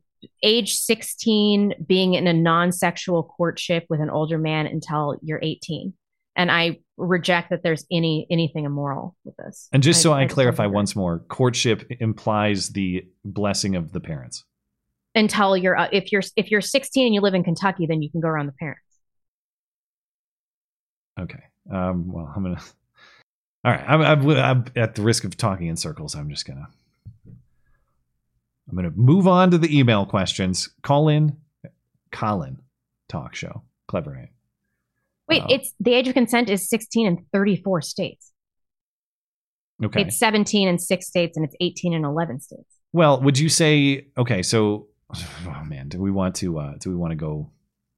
age 16 being in a non-sexual courtship with an older man until you're 18, and I reject that there's any anything immoral with this. And just so I, don't clarify once more, courtship implies the blessing of the parents. until you're uh, if you're if you're 16 and you live in Kentucky, then you can go around the parents. Okay. Um, well, I'm gonna. All right. I'm, I'm, I'm at the risk of talking in circles. I'm just gonna. I'm gonna move on to the email questions. Call in, Colin, talk show, clever name. Wait, Uh, it's the age of consent is 16 in 34 states. Okay. It's 17 in six states and it's 18 in 11 states. Well, would you say okay? So, oh man, do we want to? uh Do we want to go?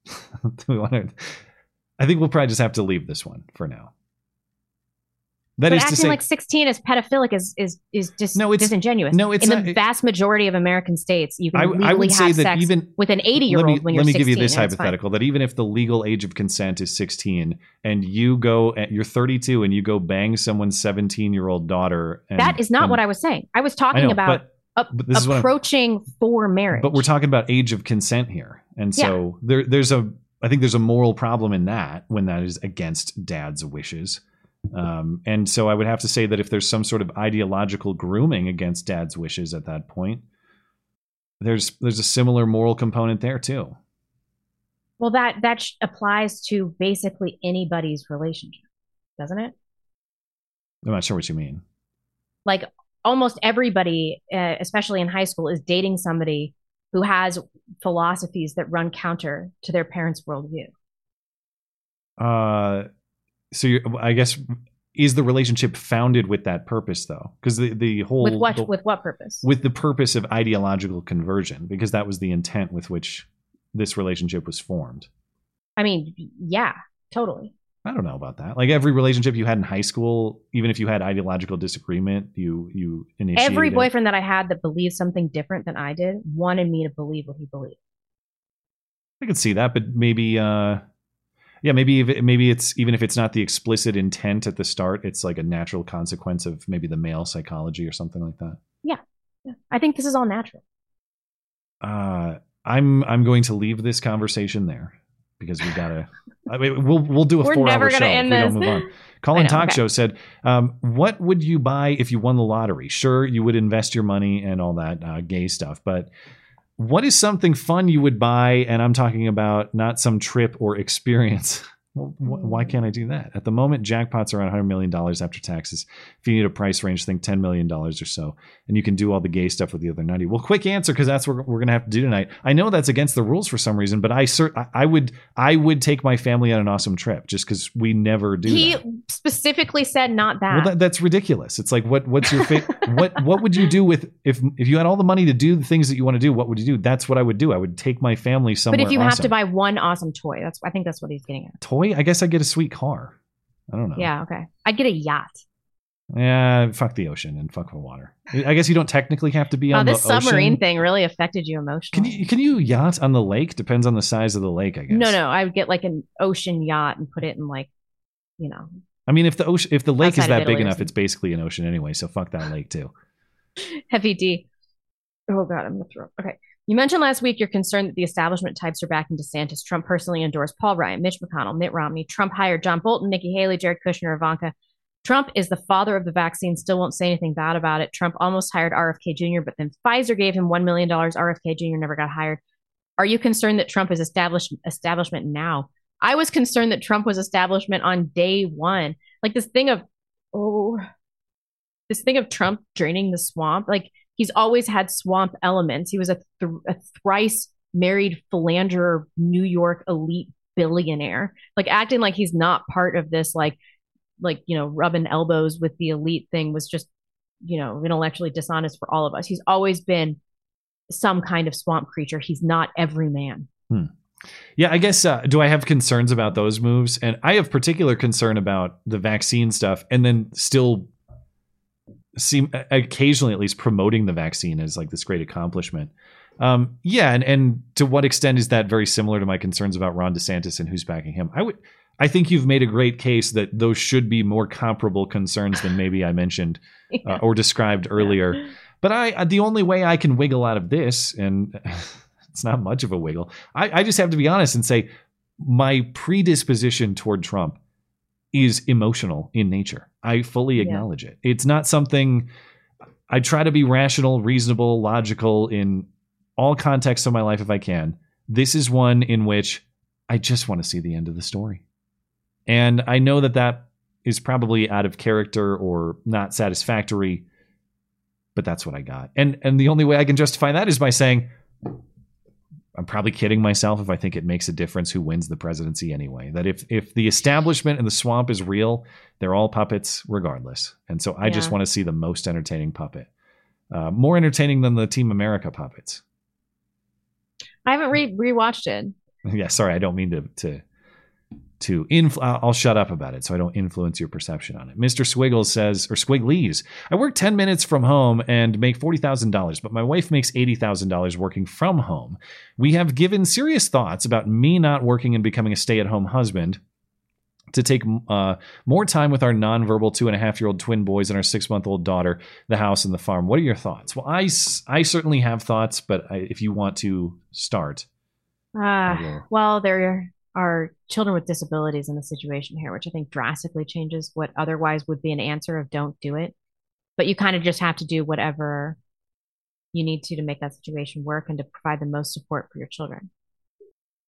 do we want to? I think we'll probably just have to leave this one for now. That but is acting to say, like 16 is pedophilic is is is just No, it's- disingenuous. no, it's in not- the vast majority of American states, you can I- I legally would say have that sex even- with an 80 year let me, old when you're let me give you this and it's fine. hypothetical that even if the legal age of consent is 16 and you go at you're 32 and you go bang someone's 17 year old daughter and, that is not and- what I was saying. I was talking know, about but- but this is approaching for marriage. but we're talking about age of consent here and so there there's a I think there's a moral problem in that when that is against dad's wishes. Um, and so I would have to say that if there's some sort of ideological grooming against dad's wishes at that point, there's there's a similar moral component there too. Well, that that sh- applies to basically anybody's relationship, doesn't it? I'm not sure what you mean. Like almost everybody, uh, especially in high school, is dating somebody who has philosophies that run counter to their parents' worldview. Uh, so I guess is the relationship founded with that purpose though? Because the the whole With what the- with what purpose? with the purpose of ideological conversion, because that was the intent with which this relationship was formed. I mean, yeah, totally. I don't know about that. Like every relationship you had in high school, even if you had ideological disagreement, you you initiated Every it. boyfriend that I had that believed something different than I did wanted me to believe what he believed. I could see that, but maybe, uh, yeah, maybe if it, maybe it's even if it's not the explicit intent at the start, it's like a natural consequence of maybe the male psychology or something like that. Yeah, yeah. I think this is all natural. Uh, I'm I'm going to leave this conversation there because we gotta. I mean, we'll we'll do a We're four hour show end we don't move on. Colin know, Talk okay. Show said, um, "What would you buy if you won the lottery? Sure, you would invest your money and all that uh, gay stuff, but what is something fun you would buy? And I'm talking about not some trip or experience." Well, wh- why mm-hmm. can't I do that? At the moment, jackpots are around $100 million after taxes. If you need a price range, think $10 million or so. And you can do all the gay stuff with the other 90. Well, quick answer, because that's what we're going to have to do tonight. I know that's against the rules for some reason, but I cert- I- I would I would take my family on an awesome trip just because we never do He that. specifically said not that. Well, that, that's ridiculous. It's like what what's your fa- what what would you do with if if you had all the money to do the things that you want to do? What would you do? That's what I would do. I would take my family somewhere. but if you have to buy one awesome toy, that's I think that's what he's getting at. toy, I guess I get a sweet car. I don't know. Yeah, okay. I'd get a yacht. Yeah, fuck the ocean and fuck the water. I guess you don't technically have to be on this the submarine ocean. thing really affected you emotionally. Can you can you yacht on the lake? Depends on the size of the lake, I guess. No, no, I would get like an ocean yacht and put it in like, you know, I mean, if the ocean, if the lake is that big Italy enough, it's basically an ocean anyway. So fuck that lake too. heavy D. Oh god, I'm gonna throw. Okay, you mentioned last week you're concerned that the establishment types are backing DeSantis. Trump personally endorsed Paul Ryan, Mitch McConnell, Mitt Romney. Trump hired John Bolton, Nikki Haley, Jared Kushner, Ivanka. Trump is the father of the vaccine. Still won't say anything bad about it. Trump almost hired RFK Jr., but then Pfizer gave him one million dollars. RFK Jr. never got hired. Are you concerned that Trump is established establishment now? I was concerned that Trump was establishment on day one. Like this thing of oh, this thing of Trump draining the swamp. Like he's always had swamp elements. He was a, th- a thrice married philanderer, New York elite billionaire. Like acting like he's not part of this. Like like you know rubbing elbows with the elite thing was just you know intellectually dishonest for all of us. He's always been some kind of swamp creature. He's not every man. Hmm. Yeah, I guess. Uh, do I have concerns about those moves? And I have particular concern about the vaccine stuff, and then still seem occasionally, at least, promoting the vaccine as like this great accomplishment. Um, yeah, and and to what extent is that very similar to my concerns about Ron DeSantis and who's backing him? I would. I think you've made a great case that those should be more comparable concerns than maybe I mentioned uh, or described earlier. But I, the only way I can wiggle out of this, and it's not much of a wiggle, I, I just have to be honest and say my predisposition toward Trump is emotional in nature. I fully Yeah. acknowledge it. It's not something I try to be rational, reasonable, logical in all contexts of my life if I can. This is one in which I just want to see the end of the story. And I know that that is probably out of character or not satisfactory, but that's what I got. And and the only way I can justify that is by saying I'm probably kidding myself if I think it makes a difference who wins the presidency anyway. That if if the establishment and the swamp is real, they're all puppets regardless. And so I just want to see the most entertaining puppet. Uh, more entertaining than the Team America puppets. I haven't re rewatched it. yeah, sorry, I don't mean to to to influ- I'll shut up about it so I don't influence your perception on it. Mr. Swiggles says or Swigglies, I work 10 minutes from home and make $40,000, but my wife makes $80,000 working from home. We have given serious thoughts about me not working and becoming a stay-at-home husband to take uh, more time with our nonverbal two and a half year old twin boys and our six month old daughter, the house and the farm. What are your thoughts? Well, I, I certainly have thoughts, but I, if you want to start, will. well, there are children with disabilities in the situation here, which I think drastically changes what otherwise would be an answer of don't do it. But you kind of just have to do whatever you need to to make that situation work and to provide the most support for your children.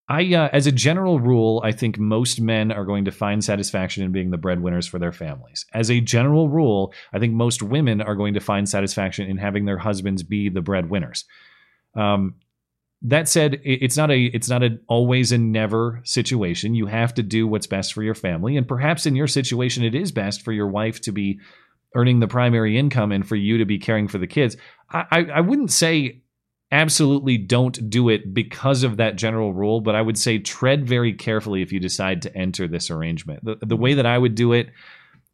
I, uh, as a general rule, I think most men are going to find satisfaction in being the breadwinners for their families. As a general rule, I think most women are going to find satisfaction in having their husbands be the breadwinners. Um, that said, it's not a it's not an always and never situation. You have to do what's best for your family, and perhaps in your situation, it is best for your wife to be earning the primary income and for you to be caring for the kids. I, I, wouldn't say absolutely don't do it because of that general rule, but I would say tread very carefully if you decide to enter this arrangement. The, the way that I would do it,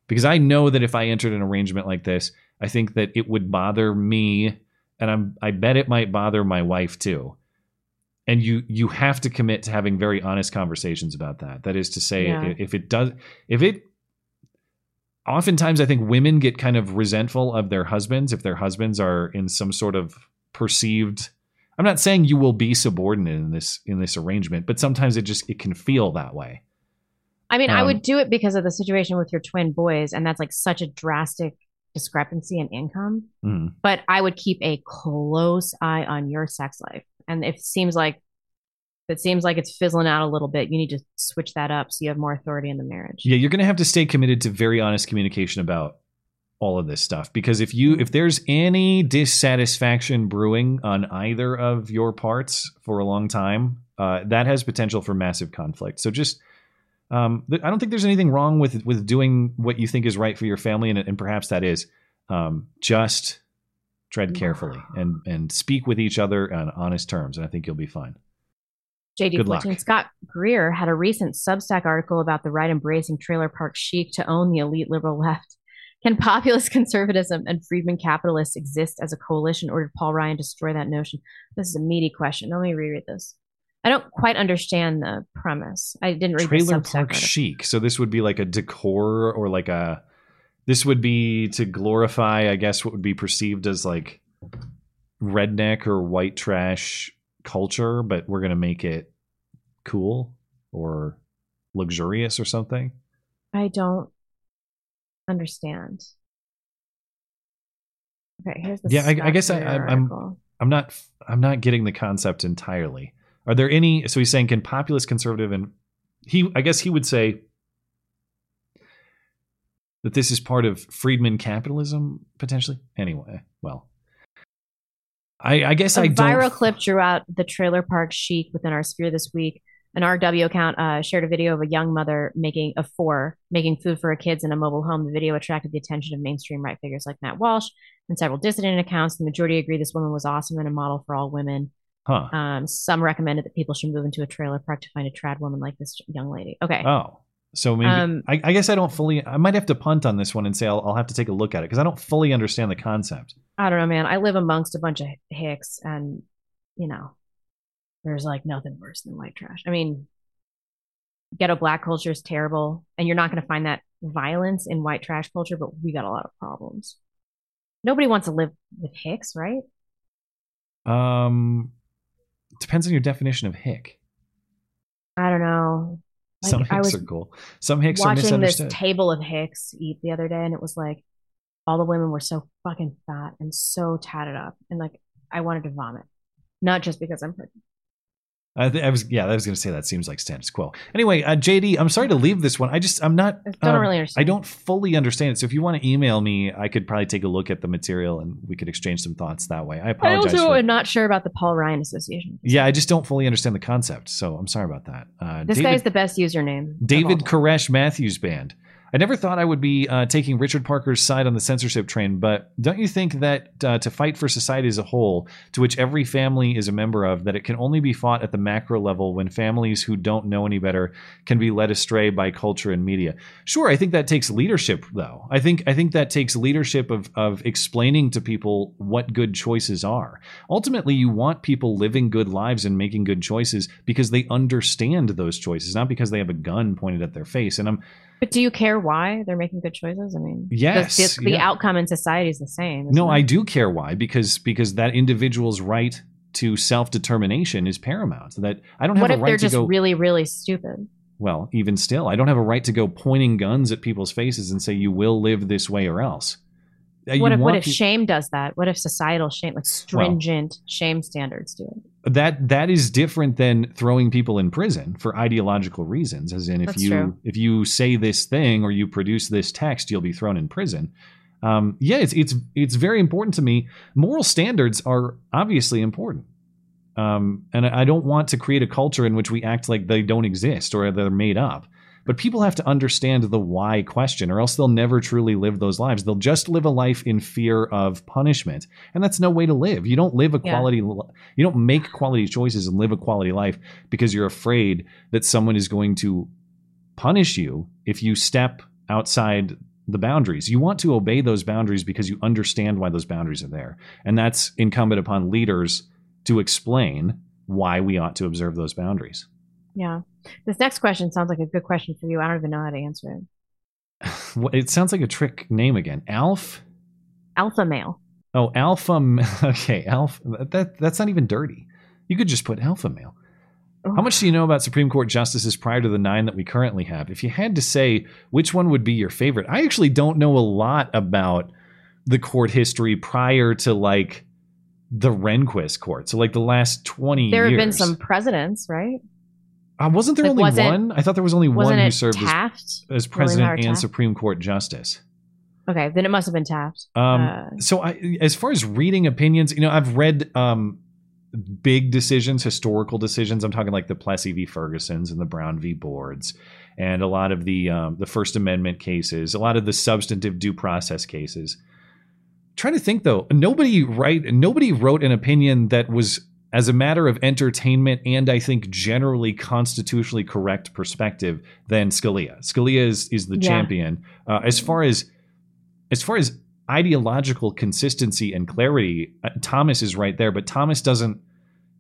because I know that if I entered an arrangement like this, I think that it would bother me, and I'm I bet it might bother my wife too. And you you have to commit to having very honest conversations about that. That is to say, Yeah. if it does, if it oftentimes I think women get kind of resentful of their husbands if their husbands are in some sort of perceived I'm not saying you will be subordinate in this in this arrangement, but sometimes it just it can feel that way. I mean, I Um, would do it because of the situation with your twin boys, and that's like such a drastic discrepancy in income. Mhm. But I would keep a close eye on your sex life, and if it seems like it seems like it's fizzling out a little bit, you need to switch that up so you have more authority in the marriage. Yeah, you're going to have to stay committed to very honest communication about all of this stuff because if you if there's any dissatisfaction brewing on either of your parts for a long time, uh, that has potential for massive conflict. So just um, I don't think there's anything wrong with with doing what you think is right for your family, and, and perhaps that is um, just tread mm. carefully and and speak with each other on honest terms, and I think you'll be fine. JD Good luck. 14 Scott Greer had a recent Substack article about the right embracing trailer park chic to own the elite liberal left. Can populist conservatism and Friedman capitalists exist as a coalition, or did Paul Ryan destroy that notion? This is a meaty question. Let me reread this. I don't quite understand the premise. I didn't read the trailer park article. chic. So this would be like a decor or like a this would be to glorify, I guess, what would be perceived as like redneck or white trash culture, but we're gonna make it cool or luxurious or something. I don't understand. Okay, here's the yeah, I, I guess I, I'm I'm. I'm not I'm not getting the concept entirely. Are there any? So he's saying can populist conservative and he I guess he would say that this is part of Friedman capitalism potentially. Anyway, well, I I guess a I viral don't. clip drew out the trailer park chic within our sphere this week. An RW account uh, shared a video of a young mother making a four making food for her kids in a mobile home. The video attracted the attention of mainstream right figures like Matt Walsh and several dissident accounts. The majority agree this woman was awesome and a model for all women. Huh. Um, some recommended that people should move into a trailer park to find a trad woman like this young lady. Okay. Oh, so maybe Um, I, I guess I don't fully. I might have to punt on this one and say I'll, I'll have to take a look at it because I don't fully understand the concept. I don't know, man. I live amongst a bunch of hicks, and you know, there's like nothing worse than white trash. I mean, ghetto black culture is terrible, and you're not going to find that violence in white trash culture, but we got a lot of problems. Nobody wants to live with hicks, right? Um, depends on your definition of hick. I don't know. Some hicks are cool. Some hicks are watching this table of hicks eat the other day, and it was like all the women were so fucking fat and so tatted up, and like I wanted to vomit. Not just because I'm pregnant. I, th- I was yeah, I was going to say that seems like status quo. Anyway, uh, JD, I'm sorry to leave this one. I just I'm not I don't uh, really understand. I don't fully understand it. So if you want to email me, I could probably take a look at the material and we could exchange some thoughts that way. I apologize. I also am not sure about the Paul Ryan Association. yeah, I just don't fully understand the concept. So I'm sorry about that. Uh, This David, guy's the best username. David. Koresh Matthews Band. I never thought I would be uh, taking Richard Parker's side on the censorship train, but don't you think that uh, to fight for society as a whole, to which every family is a member of, that it can only be fought at the macro level when families who don't know any better can be led astray by culture and media? Sure, I think that takes leadership, though. I think I think that takes leadership of of explaining to people what good choices are. Ultimately, you want people living good lives and making good choices because they understand those choices, not because they have a gun pointed at their face. And I'm But do you care why they're making good choices? I mean, Yes, the, the yeah. outcome in society is the same. No, isn't I do care why because because that individual's right to self determination is paramount. That I don't What have if a they're to just go. really, really stupid? well, even still, I don't have a right to go pointing guns at people's faces and say you will live this way or else. Uh, you What if what if shame does that? What if societal shame, like stringent shame standards, do it? That that is different than throwing people in prison for ideological reasons as in if That's you true. if you say this thing or you produce this text you'll be thrown in prison um, yeah it's it's it's very important to me moral standards are obviously important um, and I I don't want to create a culture in which we act like they don't exist or they're made up. But people have to understand the why question, or else they'll never truly live those lives. They'll just live a life in fear of punishment, and that's no way to live. You don't live a Yeah. quality. li- You don't make quality choices and live a quality life because you're afraid that someone is going to punish you if you step outside the boundaries. You want to obey those boundaries because you understand why those boundaries are there, and that's incumbent upon leaders to explain why we ought to observe those boundaries. Yeah. This next question sounds like a good question for you. I don't even know how to answer it. It sounds like a trick name again. Alf. Alpha male. Oh, alpha. Okay, alpha. That that's not even dirty. You could just put alpha male. How much do you know about Supreme Court justices prior to the nine that we currently have? If you had to say which one would be your favorite, I actually don't know a lot about the court history prior to like the Rehnquist court. So like the last twenty There have years. been some presidents, right? Uh, wasn't there Like, only wasn't- one? I thought there was only one who served as, as president and Taft? Supreme Court justice. Okay, then it must have been Taft. Um, Uh, so I, as far as reading opinions, you know, I've read um, big decisions, historical decisions. I'm talking like the Plessy v. Ferguson's and the Brown v. Boards, and a lot of the um, the First Amendment cases, a lot of the substantive due process cases. trying to think though, nobody write nobody wrote an opinion that was as a matter of entertainment and I think generally constitutionally correct perspective than Scalia. Scalia is is the Yeah. champion uh, as far as as far as ideological consistency and clarity. uh, Thomas is right there, but Thomas doesn't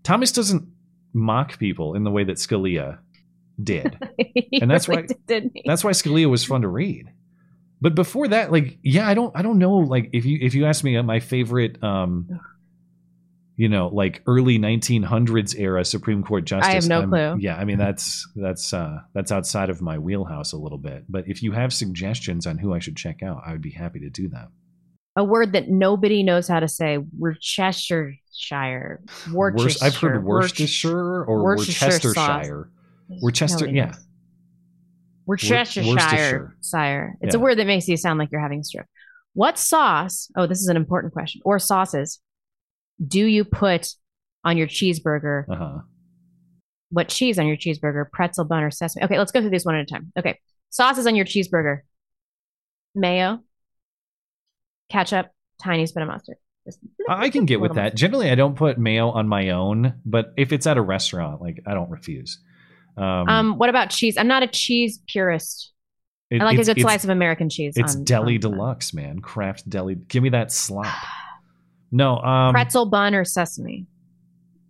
Thomas doesn't mock people in the way that Scalia did. and that's really why did, that's why Scalia was fun to read. But before that, like, yeah, I don't, I don't know. Like, if you if you ask me, uh, my favorite, um, you know, like early 1900s era Supreme Court justice, I have no I'm- clue. Yeah, I mean that's that's uh, that's outside of my wheelhouse a little bit. But if you have suggestions on who I should check out, I would be happy to do that. a word that nobody knows how to say. Worcestershire. Wor- Worcestershire. I've heard Worcestershire or Worcestershire. Worcestershire. Worcester, yeah. Worcestershire. Worcestershire. Sire. It's a word that makes you sound like you're having a stroke. What sauce? Oh, this is an important question. Or sauces do you put on your cheeseburger? Uh huh. What cheese on your cheeseburger? Pretzel bun or sesame? Okay, let's go through these one at a time. Okay, sauces on your cheeseburger: mayo, ketchup, tiny spit of mustard. Just I can get with that. Generally, I don't put mayo on my own, but if it's at a restaurant, like I don't refuse. Um, Um, what about cheese? I'm not a cheese purist. it- I like a good slice of American cheese. It's on- deli on- deluxe, man. Kraft deli. Give me that slop. No, um, pretzel bun or sesame.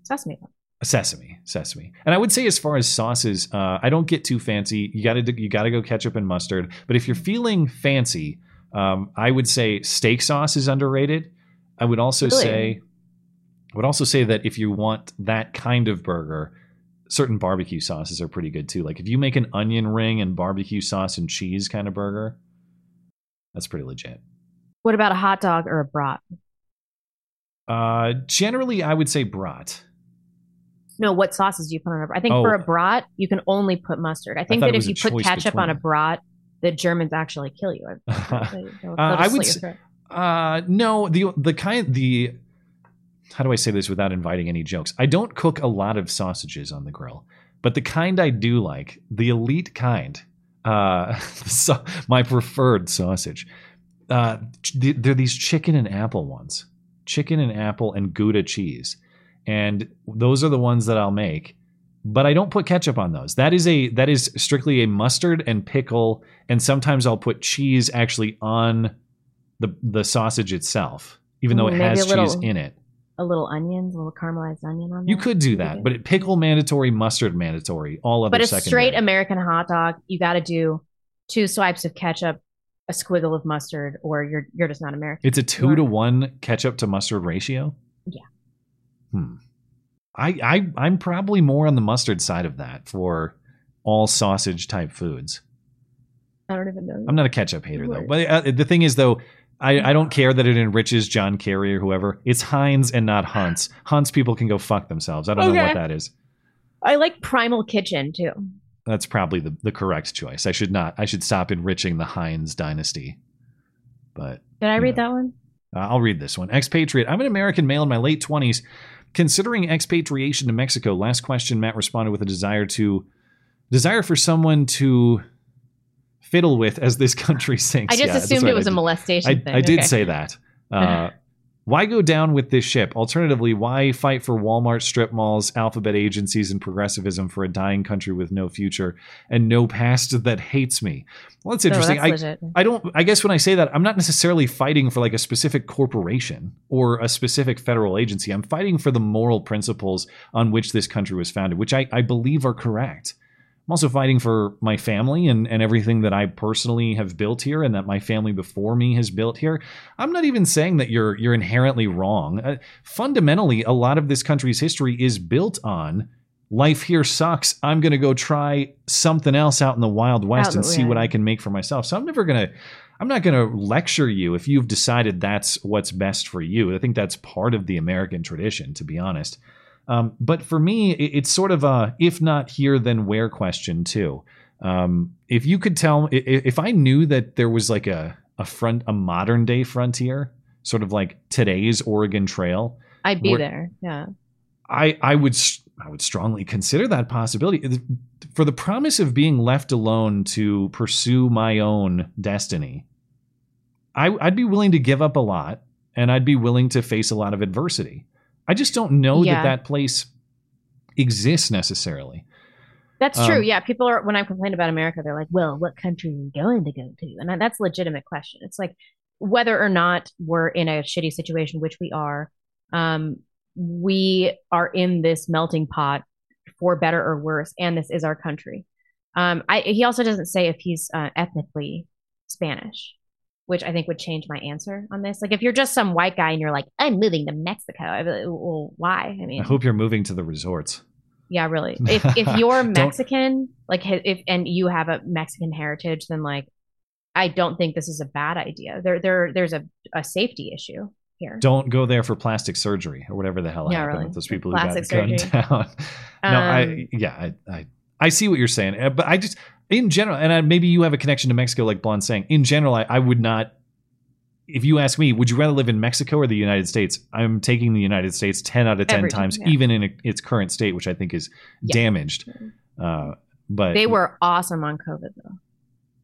Sesame bun. sesame, sesame. And I would say, as far as sauces, uh, I don't get too fancy. You got to you got to go ketchup and mustard. But if you're feeling fancy, um, I would say steak sauce is underrated. I would also Really? say, I would also say that if you want that kind of burger, certain barbecue sauces are pretty good too. Like if you make an onion ring and barbecue sauce and cheese kind of burger, that's pretty legit. What about a hot dog or a brat? Uh, generally, I would say brat. No, what sauces do you put on a brat? I think Oh. for a brat, you can only put mustard. I think thought that if you put ketchup on a between. brat, the Germans actually kill you. They'll- they'll- they'll Uh, I would slit your s- throat. Uh, no, the the kind the how do I say this without inviting any jokes? I don't cook a lot of sausages on the grill, but the kind I do like, the elite kind, uh, so, my preferred sausage. Uh, they're these chicken and apple ones, chicken and apple and Gouda cheese, and those are the ones that I'll make. But I don't put ketchup on those. That is a that is strictly a mustard and pickle, and sometimes I'll put cheese actually on the the sausage itself, even though it maybe has little- cheese in it. A little onions, a little caramelized onion on there. You could do that, but it, pickle mandatory, mustard mandatory, all other but a secondary. straight American hot dog, you got to do two swipes of ketchup, a squiggle of mustard, or you're you're just not American. it's a two to one ketchup to mustard ratio. Yeah. Hmm. I, I I'm probably more on the mustard side of that for all sausage type foods. I don't even know. I'm not a ketchup hater though. But uh, the thing is though, I, I don't care that it enriches John Kerry or whoever. It's Heinz and not Hunt's. Hunt's people can go fuck themselves. I don't know what that is. I like Primal Kitchen too. That's probably the, the correct choice. I should not. I should stop enriching the Heinz dynasty. But Did I read that one? Uh, I'll read this one. Expatriate. I'm an American male in my late 20s. Considering expatriation to Mexico, last question, Matt responded with a desire to desire for someone to fiddle with as this country sinks. I just Yeah, assumed it was I a did- molestation I, thing. I did Okay. say that. Uh, why go down with this ship? Alternatively, why fight for Walmart strip malls, alphabet agencies, and progressivism for a dying country with no future and no past that hates me? Well, that's interesting. that's I. I don't. I guess when I say that, I'm not necessarily fighting for like a specific corporation or a specific federal agency. I'm fighting for the moral principles on which this country was founded, which I, I believe are correct. I'm also fighting for my family and, and everything that I personally have built here and that my family before me has built here. I'm not even saying that you're you're inherently wrong. Uh, fundamentally, a lot of this country's history is built on life here sucks. I'm going to go try something else out in the wild west Out- and see what. I can make for myself. So I'm never going to I'm not going to lecture you if you've decided that's what's best for you. I think that's part of the American tradition, to be honest. Um, but for me, it- it's sort of a if not here, then where question too. Um, if you could tell, if I knew that there was like a a front, a modern day frontier, sort of like today's Oregon Trail, I'd be where- there. Yeah. I I would I would strongly consider that possibility for the promise of being left alone to pursue my own destiny. I, I'd be willing to give up a lot, and I'd be willing to face a lot of adversity. I just don't know Yeah. that that place exists necessarily. That's true. Um, Yeah, people are when I complain about America, they're like, "Well, what country are you going to go to?" And that's a legitimate question. It's like whether or not we're in a shitty situation, which we are, um, we are in this melting pot for better or worse, and this is our country. Um, I, he also doesn't say if he's uh, ethnically Spanish, which I think would change my answer on this. Like, if you're just some white guy and you're like, "I'm moving to Mexico," I'd be like, well, why? I mean, I hope you're moving to the resorts. yeah, really. If if you're Mexican, like if and you have a Mexican heritage, then like I don't think this is a bad idea. There there there's a, a safety issue here. Don't go there for plastic surgery or whatever the hell Yeah, happened really. with those people who Plastic got gunned down. no, I Um, yeah, I, I I see what you're saying, uh, but I just in general, and I, maybe you have a connection to Mexico, like Blonde saying. In general, I, I would not. If you ask me, would you rather live in Mexico or the United States? I'm taking the United States ten out of ten Every time, times, yeah. even in its current state, which I think is Yeah. damaged. Uh, but They were awesome on COVID though.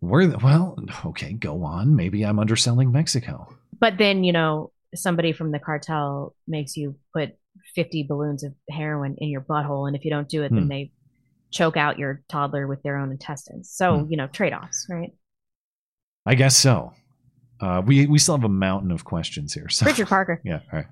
were the- well, okay, go on. Maybe I'm underselling Mexico. But then, you know, somebody from the cartel makes you put 50 balloons of heroin in your butthole and if you don't do it Hmm. then they choke out your toddler with their own intestines. So, Hmm. you know, trade-offs, right? I guess so. Uh, we we still have a mountain of questions here. So. Richard Parker. Yeah. All right.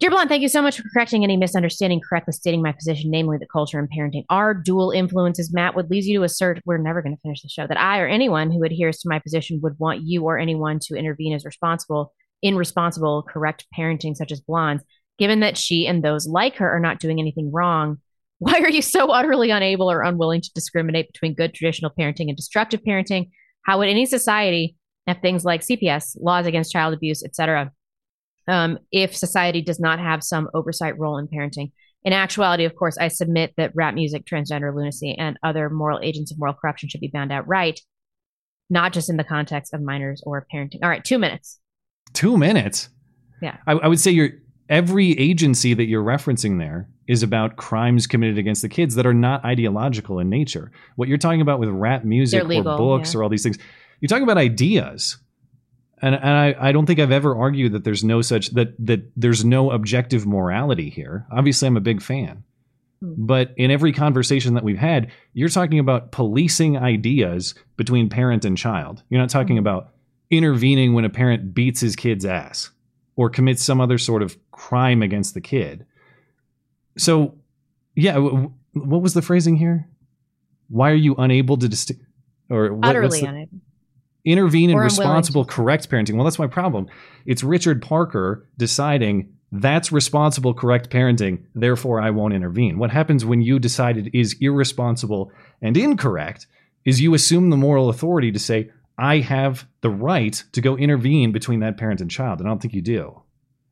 Dear Blonde, thank you so much for correcting any misunderstanding, correctly stating my position, namely that culture and parenting are dual influences. Matt would lead you to assert, we're never going to finish the show, that I or anyone who adheres to my position would want you or anyone to intervene as responsible in responsible, correct parenting, such as Blonde's, given that she and those like her are not doing anything wrong. Why are you so utterly unable or unwilling to discriminate between good traditional parenting and destructive parenting? How would any society have things like CPS, laws against child abuse, etc., um, if society does not have some oversight role in parenting. In actuality, of course, I submit that rap music, transgender lunacy, and other moral agents of moral corruption should be banned outright, not just in the context of minors or parenting. All right, two minutes. Two minutes. Yeah. I, I would say your every agency that you're referencing there is about crimes committed against the kids that are not ideological in nature. What you're talking about with rap music legal, or books yeah. or all these things, you're talking about ideas. And, and I, I don't think I've ever argued that there's no such that that there's no objective morality here. Obviously, I'm a big fan. Hmm. But in every conversation that we've had, you're talking about policing ideas between parent and child. You're not talking hmm. about intervening when a parent beats his kid's ass or commits some other sort of crime against the kid. So, yeah, w- what was the phrasing here? Why are you unable to distinct or what, Utterly the- unable. intervene in responsible, correct parenting? Well, that's my problem. It's Richard Parker deciding That's responsible, correct parenting. Therefore, I won't intervene. What happens when you decide it is irresponsible and incorrect is you assume the moral authority to say, I have the right to go intervene between that parent and child. And I don't think you do.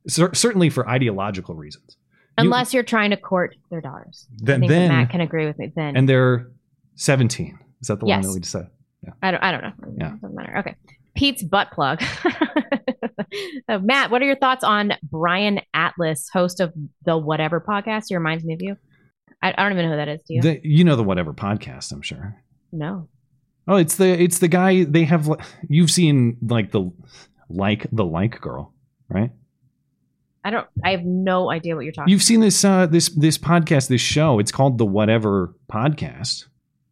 Cer- certainly for ideological reasons. Unless you, are trying to court their daughters. Then- then- Matt can agree with me. Then and they're 17. Is that the one that we just said? Yeah. I don't. I don't know. Yeah. Doesn't matter. Okay. Pete's butt plug. Uh, Matt, what are your thoughts on Brian Atlas, host of the Whatever podcast? He reminds me of you. I, I don't even know who that is. Do you? The, you know the whatever podcast, I'm sure. no. Oh, it's the it's the guy they have. You've seen like the like the like girl, right? I don't. I have no idea what you're talking. You've seen this uh, this this podcast, this show. It's called the Whatever Podcast,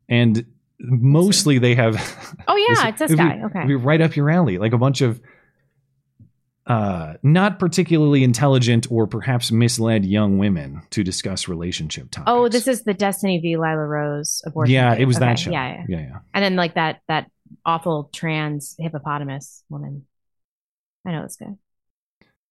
and mostly they have. Oh yeah, it's this it'd be- guy. Okay. be right up your alley, like a bunch of uh, not particularly intelligent or perhaps misled young women to discuss relationship topics. Oh, this is the Destiny v. Lila Rose abortion. yeah, thing. it was that show. Yeah, yeah, yeah, yeah. And then like that that awful trans hippopotamus woman. I know this guy.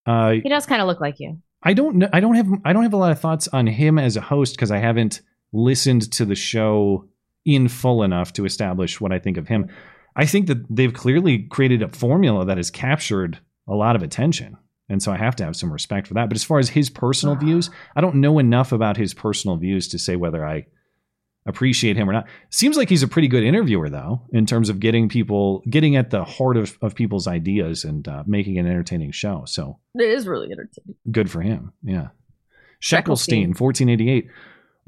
Uh, He does kind of look like you. I don't know. I don't have. I don't have a lot of thoughts on him as a host because I haven't listened to the show in full enough to establish what I think of him. I think that they've clearly created a formula that has captured a lot of attention, and so I have to have some respect for that. But as far as his personal views, I don't know enough about his personal views to say whether I appreciate him or not. Seems like he's a pretty good interviewer, though, in terms of getting people, getting at the heart of, of people's ideas and uh, making an entertaining show. So It is really entertaining. Good for him. Yeah. Sheckelstein. Sheckelstein, 1488.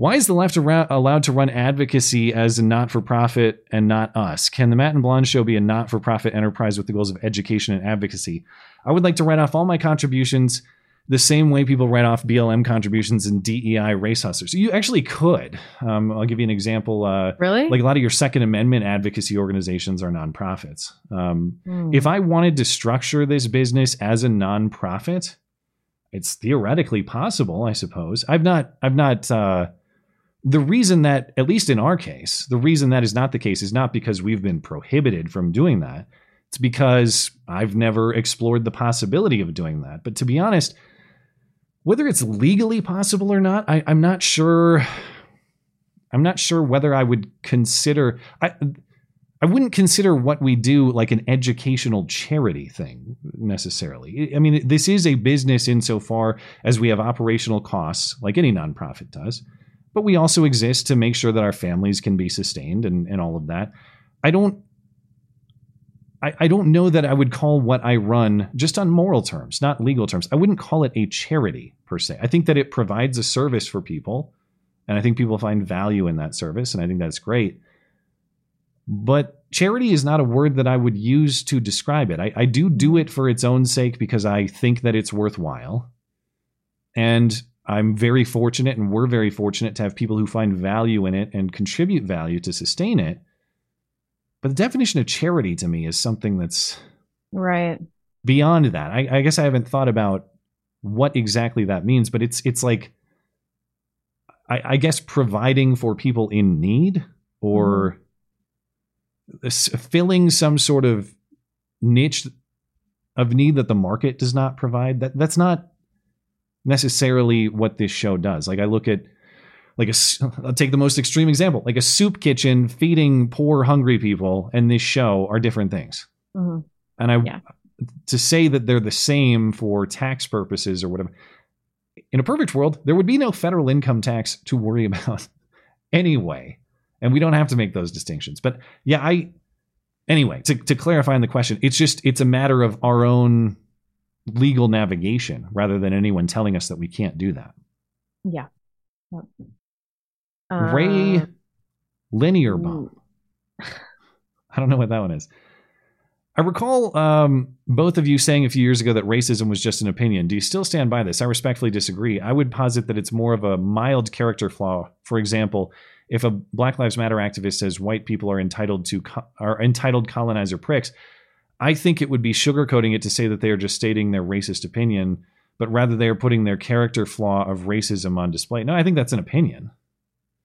Why is the left arou- allowed to run advocacy as a not for profit and not us? Can the Matt and Blonde show be a not for profit enterprise with the goals of education and advocacy? I would like to write off all my contributions the same way people write off BLM contributions and DEI race hustlers. You actually could. Um, I'll give you an example. Uh, really? Like a lot of your Second Amendment advocacy organizations are nonprofits. Um, Hmm. If I wanted to structure this business as a nonprofit, it's theoretically possible, I suppose. I've not, I've not, uh, the reason that, at least in our case, the reason that is not the case is not because we've been prohibited from doing that. It's because I've never explored the possibility of doing that. But to be honest, whether it's legally possible or not, I, I'm not sure. I'm not sure whether I would consider. I, I wouldn't consider what we do like an educational charity thing necessarily. I mean, this is a business insofar as we have operational costs, like any nonprofit does, but we also exist to make sure that our families can be sustained and, and all of that. I don't. I, I don't know that I would call what I run just on moral terms, not legal terms. I wouldn't call it a charity per se. I think that it provides a service for people, and I think people find value in that service, and I think that's great but charity is not a word that I would use to describe it. I, I do do it for its own sake because I think that it's worthwhile. And I'm very fortunate, and we're very fortunate to have people who find value in it and contribute value to sustain it. But the definition of charity to me is something that's Right. beyond that. I, I guess I haven't thought about what exactly that means, but it's it's like I, I guess providing for people in need or mm-hmm. s- filling some sort of niche of need that the market does not provide. That that's not necessarily what this show does. Like I look at like a I'll take the most extreme example, like a soup kitchen feeding poor hungry people and this show are different things. Mhm. And I Yeah. to say that they're the same for tax purposes or whatever. In a perfect world, there would be no federal income tax to worry about anyway. And we don't have to make those distinctions. But yeah, I anyway, to, to clarify on the question, it's just it's a matter of our own legal navigation rather than anyone telling us that we can't do that. Yeah. Yep. Ray Uh, Linear Bomb. I don't know what that one is. I recall um, both of you saying a few years ago that racism was just an opinion. Do you still stand by this? I respectfully disagree. I would posit that it's more of a mild character flaw. For example, if a Black Lives Matter activist says white people are entitled to co- are entitled colonizer pricks, I think it would be sugarcoating it to say that they are just stating their racist opinion, but rather they are putting their character flaw of racism on display. No, I think that's an opinion.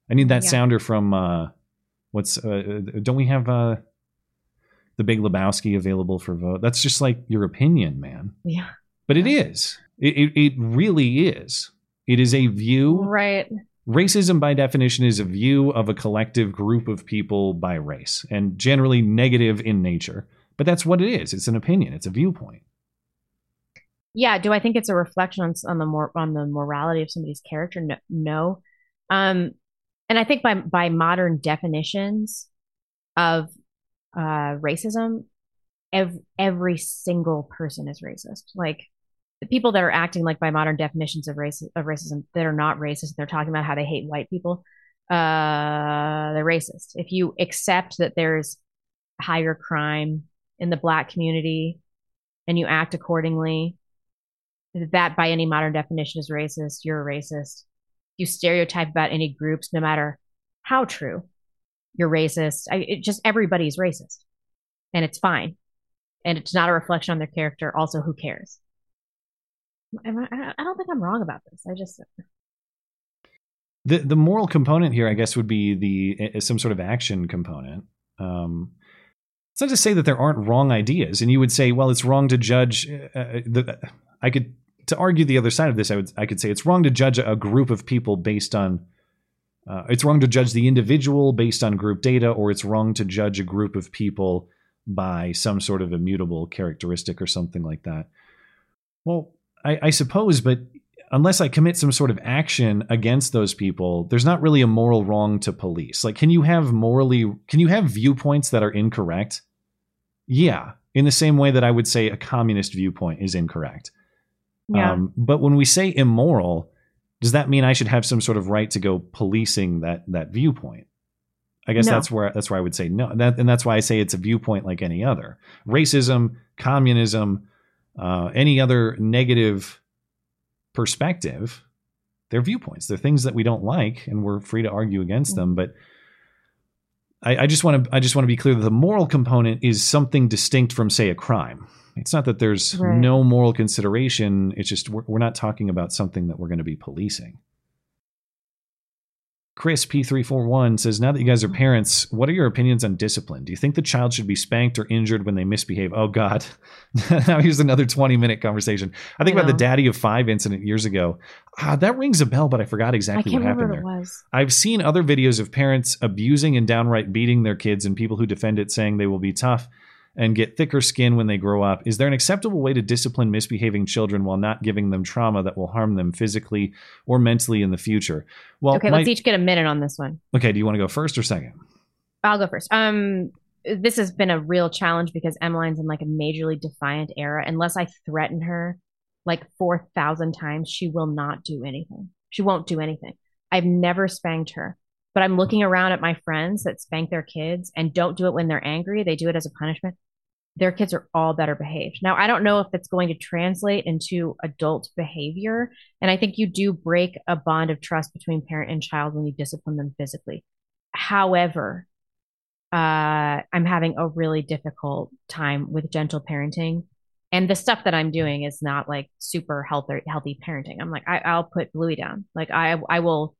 I need that Yeah. sounder from uh, what's uh, don't we have uh, the Big Lebowski available for vote? That's just like your opinion, man. Yeah. But it is. It, it, it really is. It is a view. Right. Racism, by definition, is a view of a collective group of people by race, and generally negative in nature. But that's what it is. It's an opinion. It's a viewpoint. Yeah. Do I think it's a reflection on, on the more on the morality of somebody's character? No. no. Um, and I think by by modern definitions of uh, racism, ev- every single person is racist. Like the people that are acting like by modern definitions of race of racism that are not racist, they're talking about how they hate white people. Uh, they're racist. If you accept that there's higher crime in the black community and you act accordingly, that by any modern definition is racist. You're a racist. You stereotype about any groups, no matter how true. You're racist. I, it just everybody's racist, and it's fine, and it's not a reflection on their character. Also, who cares? I, I don't think I'm wrong about this. I just the the moral component here, I guess, would be the some sort of action component. Um, it's not to say that there aren't wrong ideas, and you would say, well, it's wrong to judge. Uh, uh the, I could to argue the other side of this. I would I could say it's wrong to judge a group of people based on. Uh, it's wrong to judge the individual based on group data, or it's wrong to judge a group of people by some sort of immutable characteristic or something like that. Well, I, I suppose, but unless I commit some sort of action against those people, there's not really a moral wrong to police. Like, can you have morally, can you have viewpoints that are incorrect? Yeah, in the same way that I would say a communist viewpoint is incorrect. Yeah. Um, but when we say immoral, does that mean I should have some sort of right to go policing that that viewpoint? I guess no. that's where that's where I would say no. That, and that's why I say it's a viewpoint like any other. Racism, communism, uh, any other negative perspective, they're viewpoints. They're things that we don't like, and we're free to argue against them. But I, I just want to I just want to be clear that the moral component is something distinct from, say, a crime. It's not that there's right. no moral consideration. It's just we're, we're not talking about something that we're going to be policing. Chris P341 says, Now that you guys are parents, what are your opinions on discipline? Do you think the child should be spanked or injured when they misbehave? Oh, God. now here's another 20 minute conversation. I think I about the Daddy of Five incident years ago. Ah, that rings a bell, but I forgot exactly I what happened there. Was. I've seen other videos of parents abusing and downright beating their kids and people who defend it saying they will be tough and get thicker skin when they grow up. Is there an acceptable way to discipline misbehaving children while not giving them trauma that will harm them physically or mentally in the future? Well, okay, my, let's each get a minute on this one. Okay, do you want to go first or second? I'll go first. Um, this has been a real challenge because Emmeline's in like a majorly defiant era. Unless I threaten her like 4,000 times, she will not do anything. She won't do anything. I've never spanked her but I'm looking around at my friends that spank their kids and don't do it when they're angry. They do it as a punishment their kids are all better behaved. Now, I don't know if it's going to translate into adult behavior. And I think you do break a bond of trust between parent and child when you discipline them physically. However, uh, I'm having a really difficult time with gentle parenting. And the stuff that I'm doing is not like super healthy, healthy parenting. I'm like, I, I'll put Bluey down. Like I, I will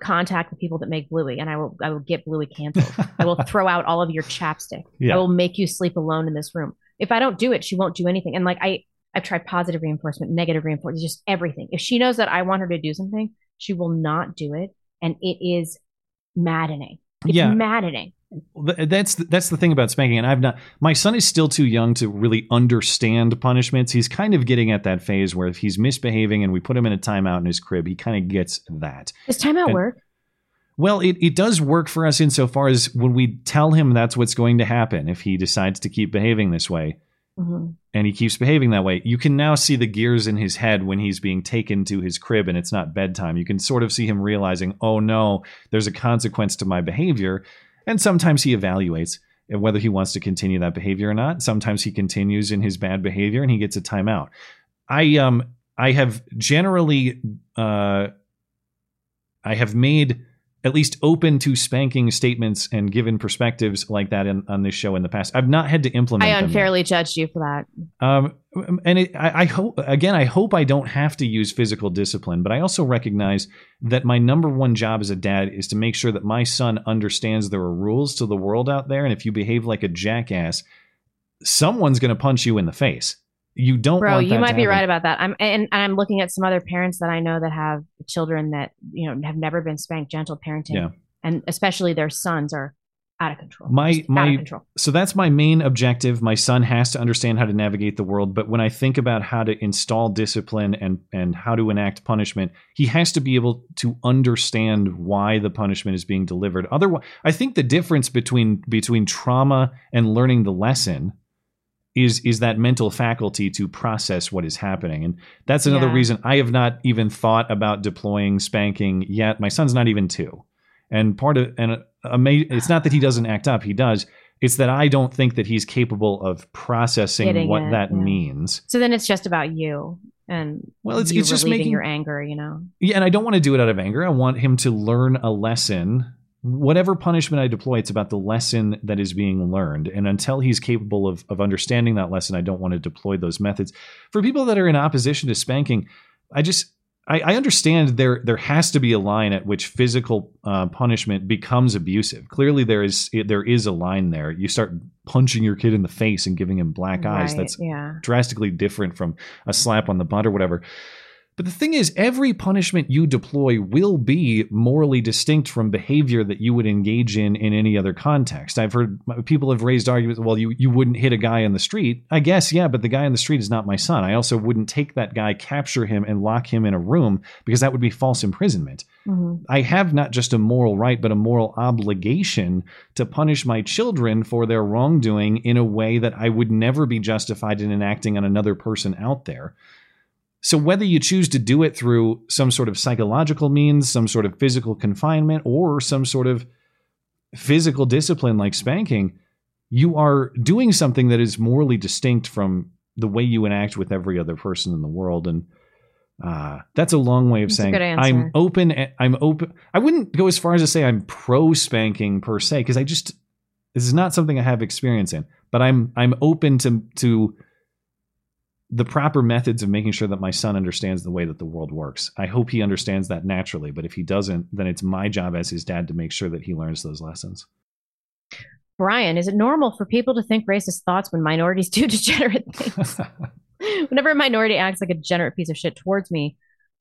contact the people that make Bluey, and I will I will get Bluey canceled. I will throw out all of your chapstick. Yeah. I will make you sleep alone in this room. If I don't do it, she won't do anything. And like I I've tried positive reinforcement, negative reinforcement, just everything. If she knows that I want her to do something, she will not do it, and it is maddening. It's yeah. maddening that's that's the thing about spanking and i've not my son is still too young to really understand punishments. He's kind of getting at that phase where if he's misbehaving and we put him in a timeout in his crib he kind of gets that. Does timeout and, work? Well it, it does work for us insofar as when we tell him that's what's going to happen if he decides to keep behaving this way mm-hmm. and he keeps behaving that way you can now see the gears in his head when he's being taken to his crib and it's not bedtime. You can sort of see him realizing oh no there's a consequence to my behavior and sometimes he evaluates whether he wants to continue that behavior or not. Sometimes he continues in his bad behavior and he gets a timeout. I um I have generally uh I have made at least open to spanking statements and given perspectives like that in, on this show in the past. I've not had to implement. I unfairly judged you for that. Um, and it, I, I, hope again, I hope I don't have to use physical discipline, but I also recognize that my number one job as a dad is to make sure that my son understands there are rules to the world out there, and if you behave like a jackass, someone's going to punch you in the face you don't Bro, you might be happen. right about that. I'm and, and I'm looking at some other parents that I know that have children that you know have never been spanked. Gentle parenting, Yeah. and especially their sons are out of control. my Just my control. so that's my main objective my son has to understand how to navigate the world but when i think about how to install discipline and and how to enact punishment he has to be able to understand why the punishment is being delivered otherwise i think the difference between between trauma and learning the lesson is is that mental faculty to process what is happening and that's another Yeah. reason i have not even thought about deploying spanking yet my son's not even 2 and part of and uh, ama- it's not that he doesn't act up he does it's that i don't think that he's capable of processing Getting what it, that yeah. means So then it's just about you and Well, it's- it's just making- your anger. You know, yeah and i don't want to do it out of anger i want him to learn a lesson whatever punishment i deploy it's about the lesson that is being learned and until he's capable of, of understanding that lesson i don't want to deploy those methods for people that are in opposition to spanking i just I, I understand there there has to be a line at which physical uh, punishment becomes abusive. Clearly, there is there is a line there. You start punching your kid in the face and giving him black eyes. Right, That's yeah. drastically different from a slap on the butt or whatever. But the thing is, every punishment you deploy will be morally distinct from behavior that you would engage in in any other context. I've heard people have raised arguments. Well, you you wouldn't hit a guy in the street. I guess yeah, but the guy in the street is not my son. I also wouldn't take that guy, capture him, and lock him in a room because that would be false imprisonment. Mhm. I have not just a moral right, but a moral obligation to punish my children for their wrongdoing in a way that I would never be justified in enacting on another person out there. So, whether you choose to do it through some sort of psychological means, some sort of physical confinement, or some sort of physical discipline like spanking, you are doing something that is morally distinct from the way you enact with every other person in the world. And uh, that's a long way of That's saying. I'm open. I'm open. I wouldn't go as far as to say I'm pro spanking per se, because I just this is not something I have experience in. But I'm I'm open to to the proper methods of making sure that my son understands the way that the world works. I hope he understands that naturally, but if he doesn't, then it's my job as his dad to make sure that he learns those lessons. Brian, is it normal for people to think racist thoughts when minorities do degenerate things? Whenever a minority acts like a degenerate piece of shit towards me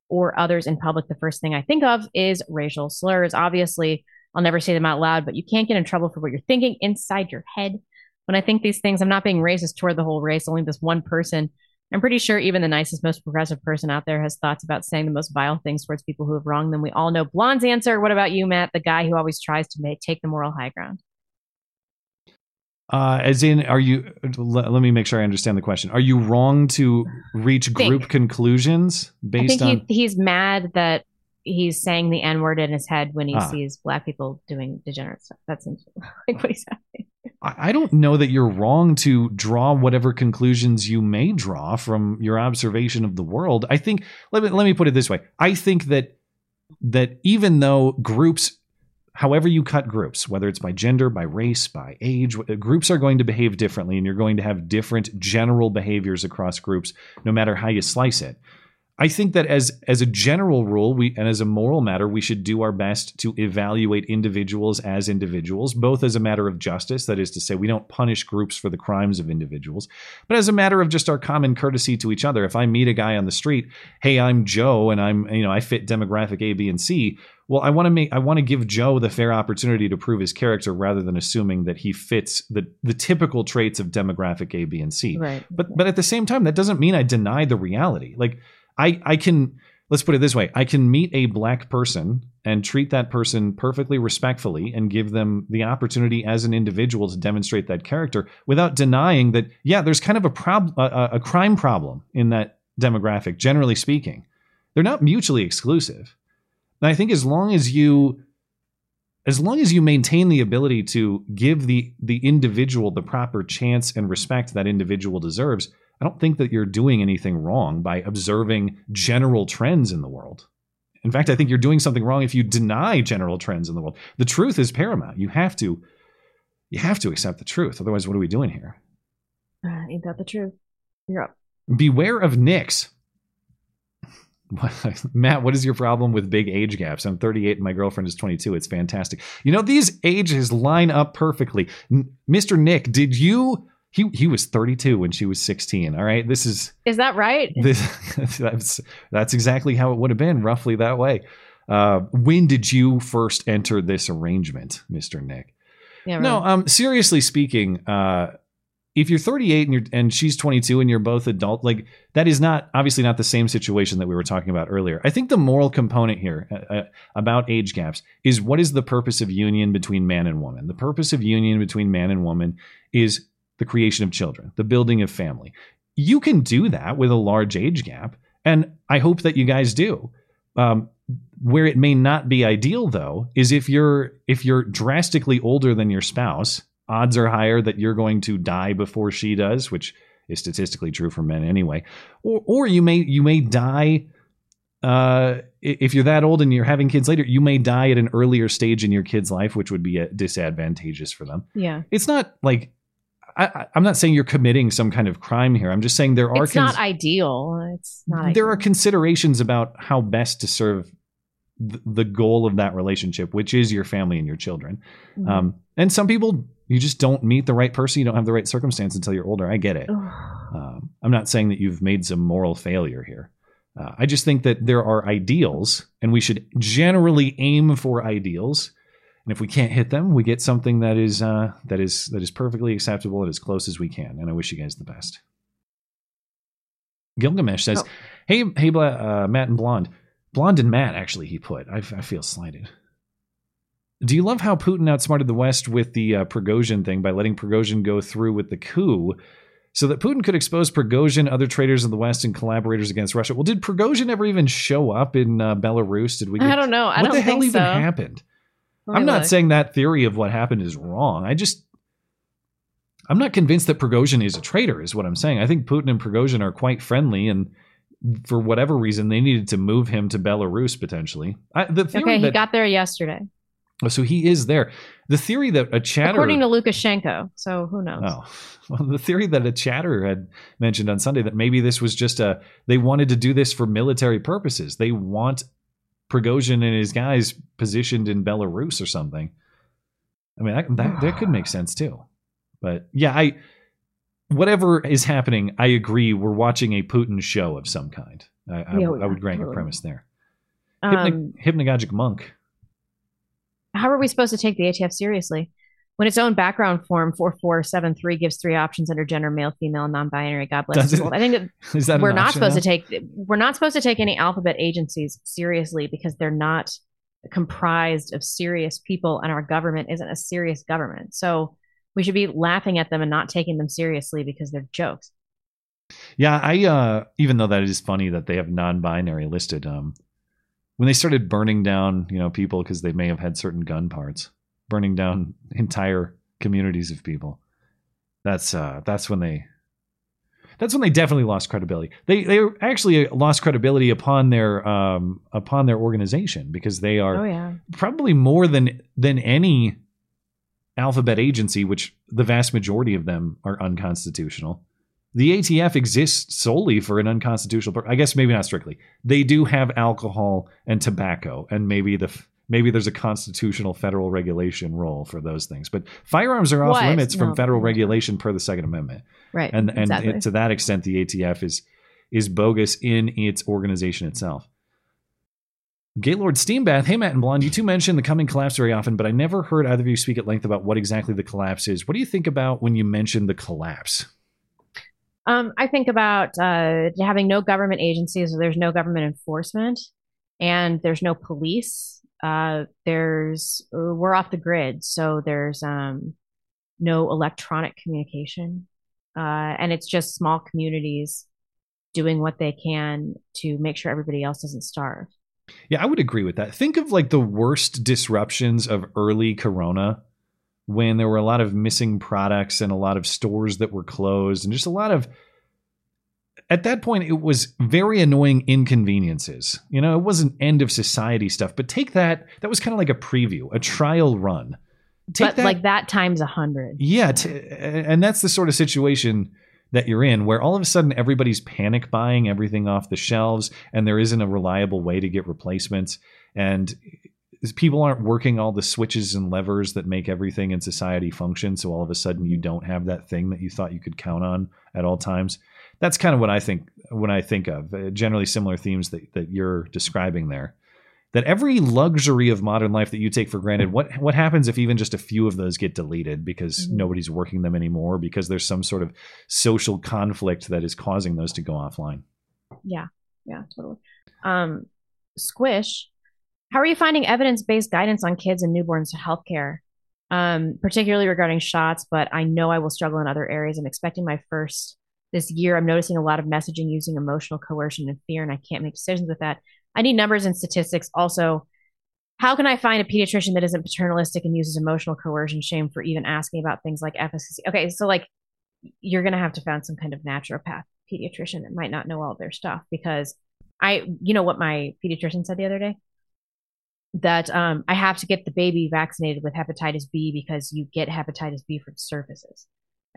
or others in public, the first thing I think of is racial slurs. Obviously, I'll never say them out loud, but you can't get in trouble for what you're thinking inside your head. When I think these things, I'm not being racist toward the whole race, only this one person. I'm pretty sure even the nicest, most progressive person out there has thoughts about saying the most vile things towards people who have wronged them. We all know Blonde's answer. What about you, Matt? The guy who always tries to make, take the moral high ground. Uh, as in, are you? Let, let me make sure I understand the question. Are you wrong to reach Think. group conclusions I based think on? he, he's mad that he's saying the N word in his head when he Ah. sees black people doing degenerate stuff. That seems like what he's saying. I don't know that you're wrong to draw whatever conclusions you may draw from your observation of the world. I think let me let me put it this way. I think that that even though groups however you cut groups, whether it's by gender, by race, by age, groups are going to behave differently and you're going to have different general behaviors across groups no matter how you slice it. I think that as as a general rule, we and as a moral matter, we should do our best to evaluate individuals as individuals, both as a matter of justice, that is to say, we don't punish groups for the crimes of individuals, but as a matter of just our common courtesy to each other. If I meet a guy on the street, hey, I'm Joe, and I'm you know I fit demographic A, B, and C. Well, I want to make I want to give Joe the fair opportunity to prove his character rather than assuming that he fits the the typical traits of demographic A, B, and C. Right. But but at the same time, that doesn't mean I deny the reality. Like I I can let's put it this way: I can meet a black person and treat that person perfectly respectfully and give them the opportunity as an individual to demonstrate that character without denying that yeah, there's kind of a problem, a, a- crime problem in that demographic. Generally speaking, they're not mutually exclusive. And I think as long as you as long as you maintain the ability to give the the individual the proper chance and respect that individual deserves, I don't think that you're doing anything wrong by observing general trends in the world. In fact, I think you're doing something wrong if you deny general trends in the world. The truth is paramount. You have to you have to accept the truth. Otherwise, what are we doing here? Uh, ain't that the truth? You're up. Beware of nicks. Matt, what is your problem with big age gaps? I'm 38 and my girlfriend is 22. It's fantastic. You know, these ages line up perfectly. N- Mr. Nick, did you He he was 32 when she was 16. All right, this is Is that right? this that's that's exactly how it would have been, roughly that way. Uh, when did you first enter this arrangement, Mister Nick? Yeah, No, right. um, seriously speaking, uh, if you're 38 and you're and she's 22 and you're both adult, like that is not obviously not the same situation that we were talking about earlier. I think the moral component here uh, uh, about age gaps is what is the purpose of union between man and woman? The purpose of union between man and woman is the creation of children, the building of family. You can do that with a large age gap, and I hope that you guys do. Um, where it may not be ideal though is if you're if you're drastically older than your spouse odds are higher that you're going to die before she does which is statistically true for men anyway or or you may you may die uh if you're that old and you're having kids later you may die at an earlier stage in your kid's life which would be disadvantageous for them Yeah. it's not like I, I- I'm not saying you're committing some kind of crime here. I'm just saying there are It's not ideal. It's not there are considerations about how best to serve th- the goal of that relationship, which is your family and your children. Mhm. Um, and some people, you just don't meet the right person. You don't have the right circumstance until you're older. I get it. Um, I'm not saying that you've made some moral failure here. Uh, I just think that there are ideals, and we should generally aim for ideals. And if we can't hit them, we get something that is uh, that is that is perfectly acceptable and as close as we can. And I wish you guys the best. Gilgamesh says, "Hey, hey, Bla- uh, Matt and Blonde, Blonde and Matt." Actually, he put. I, I feel slighted. Do you love how Putin outsmarted the West with the uh, Prigozhin thing by letting Prigozhin go through with the coup, so that Putin could expose Prigozhin, other traitors in the West, and collaborators against Russia? Well, did Prigozhin ever even show up in uh, Belarus? Did we? I don't know. I what don't the hell even so. happened? I'm not saying that theory of what happened is wrong. I just I'm not convinced that Prigozhin is a traitor, is what I'm saying. I think Putin and Prigozhin are quite friendly, and for whatever reason, they needed to move him to Belarus potentially. I, the theory Okay, he that, got there yesterday, oh, so he is there. The theory that a chatter, according to Lukashenko. So who knows? oh, well, the theory that a chatter had mentioned on Sunday that maybe this was just a they wanted to do this for military purposes. They want Prigozhin and his guys positioned in Belarus or something. I mean, that, that, that could make sense too. But yeah, I whatever is happening, I agree. We're watching a Putin show of some kind. I, I, Yeah, I would grant your premise there. Um, Hypno- hypnagogic monk. how are we supposed to take the ATF seriously? When its own background form 4473 gives three options under gender, male, female, non-binary. God bless world. I think that Is that we're not supposed now? to take we're not supposed to take any alphabet agencies seriously because they're not comprised of serious people and our government isn't a serious government. So we should be laughing at them and not taking them seriously because they're jokes. Yeah, I uh even though that is funny that they have non-binary listed, um when they started burning down, you know, people because they may have had certain gun parts, burning down entire communities of people. That's uh that's when they that's when they definitely lost credibility. They they actually lost credibility upon their um upon their organization because they are Oh yeah. probably more than than any alphabet agency, which the vast majority of them are unconstitutional. The ATF exists solely for an unconstitutional. I guess maybe not strictly. They do have alcohol and tobacco, and maybe the maybe there's a constitutional federal regulation role for those things. But firearms are off What? limits from federal regulation per the Second Amendment. Right, and and exactly. it- to that extent, the ATF is is bogus in its organization itself. Gaylord Steambath, hey Matt and Blonde, you two mention the coming collapse very often, but I never heard either of you speak at length about what exactly the collapse is. What do you think about when you mention the collapse? Um, I think about uh, having no government agencies, there's no government enforcement, and there's no police. Uh, there's uh, we're off the grid, so there's um, no electronic communication, uh, and it's just small communities doing what they can to make sure everybody else doesn't starve. Yeah, I would agree with that. Think of like the worst disruptions of early Corona when there were a lot of missing products and a lot of stores that were closed and just a lot of at that point it was very annoying inconveniences. You know, it wasn't end of society stuff, but take that that was kind of like a preview, a trial run. Take but that like that times a hundred. yeah, t- and that's the sort of situation that you're in where all of a sudden everybody's panic buying everything off the shelves and there isn't a reliable way to get replacements and people aren't working all the switches and levers that make everything in society function. So all of a sudden you don't have that thing that you thought you could count on at all times. That's kind of what I think when I think of uh, generally similar themes that, that you're describing there. That every luxury of modern life that you take for granted, what what happens if even just a few of those get deleted because Mhm. nobody's working them anymore because there's some sort of social conflict that is causing those to go offline? Yeah, yeah, totally. Um, Squish, how are you finding evidence-based guidance on kids and newborns to healthcare, um, particularly regarding shots? But I know I will struggle in other areas. I'm expecting my first this year. I'm noticing a lot of messaging using emotional coercion and fear, and I can't make decisions with that. I need numbers and statistics. Also, how can I find a pediatrician that isn't paternalistic and uses emotional coercion, shame for even asking about things like efficacy? Okay, so like you're going to have to find some kind of naturopath pediatrician that might not know all their stuff because I, you know what my pediatrician said the other day? That um, I have to get the baby vaccinated with hepatitis B because you get hepatitis B from surfaces.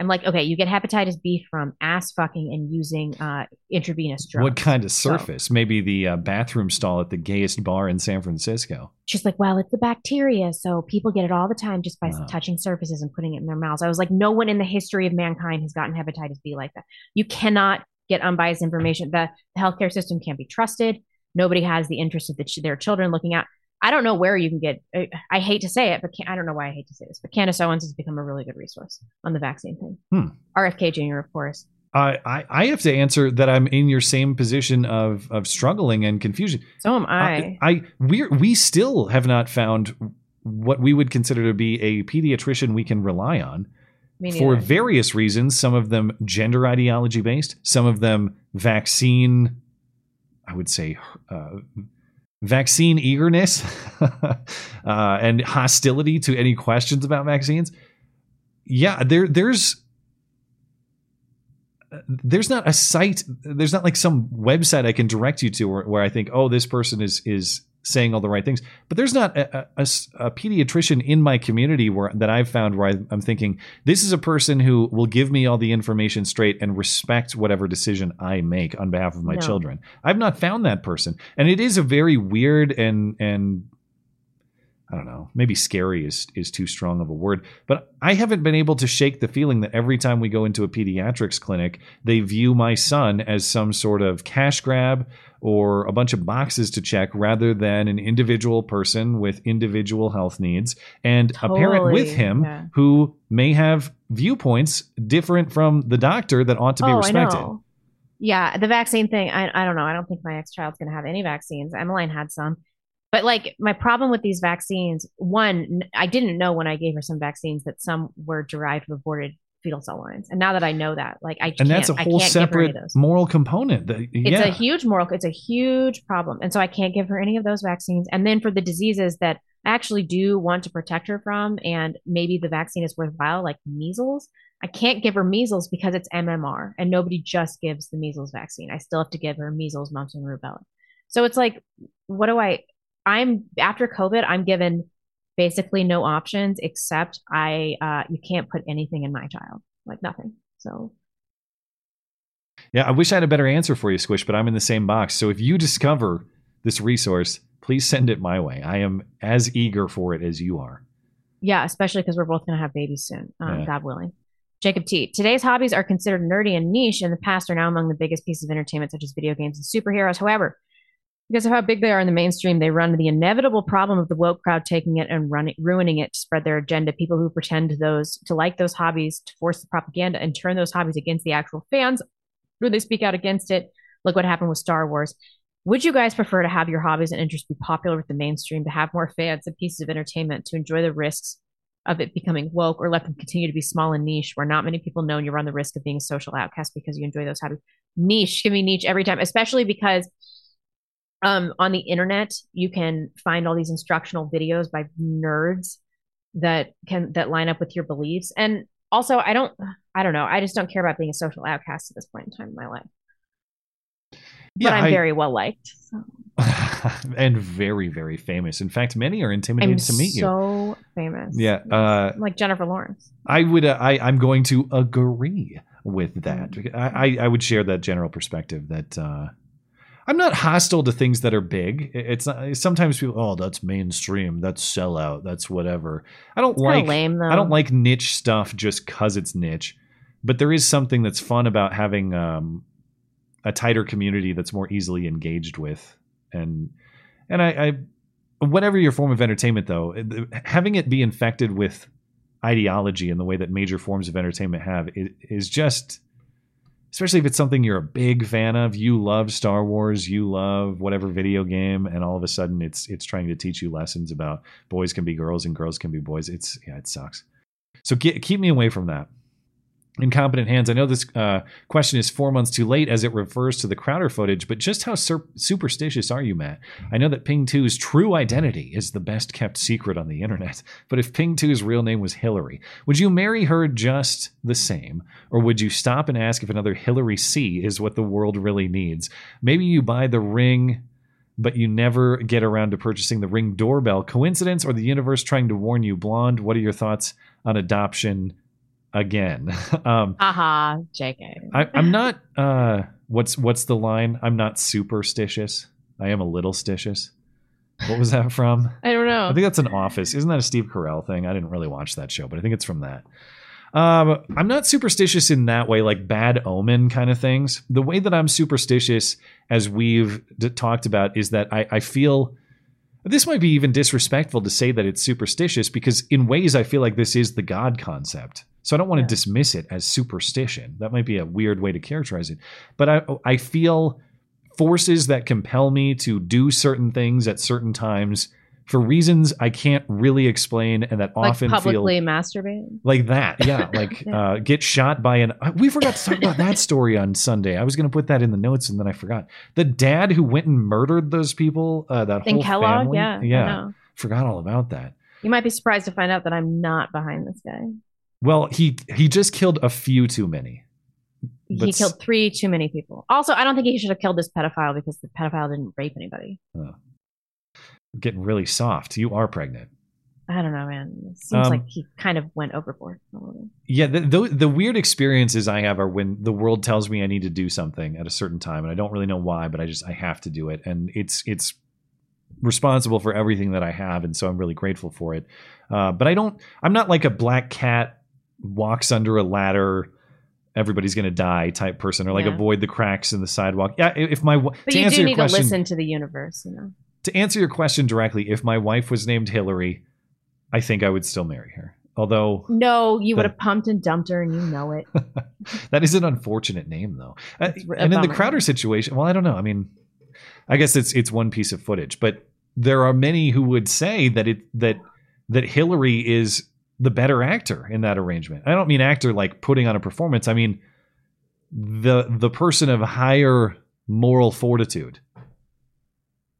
I'm like, okay, you get hepatitis B from ass fucking and using uh, intravenous drugs. What kind of So- surface? Maybe the uh, bathroom stall at the gayest bar in San Francisco. She's like, well, it's the bacteria, so people get it all the time just by touching surfaces and putting it in their mouths. I was like, no one in the history of mankind has gotten hepatitis B like that. You cannot get unbiased information. The, the healthcare system can't be trusted. Nobody has the interest of the, ch- their children looking out. I don't know where you can get. I, I hate to say it, but can, I don't know why I hate to say this, but Candace Owens has become a really good resource on the vaccine thing. Hmm. RFK Jr. of course. I, I I have to answer that I'm in your same position of of struggling and confusion. So am I. I, I we we still have not found what we would consider to be a pediatrician we can rely on for various reasons. Some of them gender ideology based. Some of them vaccine. I would say. Uh, Vaccine eagerness uh, and hostility to any questions about vaccines. Yeah, there there's there's not a site there's not like some website i can direct you to where, where i think oh this person is is saying all the right things. But there's not a a pediatrician in my community where that i've found where i'm thinking this is a person who will give me all the information straight and respect whatever decision i make on behalf of my No. children. I've not found that person. And it is a very weird and and I don't know, maybe scary is is too strong of a word, but I haven't been able to shake the feeling that every time we go into a pediatrics clinic, they view my son as some sort of cash grab or a bunch of boxes to check rather than an individual person with individual health needs and a parent with him yeah. who may have viewpoints different from the doctor that ought to be oh, respected. Yeah, the vaccine thing. I I don't know. I don't think my ex child's gonna have any vaccines. Emmeline had some, but like my problem with these vaccines, one, I didn't know when I gave her some vaccines that some were derived from aborted fetal cell lines, and now that I know that, like I And can't, that's a whole can't give her any separate moral component. That, It's a huge moral. It's a huge problem, and so I can't give her any of those vaccines. And then for the diseases that I actually do want to protect her from, and maybe the vaccine is worthwhile, like measles. I can't give her measles because it's MMR, and nobody just gives the measles vaccine. I still have to give her measles, mumps, and rubella. So it's like, what do I? I'm after COVID. I'm given basically no options except I. Uh, you can't put anything in my child, like nothing. So Yeah, I wish I had a better answer for you, Squish, but I'm in the same box. So if you discover this resource, please send it my way. I am as eager for it as you are. Yeah, especially because we're both going to have babies soon, um, Yeah. God willing. Jacob T. Today's hobbies are considered nerdy and niche. In the past, are now among the biggest pieces of entertainment, such as video games and superheroes. However, because of how big they are in the mainstream, they run the inevitable problem of the woke crowd taking it and running, ruining it to spread their agenda. People who pretend those to like those hobbies to force the propaganda and turn those hobbies against the actual fans when they speak out against it. Look what happened with Star Wars. Would you guys prefer to have your hobbies and interests be popular with the mainstream, to have more fans and pieces of entertainment, to enjoy the risks of it becoming woke, or let them continue to be small and niche, where not many people know and you run the risk of being a social outcast because you enjoy those hobbies? Niche, give me niche every time, especially because um, on the internet you can find all these instructional videos by nerds that can that line up with your beliefs. And also, I don't, I don't know, I just don't care about being a social outcast at this point in time in my life. Yeah, but I'm I- very well liked. So. and very, very famous. In fact, many are intimidated I'm to meet you. so famous. Yeah, uh, like Jennifer Lawrence. I would. Uh, I, I'm going to agree with that. Mm-hmm. I, I, I would share that general perspective that uh, I'm not hostile to things that are big. It's not, sometimes people, oh, that's mainstream, that's sellout, that's whatever. I don't It's like lame. I don't like niche stuff just cause it's niche. But there is something that's fun about having um, a tighter community that's more easily engaged with, and and I, I whatever your form of entertainment though, having it be infected with ideology in the way that major forms of entertainment have is, is just especially if it's something you're a big fan of you love star wars you love whatever video game and all of a sudden it's it's trying to teach you lessons about boys can be girls and girls can be boys it's yeah it sucks. So get, keep me away from that incompetent hands. I know this uh, question is four months too late as it refers to the crowder footage but just how sur- superstitious are you matt? I know that ping 2's true identity is the best kept secret on the internet but if ping 2's real name was hillary would you marry her just the same? Or would you stop and ask if another hillary c is what the world really needs? Maybe you buy the ring but you never get around to purchasing the ring doorbell. Coincidence or the universe trying to warn you blonde? What are your thoughts on adoption again um Haha, JK. I, I'm not. Uh, what's what's the line? I'm not superstitious. I am a little stitious. What was that from? I don't know. I think that's an Office. Isn't that a Steve Carell thing? I didn't really watch that show, but I think it's from that. Um, I'm not superstitious in that way, like bad omen kind of things. The way that I'm superstitious, as we've d- talked about, is that I, I feel this might be even disrespectful to say that it's superstitious because, in ways, I feel like this is the God concept. So I don't want to dismiss it as superstition. That might be a weird way to characterize it. But I, I feel forces that compel me to do certain things at certain times for reasons I can't really explain and that Like often feel publicly masturbate. like that yeah like uh, get shot by an we forgot to talk about that story on sunday i was going to put that in the notes and then i forgot the dad who went and murdered those people uh, that In whole Kellogg? family Yeah, I yeah know. forgot all about that You might be surprised to find out that I'm not behind this guy. Well he he just killed a few too many he But s- killed three too many people. Also, I don't think he should have killed this pedophile because the pedophile didn't rape anybody. Oh. getting really soft you are pregnant I don't know, man. It seems Um, like he kind of went overboard a little. Yeah, the, the the weird experiences I have are when the world tells me I need to do something at a certain time, and I don't really know why, but I just I have to do it, and it's it's responsible for everything that I have, and so I'm really grateful for it. Uh, but I don't. I'm not like a black cat walks under a ladder. Everybody's gonna die type person, or like Yeah. avoid the cracks in the sidewalk. Yeah, if my But to you answer do your need question, to listen to the universe, you know. to answer your question directly, if my wife was named Hillary, I think I would still marry her. Although No, you would have pumped and dumped her, and you know it. that is an unfortunate name, though. Uh, and in the. Crowder situation, well, I don't know. I mean, I guess it's it's one piece of footage, but there are many who would say that it that that Hillary is the better actor in that arrangement. I don't mean actor like putting on a performance. I mean the the person of higher moral fortitude.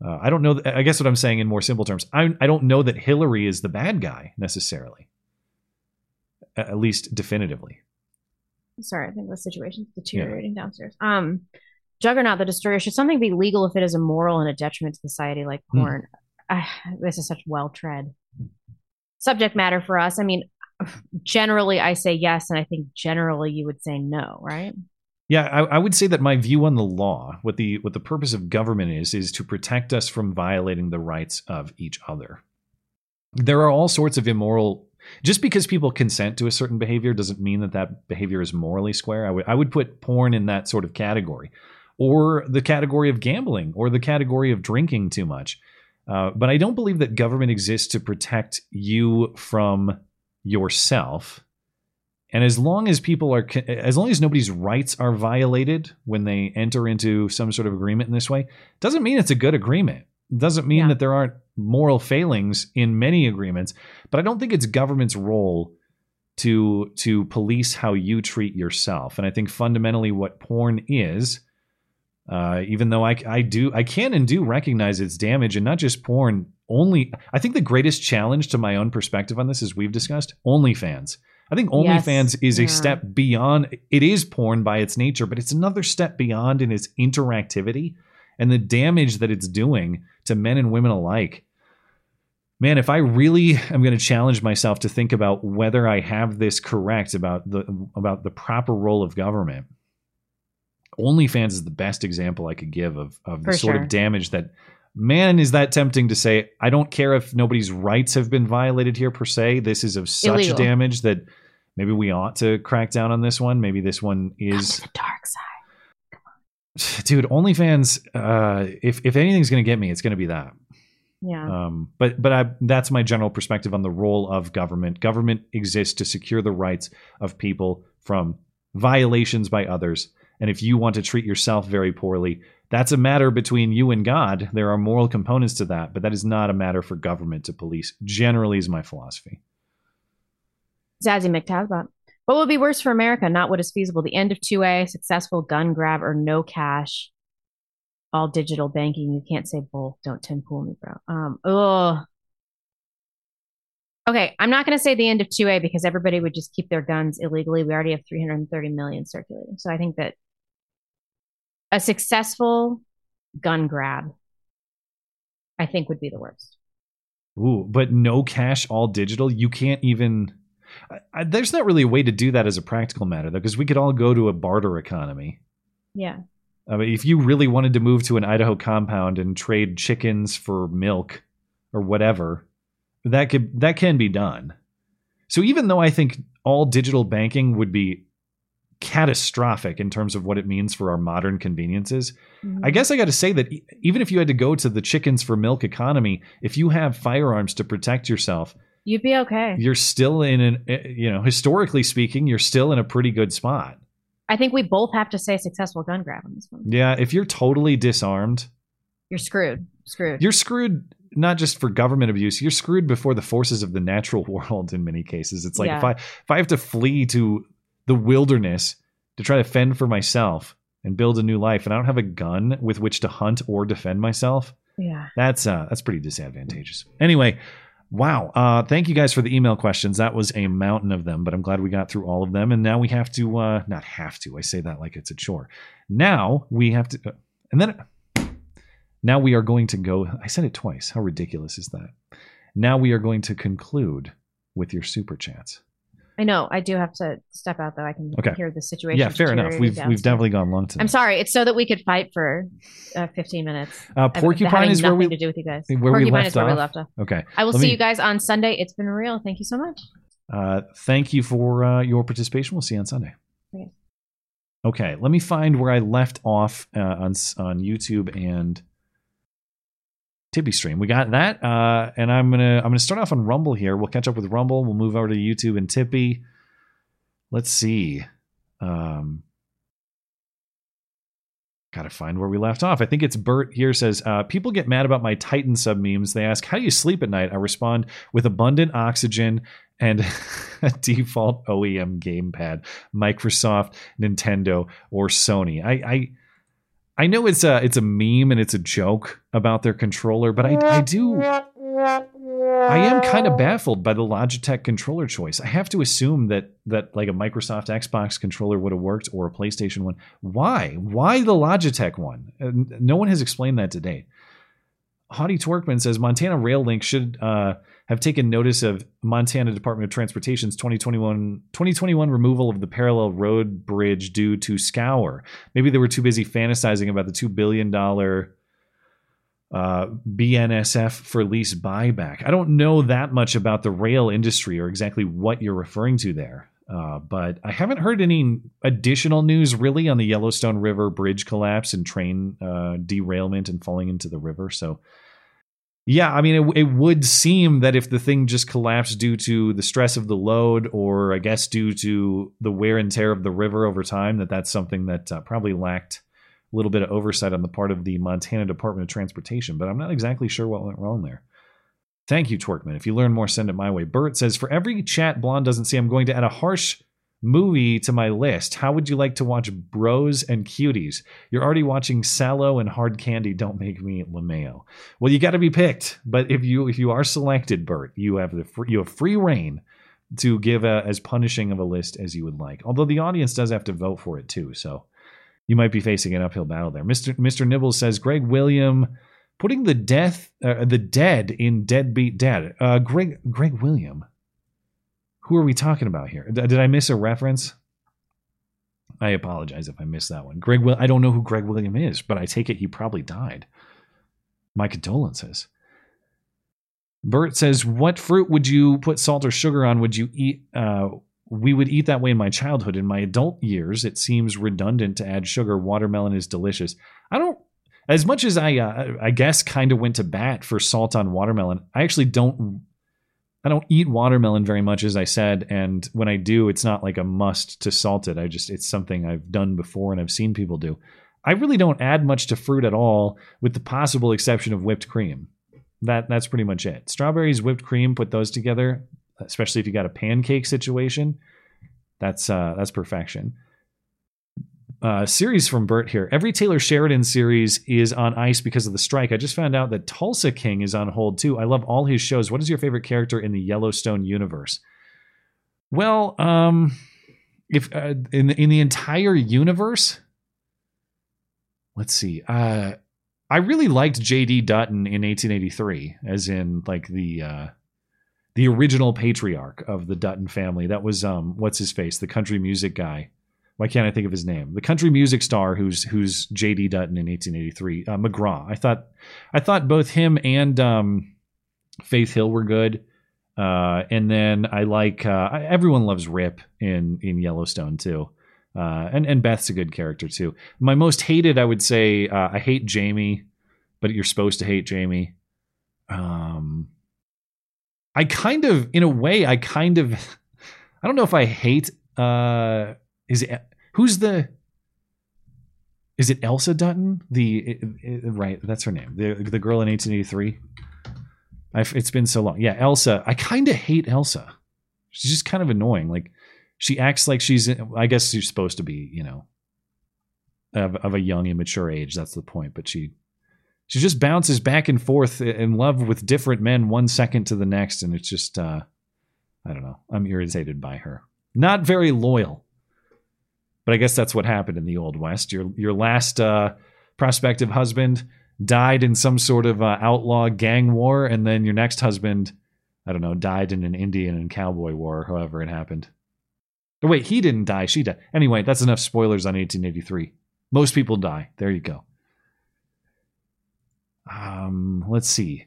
Uh, I don't know. th- I guess what I'm saying in more simple terms, I I don't know that Hillary is the bad guy necessarily, at least definitively. Sorry, I think the situation's deteriorating downstairs. Um, Juggernaut, the Destroyer. Should something be legal if it is immoral and a detriment to society, like Hmm. porn? Ah, this is such well tread subject matter for us. I mean, generally, I say yes, and I think generally you would say no, right? Yeah, I, I would say that my view on the law, what the what the purpose of government is, is to protect us from violating the rights of each other. There are all sorts of immoral. Just because people consent to a certain behavior doesn't mean that that behavior is morally square. I would I would put porn in that sort of category, or the category of gambling, or the category of drinking too much. Uh, but I don't believe that government exists to protect you from yourself. And as long as people are, as long as nobody's rights are violated when they enter into some sort of agreement in this way, doesn't mean it's a good agreement. Doesn't mean that there aren't moral failings in many agreements. But I don't think it's government's role to to police how you treat yourself. And I think fundamentally what porn is, uh, even though I, I do I can and do recognize its damage, and not just porn. Only I think the greatest challenge to my own perspective on this, as we've discussed, OnlyFans. I think Yes, OnlyFans is a yeah. step beyond. It is porn by its nature, but it's another step beyond in its interactivity and the damage that it's doing to men and women alike. Man, if I really am going to challenge myself to think about whether I have this correct about the about the proper role of government, OnlyFans is the best example I could give of of the For sort sure. of damage that. Man, is that tempting to say? I don't care if nobody's rights have been violated here per se. This is of such Illegal. damage that maybe we ought to crack down on this one. Maybe this one is the dark side. dude onlyfans uh if if anything's gonna get me it's gonna be that Yeah. um but but i that's my general perspective on the role of government government exists to secure the rights of people from violations by others and if you want to treat yourself very poorly that's a matter between you and god there are moral components to that but that is not a matter for government to police generally is my philosophy Zazzy McTasbot. What would be worse for America? Not what is feasible. The end of 2A, successful gun grab, or no cash, all digital banking. You can't say both. Don't Tim Pool me, bro. Um, ugh. Okay, I'm not going to say the end of 2A because everybody would just keep their guns illegally. We already have 330 million circulating. So I think that a successful gun grab, I think, would be the worst. Ooh, but no cash, all digital. You can't even. I, there's not really a way to do that as a practical matter, though, because we could all go to a barter economy. Yeah. I mean, if you really wanted to move to an Idaho compound and trade chickens for milk or whatever, that could that can be done. So even though I think all digital banking would be catastrophic in terms of what it means for our modern conveniences, Mm-hmm. I guess I got to say that e- even if you had to go to the chickens for milk economy, if you have firearms to protect yourself, You'd be okay. you're still in an eh, you know historically speaking, you're still in a pretty good spot. I think we both have to say successful gun grab on this one. Yeah, if you're totally disarmed, You're screwed. Screwed. you're screwed not just for government abuse you're screwed before the forces of the natural world in many cases it's like if i if i have to flee to the wilderness to try to fend for myself and build a new life and i don't have a gun with which to hunt or defend myself. Yeah. that's uh that's pretty disadvantageous. Anyway wow uh thank you guys for the email questions. That was a mountain of them but i'm glad we got through all of them and now we have to uh not have to i say that like it's a chore. Now we have to uh, and then now we are going to go i said it twice how ridiculous is that? Now we are going to conclude with your super chats I know. I do have to step out though. I can Okay. hear the situation. yeah fair enough we've we've definitely gone long tonight I'm sorry. It's so that we could fight for uh, 15 minutes. Uh, Of- Porcupine having is where nothing we- to do with you guys. where we Porcupine left is where we off? left off. Okay. I will Let see me- you guys on Sunday. It's been real. Thank you so much. Uh, thank you for uh, your participation. We'll see you on Sunday. Okay. Okay, let me find where I left off uh, on s- on YouTube and Tippy Stream. We got that, uh, and I'm gonna I'm gonna start off on Rumble here. We'll catch up with Rumble. We'll move over to YouTube and Tippy. Let's see. Um, Gotta find where we left off. I think it's Bert here says, uh, People get mad about my Titan sub memes. They ask, How do you sleep at night? I respond with abundant oxygen and a default OEM gamepad, Microsoft, Nintendo, or Sony. I, I I know it's a it's a meme and it's a joke about their controller, but I, I do I am kind of baffled by the Logitech controller choice. I have to assume that that like a Microsoft Xbox controller would have worked or a PlayStation one. Why? Why the Logitech one? No one has explained that to date. Haughty Twerkman says Montana Rail Link should uh, have taken notice of Montana Department of Transportation's 2021 2021 removal of the parallel road bridge due to scour. Maybe they were too busy fantasizing about the two billion dollar uh, BNSF for lease buyback. I don't know that much about the rail industry or exactly what you're referring to there. Uh, but I haven't heard any additional news really on the Yellowstone River bridge collapse and train uh, derailment and falling into the river. So, yeah, I mean, it, it would seem that if the thing just collapsed due to the stress of the load, or I guess due to the wear and tear of the river over time, that that's something that uh, probably lacked a little bit of oversight on the part of the Montana Department of Transportation. But I'm not exactly sure what went wrong there. Thank you, Twerkman. If you learn more, send it my way. Bert says, For every chat Blonde doesn't see, I'm going to add a harsh movie to my list. How would you like to watch Bros and Cuties? You're already watching Salò and Hard Candy. Don't make me LeMayo. Well, you got to be picked. But if you if you are selected, Bert, you have the free, you have free reign to give a, as punishing of a list as you would like. Although the audience does have to vote for it too, so you might be facing an uphill battle there. Mister Mister Nibbles says Greg William putting the death uh, the dead in Deadbeat Dad. Uh, Greg Greg William. Who are we talking about here? Did I miss a reference? I apologize if I missed that one. Greg, I don't know who Greg William is, but I take it he probably died. My condolences. Bert says, "What fruit would you put salt or sugar on? Would you eat? Uh, we would eat that way in my childhood. In my adult years, it seems redundant to add sugar. Watermelon is delicious. I don't. As much as I, uh, I guess, kind of went to bat for salt on watermelon. I actually don't. I don't eat watermelon very much, as I said, and when I do, it's not like a must to salt it. I just it's something I've done before and I've seen people do. I really don't add much to fruit at all, with the possible exception of whipped cream. That that's pretty much it. Strawberries, whipped cream, put those together, especially if you got a pancake situation. That's uh, that's perfection. Uh, series from Bert here. Every Taylor Sheridan series is on ice because of the strike. I just found out that Tulsa King is on hold too. I love all his shows. What is your favorite character in the Yellowstone universe? Well, um, if uh, in in the entire universe, let's see. Uh, I really liked J.D. Dutton in 1883, as in like the uh, the original patriarch of the Dutton family. That was um, what's his face, the country music guy. Why can't I think of his name? The country music star who's who's J.D. Dutton in 1883, uh, McGraw. I thought I thought both him and um, Faith Hill were good. Uh, and then I like uh, everyone loves Rip in in Yellowstone too. Uh, and and Beth's a good character too. My most hated, I would say, uh, I hate Jamie, but you're supposed to hate Jamie. Um, I kind of, in a way, I kind of, I don't know if I hate. Uh, is it who's the? Is it Elsa Dutton? The it, it, right, that's her name. The the girl in 1883. I've, it's been so long. Yeah, Elsa. I kind of hate Elsa. She's just kind of annoying. Like she acts like she's i guess she's supposed to be you know of, of a young immature age that's the point but she she just bounces back and forth in love with different men one second to the next and it's just uh i don't know i'm irritated by her not very loyal but i guess that's what happened in the old west your your last uh prospective husband died in some sort of uh, outlaw gang war and then your next husband i don't know died in an indian and cowboy war however it happened Oh, wait, he didn't die. She died. Anyway, that's enough spoilers on 1883. Most people die. There you go. Um, let's see.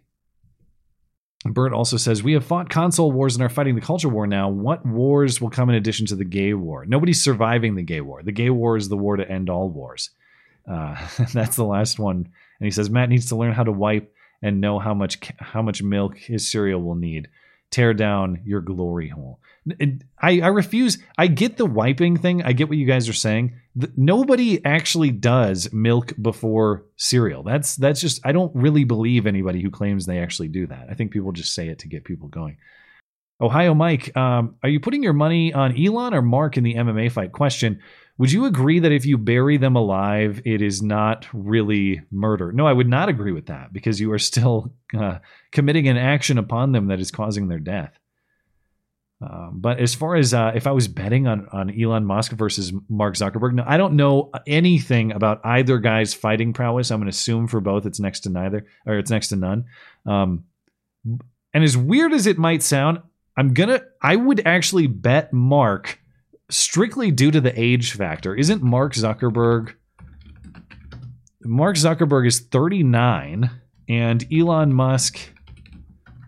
Bert also says we have fought console wars and are fighting the culture war now. What wars will come in addition to the gay war? Nobody's surviving the gay war. The gay war is the war to end all wars. Uh, that's the last one. And he says Matt needs to learn how to wipe and know how much how much milk his cereal will need. Tear down your glory hole. I, I refuse. I get the wiping thing. I get what you guys are saying. The, nobody actually does milk before cereal. That's that's just. I don't really believe anybody who claims they actually do that. I think people just say it to get people going. Ohio Mike, um, are you putting your money on Elon or Mark in the MMA fight? Question: Would you agree that if you bury them alive, it is not really murder? No, I would not agree with that because you are still uh, committing an action upon them that is causing their death. Um, but as far as uh, if I was betting on, on Elon Musk versus Mark Zuckerberg, no, I don't know anything about either guy's fighting prowess. I'm going to assume for both it's next to neither or it's next to none. Um, and as weird as it might sound, I'm gonna I would actually bet Mark strictly due to the age factor. Isn't Mark Zuckerberg? Mark Zuckerberg is 39, and Elon Musk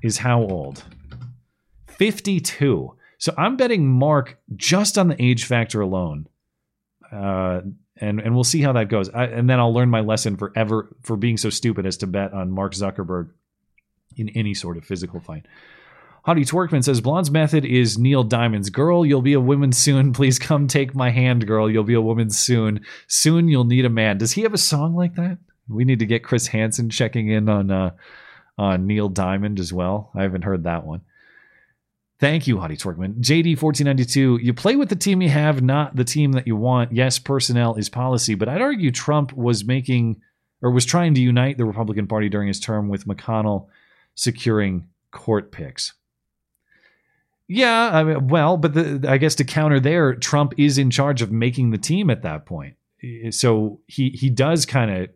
is how old? 52. So I'm betting Mark just on the age factor alone. Uh, and and we'll see how that goes. I, and then I'll learn my lesson forever for being so stupid as to bet on Mark Zuckerberg in any sort of physical fight. Hottie Twerkman says Blonde's method is Neil Diamond's girl. You'll be a woman soon. Please come take my hand, girl. You'll be a woman soon. Soon you'll need a man. Does he have a song like that? We need to get Chris Hansen checking in on uh, on Neil Diamond as well. I haven't heard that one. Thank you, Hottie Twerkman. JD1492, you play with the team you have, not the team that you want. Yes, personnel is policy, but I'd argue Trump was making or was trying to unite the Republican Party during his term with McConnell securing court picks. Yeah, I mean, well, but the, I guess to counter there, Trump is in charge of making the team at that point. So he he does kind of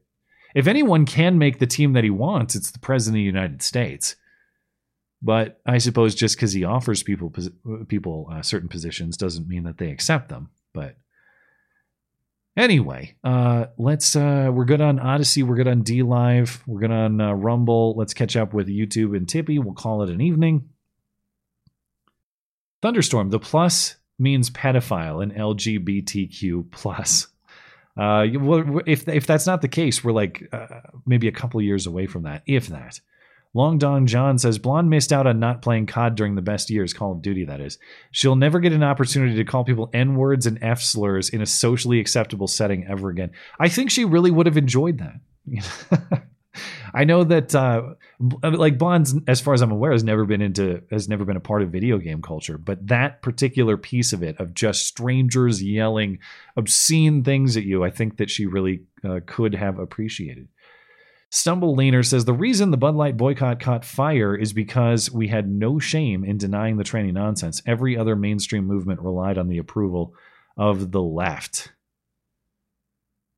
if anyone can make the team that he wants, it's the president of the United States. But I suppose just because he offers people people uh, certain positions doesn't mean that they accept them. But Anyway, uh, let's. Uh, we're good on Odysee. We're good on DLive. We're good on uh, Rumble. Let's catch up with YouTube and Tippy. We'll call it an evening. Thunderstorm. The plus means pedophile and LGBTQ plus. Uh, if if that's not the case, we're like uh, maybe a couple years away from that, if that. Long Dong John says Blonde missed out on not playing COD during the best years, Call of Duty, that is. She'll never get an opportunity to call people N words and F slurs in a socially acceptable setting ever again. I think she really would have enjoyed that. I know that uh, like Blonde's, as far as I'm aware, has never been into has never been a part of video game culture. But that particular piece of it, of just strangers yelling obscene things at you, I think that she really uh, could have appreciated. Stumble Leaner says the reason the Bud Light boycott caught fire is because we had no shame in denying the tranny nonsense. Every other mainstream movement relied on the approval of the left.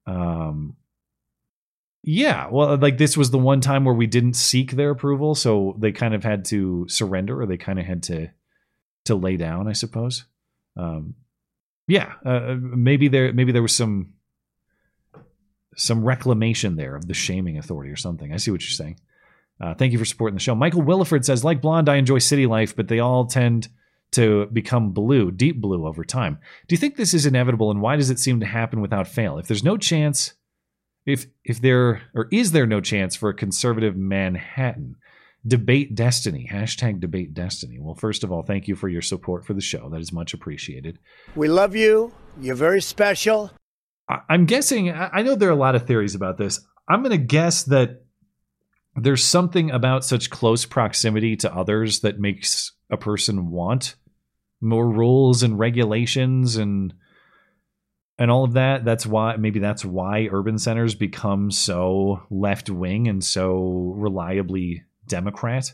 Um, yeah, well, like this was the one time where we didn't seek their approval, so they kind of had to surrender, or they kind of had to to lay down, I suppose. Um, yeah, uh, maybe there maybe there was some some reclamation there of the shaming authority or something. I see what you're saying. Uh, thank you for supporting the show. Michael Williford says, like Blonde, I enjoy city life, but they all tend to become blue, deep blue over time. Do you think this is inevitable, and why does it seem to happen without fail? If there's no chance, if if there or is there no chance for a conservative Manhattan? Debate destiny. Hashtag debate destiny. Well, first of all, thank you for your support for the show. That is much appreciated. We love you. You're very special. I- I'm guessing. I I know there are a lot of theories about this. I'm going to guess that there's something about such close proximity to others that makes a person want more rules and regulations and and all of that. That's why maybe that's why urban centers become so left wing and so reliably Democrat.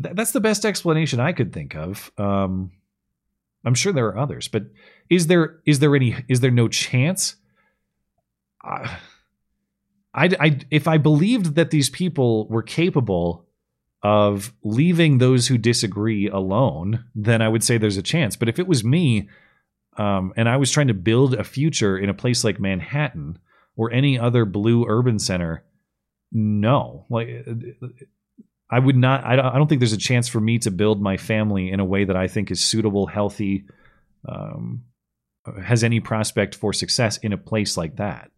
Th- that's the best explanation I could think of. Um, I'm sure there are others, but is there is there any is there no chance? I, I, I if I believed that these people were capable of leaving those who disagree alone, then I would say there's a chance. But if it was me, um, and I was trying to build a future in a place like Manhattan or any other blue urban center, no, like I would not. I don't, I don't think there's a chance for me to build my family in a way that I think is suitable, healthy, um, has any prospect for success in a place like that.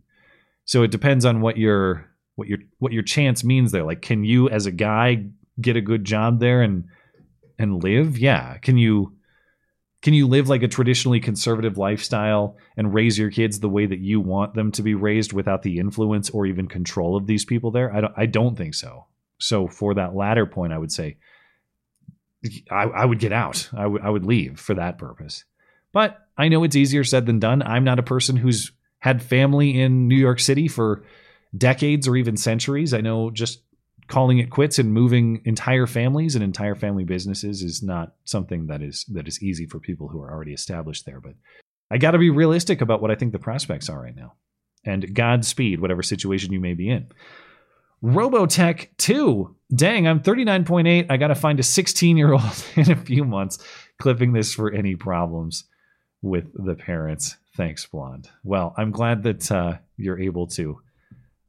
So it depends on what your what your what your chance means there. Like, can you as a guy get a good job there and and live? Yeah. Can you can you live like a traditionally conservative lifestyle and raise your kids the way that you want them to be raised without the influence or even control of these people there? I don't I don't think so. So for that latter point, I would say I, I would get out. I would I would leave for that purpose. But I know it's easier said than done. I'm not a person who's had family in New York City for decades or even centuries. I know just calling it quits and moving entire families and entire family businesses is not something that is that is easy for people who are already established there. But I got to be realistic about what I think the prospects are right now. And Godspeed, whatever situation you may be in. Robotech 2. Dang, I'm 39.8. I got to find a 16 year old in a few months. Clipping this for any problems with the parents. Thanks, Blonde. Well, I'm glad that uh, you're able to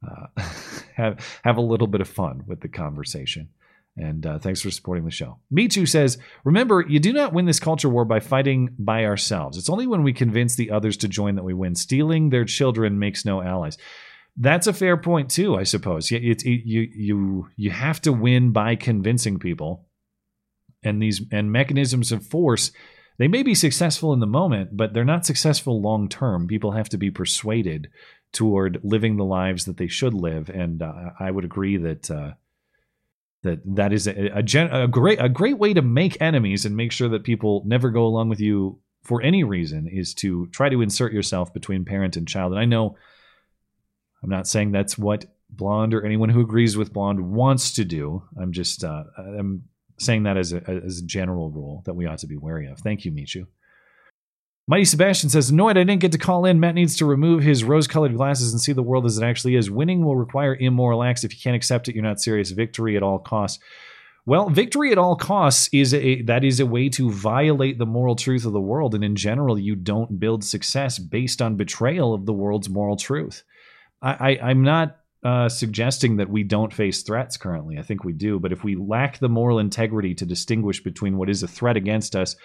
uh, have have a little bit of fun with the conversation. And uh, thanks for supporting the show. Michu says, Remember, you do not win this culture war by fighting by ourselves. It's only when we convince the others to join that we win. Stealing their children makes no allies. That's a fair point too, I suppose. It's it, you you you have to win by convincing people, and these and mechanisms of force. They may be successful in the moment, but they're not successful long term. People have to be persuaded toward living the lives that they should live, and uh, I would agree that uh, that that is a, a, gen- a great a great way to make enemies and make sure that people never go along with you for any reason is to try to insert yourself between parent and child. And I know I'm not saying that's what Blonde or anyone who agrees with Blonde wants to do. I'm just uh, I'm saying that as a as a general rule that we ought to be wary of. Thank you, Michu. Mighty Sebastian says, Annoyed I didn't get to call in. Matt needs to remove his rose colored glasses and see the world as it actually is. Winning will require immoral acts. If you can't accept it, you're not serious. Victory at all costs. Well, victory at all costs is a that is a way to violate the moral truth of the world, and in general, you don't build success based on betrayal of the world's moral truth. I, I I'm not uh, suggesting that we don't face threats currently. I think we do, but if we lack the moral integrity to distinguish between what is a threat against us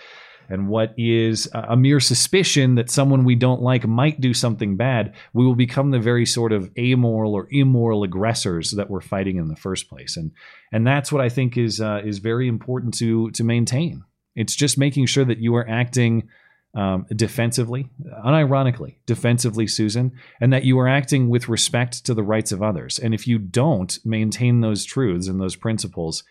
and what is a mere suspicion that someone we don't like might do something bad, we will become the very sort of amoral or immoral aggressors that we're fighting in the first place. And and that's what I think is uh, is very important to to maintain. It's just making sure that you are acting um, defensively, unironically, defensively, Susan, and that you are acting with respect to the rights of others. And if you don't maintain those truths and those principles,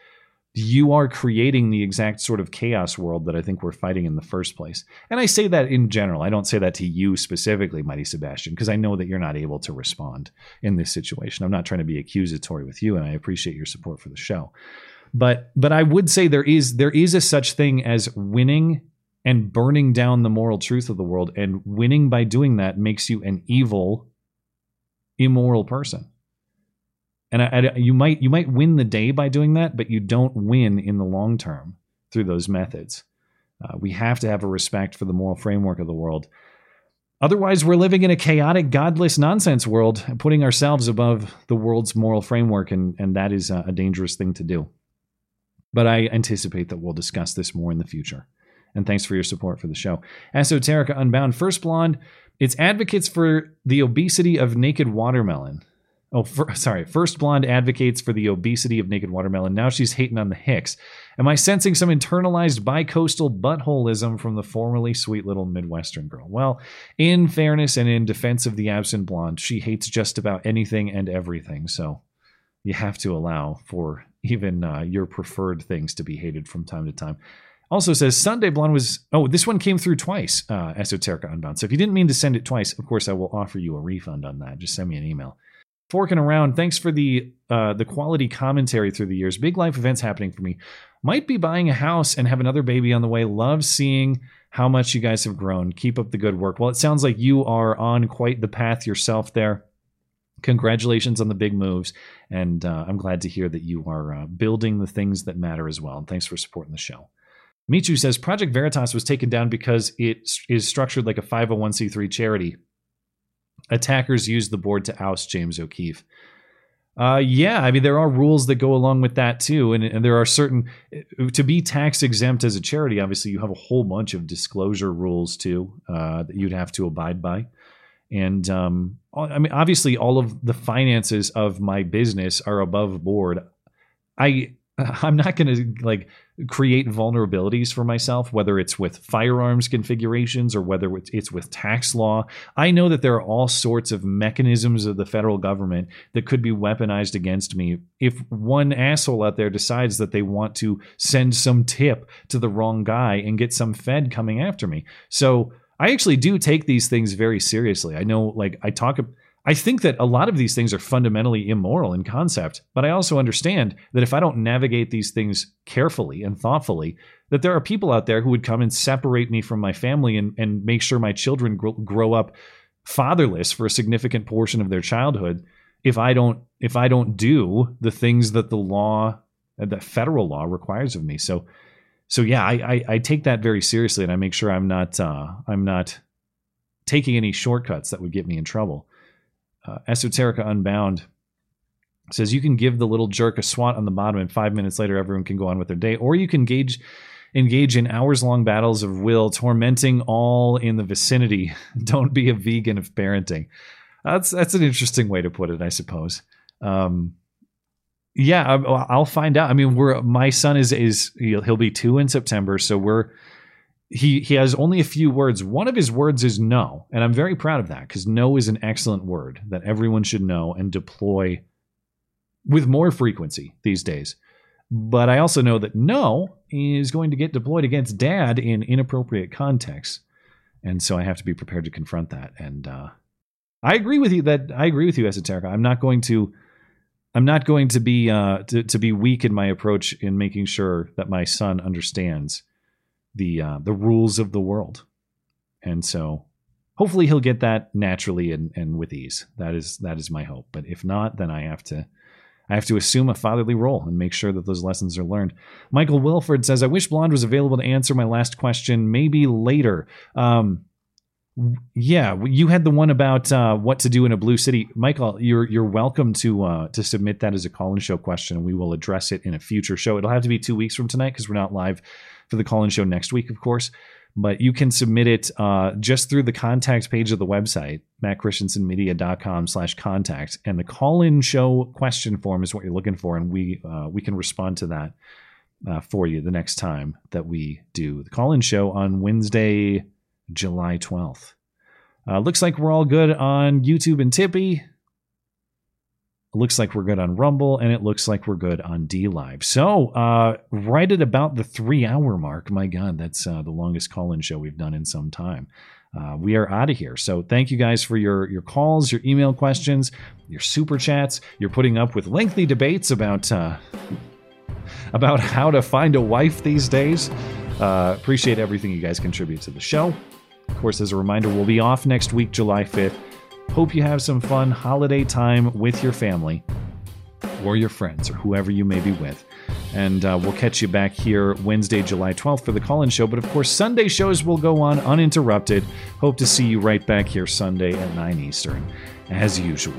you are creating the exact sort of chaos world that I think we're fighting in the first place. And I say that in general. I don't say that to you specifically, Mighty Sebastian, because I know that you're not able to respond in this situation. I'm not trying to be accusatory with you, and I appreciate your support for the show. But but I would say there is there is a such thing as winning and burning down the moral truth of the world, and winning by doing that makes you an evil, immoral person and I, I, you might you might win the day by doing that, but you don't win in the long term through those methods. Uh, we have to have a respect for the moral framework of the world. Otherwise, we're living in a chaotic, godless nonsense world, putting ourselves above the world's moral framework, and, and that is a, a dangerous thing to do. But I anticipate that we'll discuss this more in the future. And thanks for your support for the show. Esoterica Unbound, First Blonde, it's advocates for the obesity of naked watermelon. Oh, for, sorry. First Blonde advocates for the obesity of naked watermelon. Now she's hating on the Hicks. Am I sensing some internalized bicoastal buttholism from the formerly sweet little Midwestern girl? Well, in fairness and in defense of the absent blonde, she hates just about anything and everything. So you have to allow for even uh, your preferred things to be hated from time to time. Also says Sunday Blonde was. Oh, this one came through twice, uh, Esoterica Unbound. So if you didn't mean to send it twice, of course I will offer you a refund on that. Just send me an email forking around. Thanks for the uh, the quality commentary through the years. Big life events happening for me. Might be buying a house and have another baby on the way. Love seeing how much you guys have grown. Keep up the good work. Well, it sounds like you are on quite the path yourself there. Congratulations on the big moves, and uh, I'm glad to hear that you are uh, building the things that matter as well. And thanks for supporting the show. Michu says Project Veritas was taken down because it is structured like a 501c3 charity attackers used the board to oust James O'Keefe. Uh, yeah, I mean there are rules that go along with that too, and, and there are certain to be tax exempt as a charity. Obviously, you have a whole bunch of disclosure rules too uh, that you'd have to abide by. And um, I mean, obviously, all of the finances of my business are above board. I I'm not going to like create vulnerabilities for myself, whether it's with firearms configurations or whether it's with tax law. I know that there are all sorts of mechanisms of the federal government that could be weaponized against me if one asshole out there decides that they want to send some tip to the wrong guy and get some Fed coming after me. So I actually do take these things very seriously. I know, like, I talk. I think that a lot of these things are fundamentally immoral in concept, but I also understand that if I don't navigate these things carefully and thoughtfully, that there are people out there who would come and separate me from my family and, and make sure my children grow, grow up fatherless for a significant portion of their childhood if I don't if I don't do the things that the law that federal law requires of me. So so yeah, I, I, I take that very seriously and I make sure I'm not uh, I'm not taking any shortcuts that would get me in trouble uh, Esoterica Unbound says you can give the little jerk a swat on the bottom, and five minutes later, everyone can go on with their day, or you can engage engage in hours long battles of will, tormenting all in the vicinity. Don't be a vegan of parenting. That's that's an interesting way to put it, I suppose. Um, yeah, I'll find out. I mean, we're my son is is he'll be two in September, so we're he he has only a few words. One of his words is no, and I'm very proud of that because no is an excellent word that everyone should know and deploy with more frequency these days. But I also know that no is going to get deployed against dad in inappropriate contexts, and so I have to be prepared to confront that. And uh, I agree with you that I agree with you, Esoterica. I'm not going to. I'm not going to be uh, to, to be weak in my approach in making sure that my son understands the uh, the rules of the world, and so hopefully he'll get that naturally and, and with ease. That is that is my hope. But if not, then I have to I have to assume a fatherly role and make sure that those lessons are learned. Michael Wilford says, I wish Blonde was available to answer my last question, maybe later. Um, yeah, you had the one about uh, what to do in a blue city, Michael. You're you're welcome to uh, to submit that as a call-in show question, we will address it in a future show. It'll have to be two weeks from tonight because we're not live for the call-in show next week, of course. But you can submit it uh, just through the contact page of the website, mattchristiansenmedia.com slash contact. And the call-in show question form is what you're looking for, and we uh, we can respond to that uh, for you the next time that we do the call-in show on Wednesday, July 12th. Uh, looks like we're all good on YouTube and Tippy. Looks like we're good on Rumble, and it looks like we're good on DLive. So, uh, right at about the three hour mark, my God, that's uh, the longest call in show we've done in some time. Uh, we are out of here. So, thank you guys for your, your calls, your email questions, your super chats. You're putting up with lengthy debates about, uh, about how to find a wife these days. Uh, appreciate everything you guys contribute to the show. Of course, as a reminder, we'll be off next week, July 5th. Hope you have some fun holiday time with your family or your friends or whoever you may be with. And uh, we'll catch you back here Wednesday, July 12th for the call in show. But of course, Sunday shows will go on uninterrupted. Hope to see you right back here Sunday at 9 Eastern, as usual.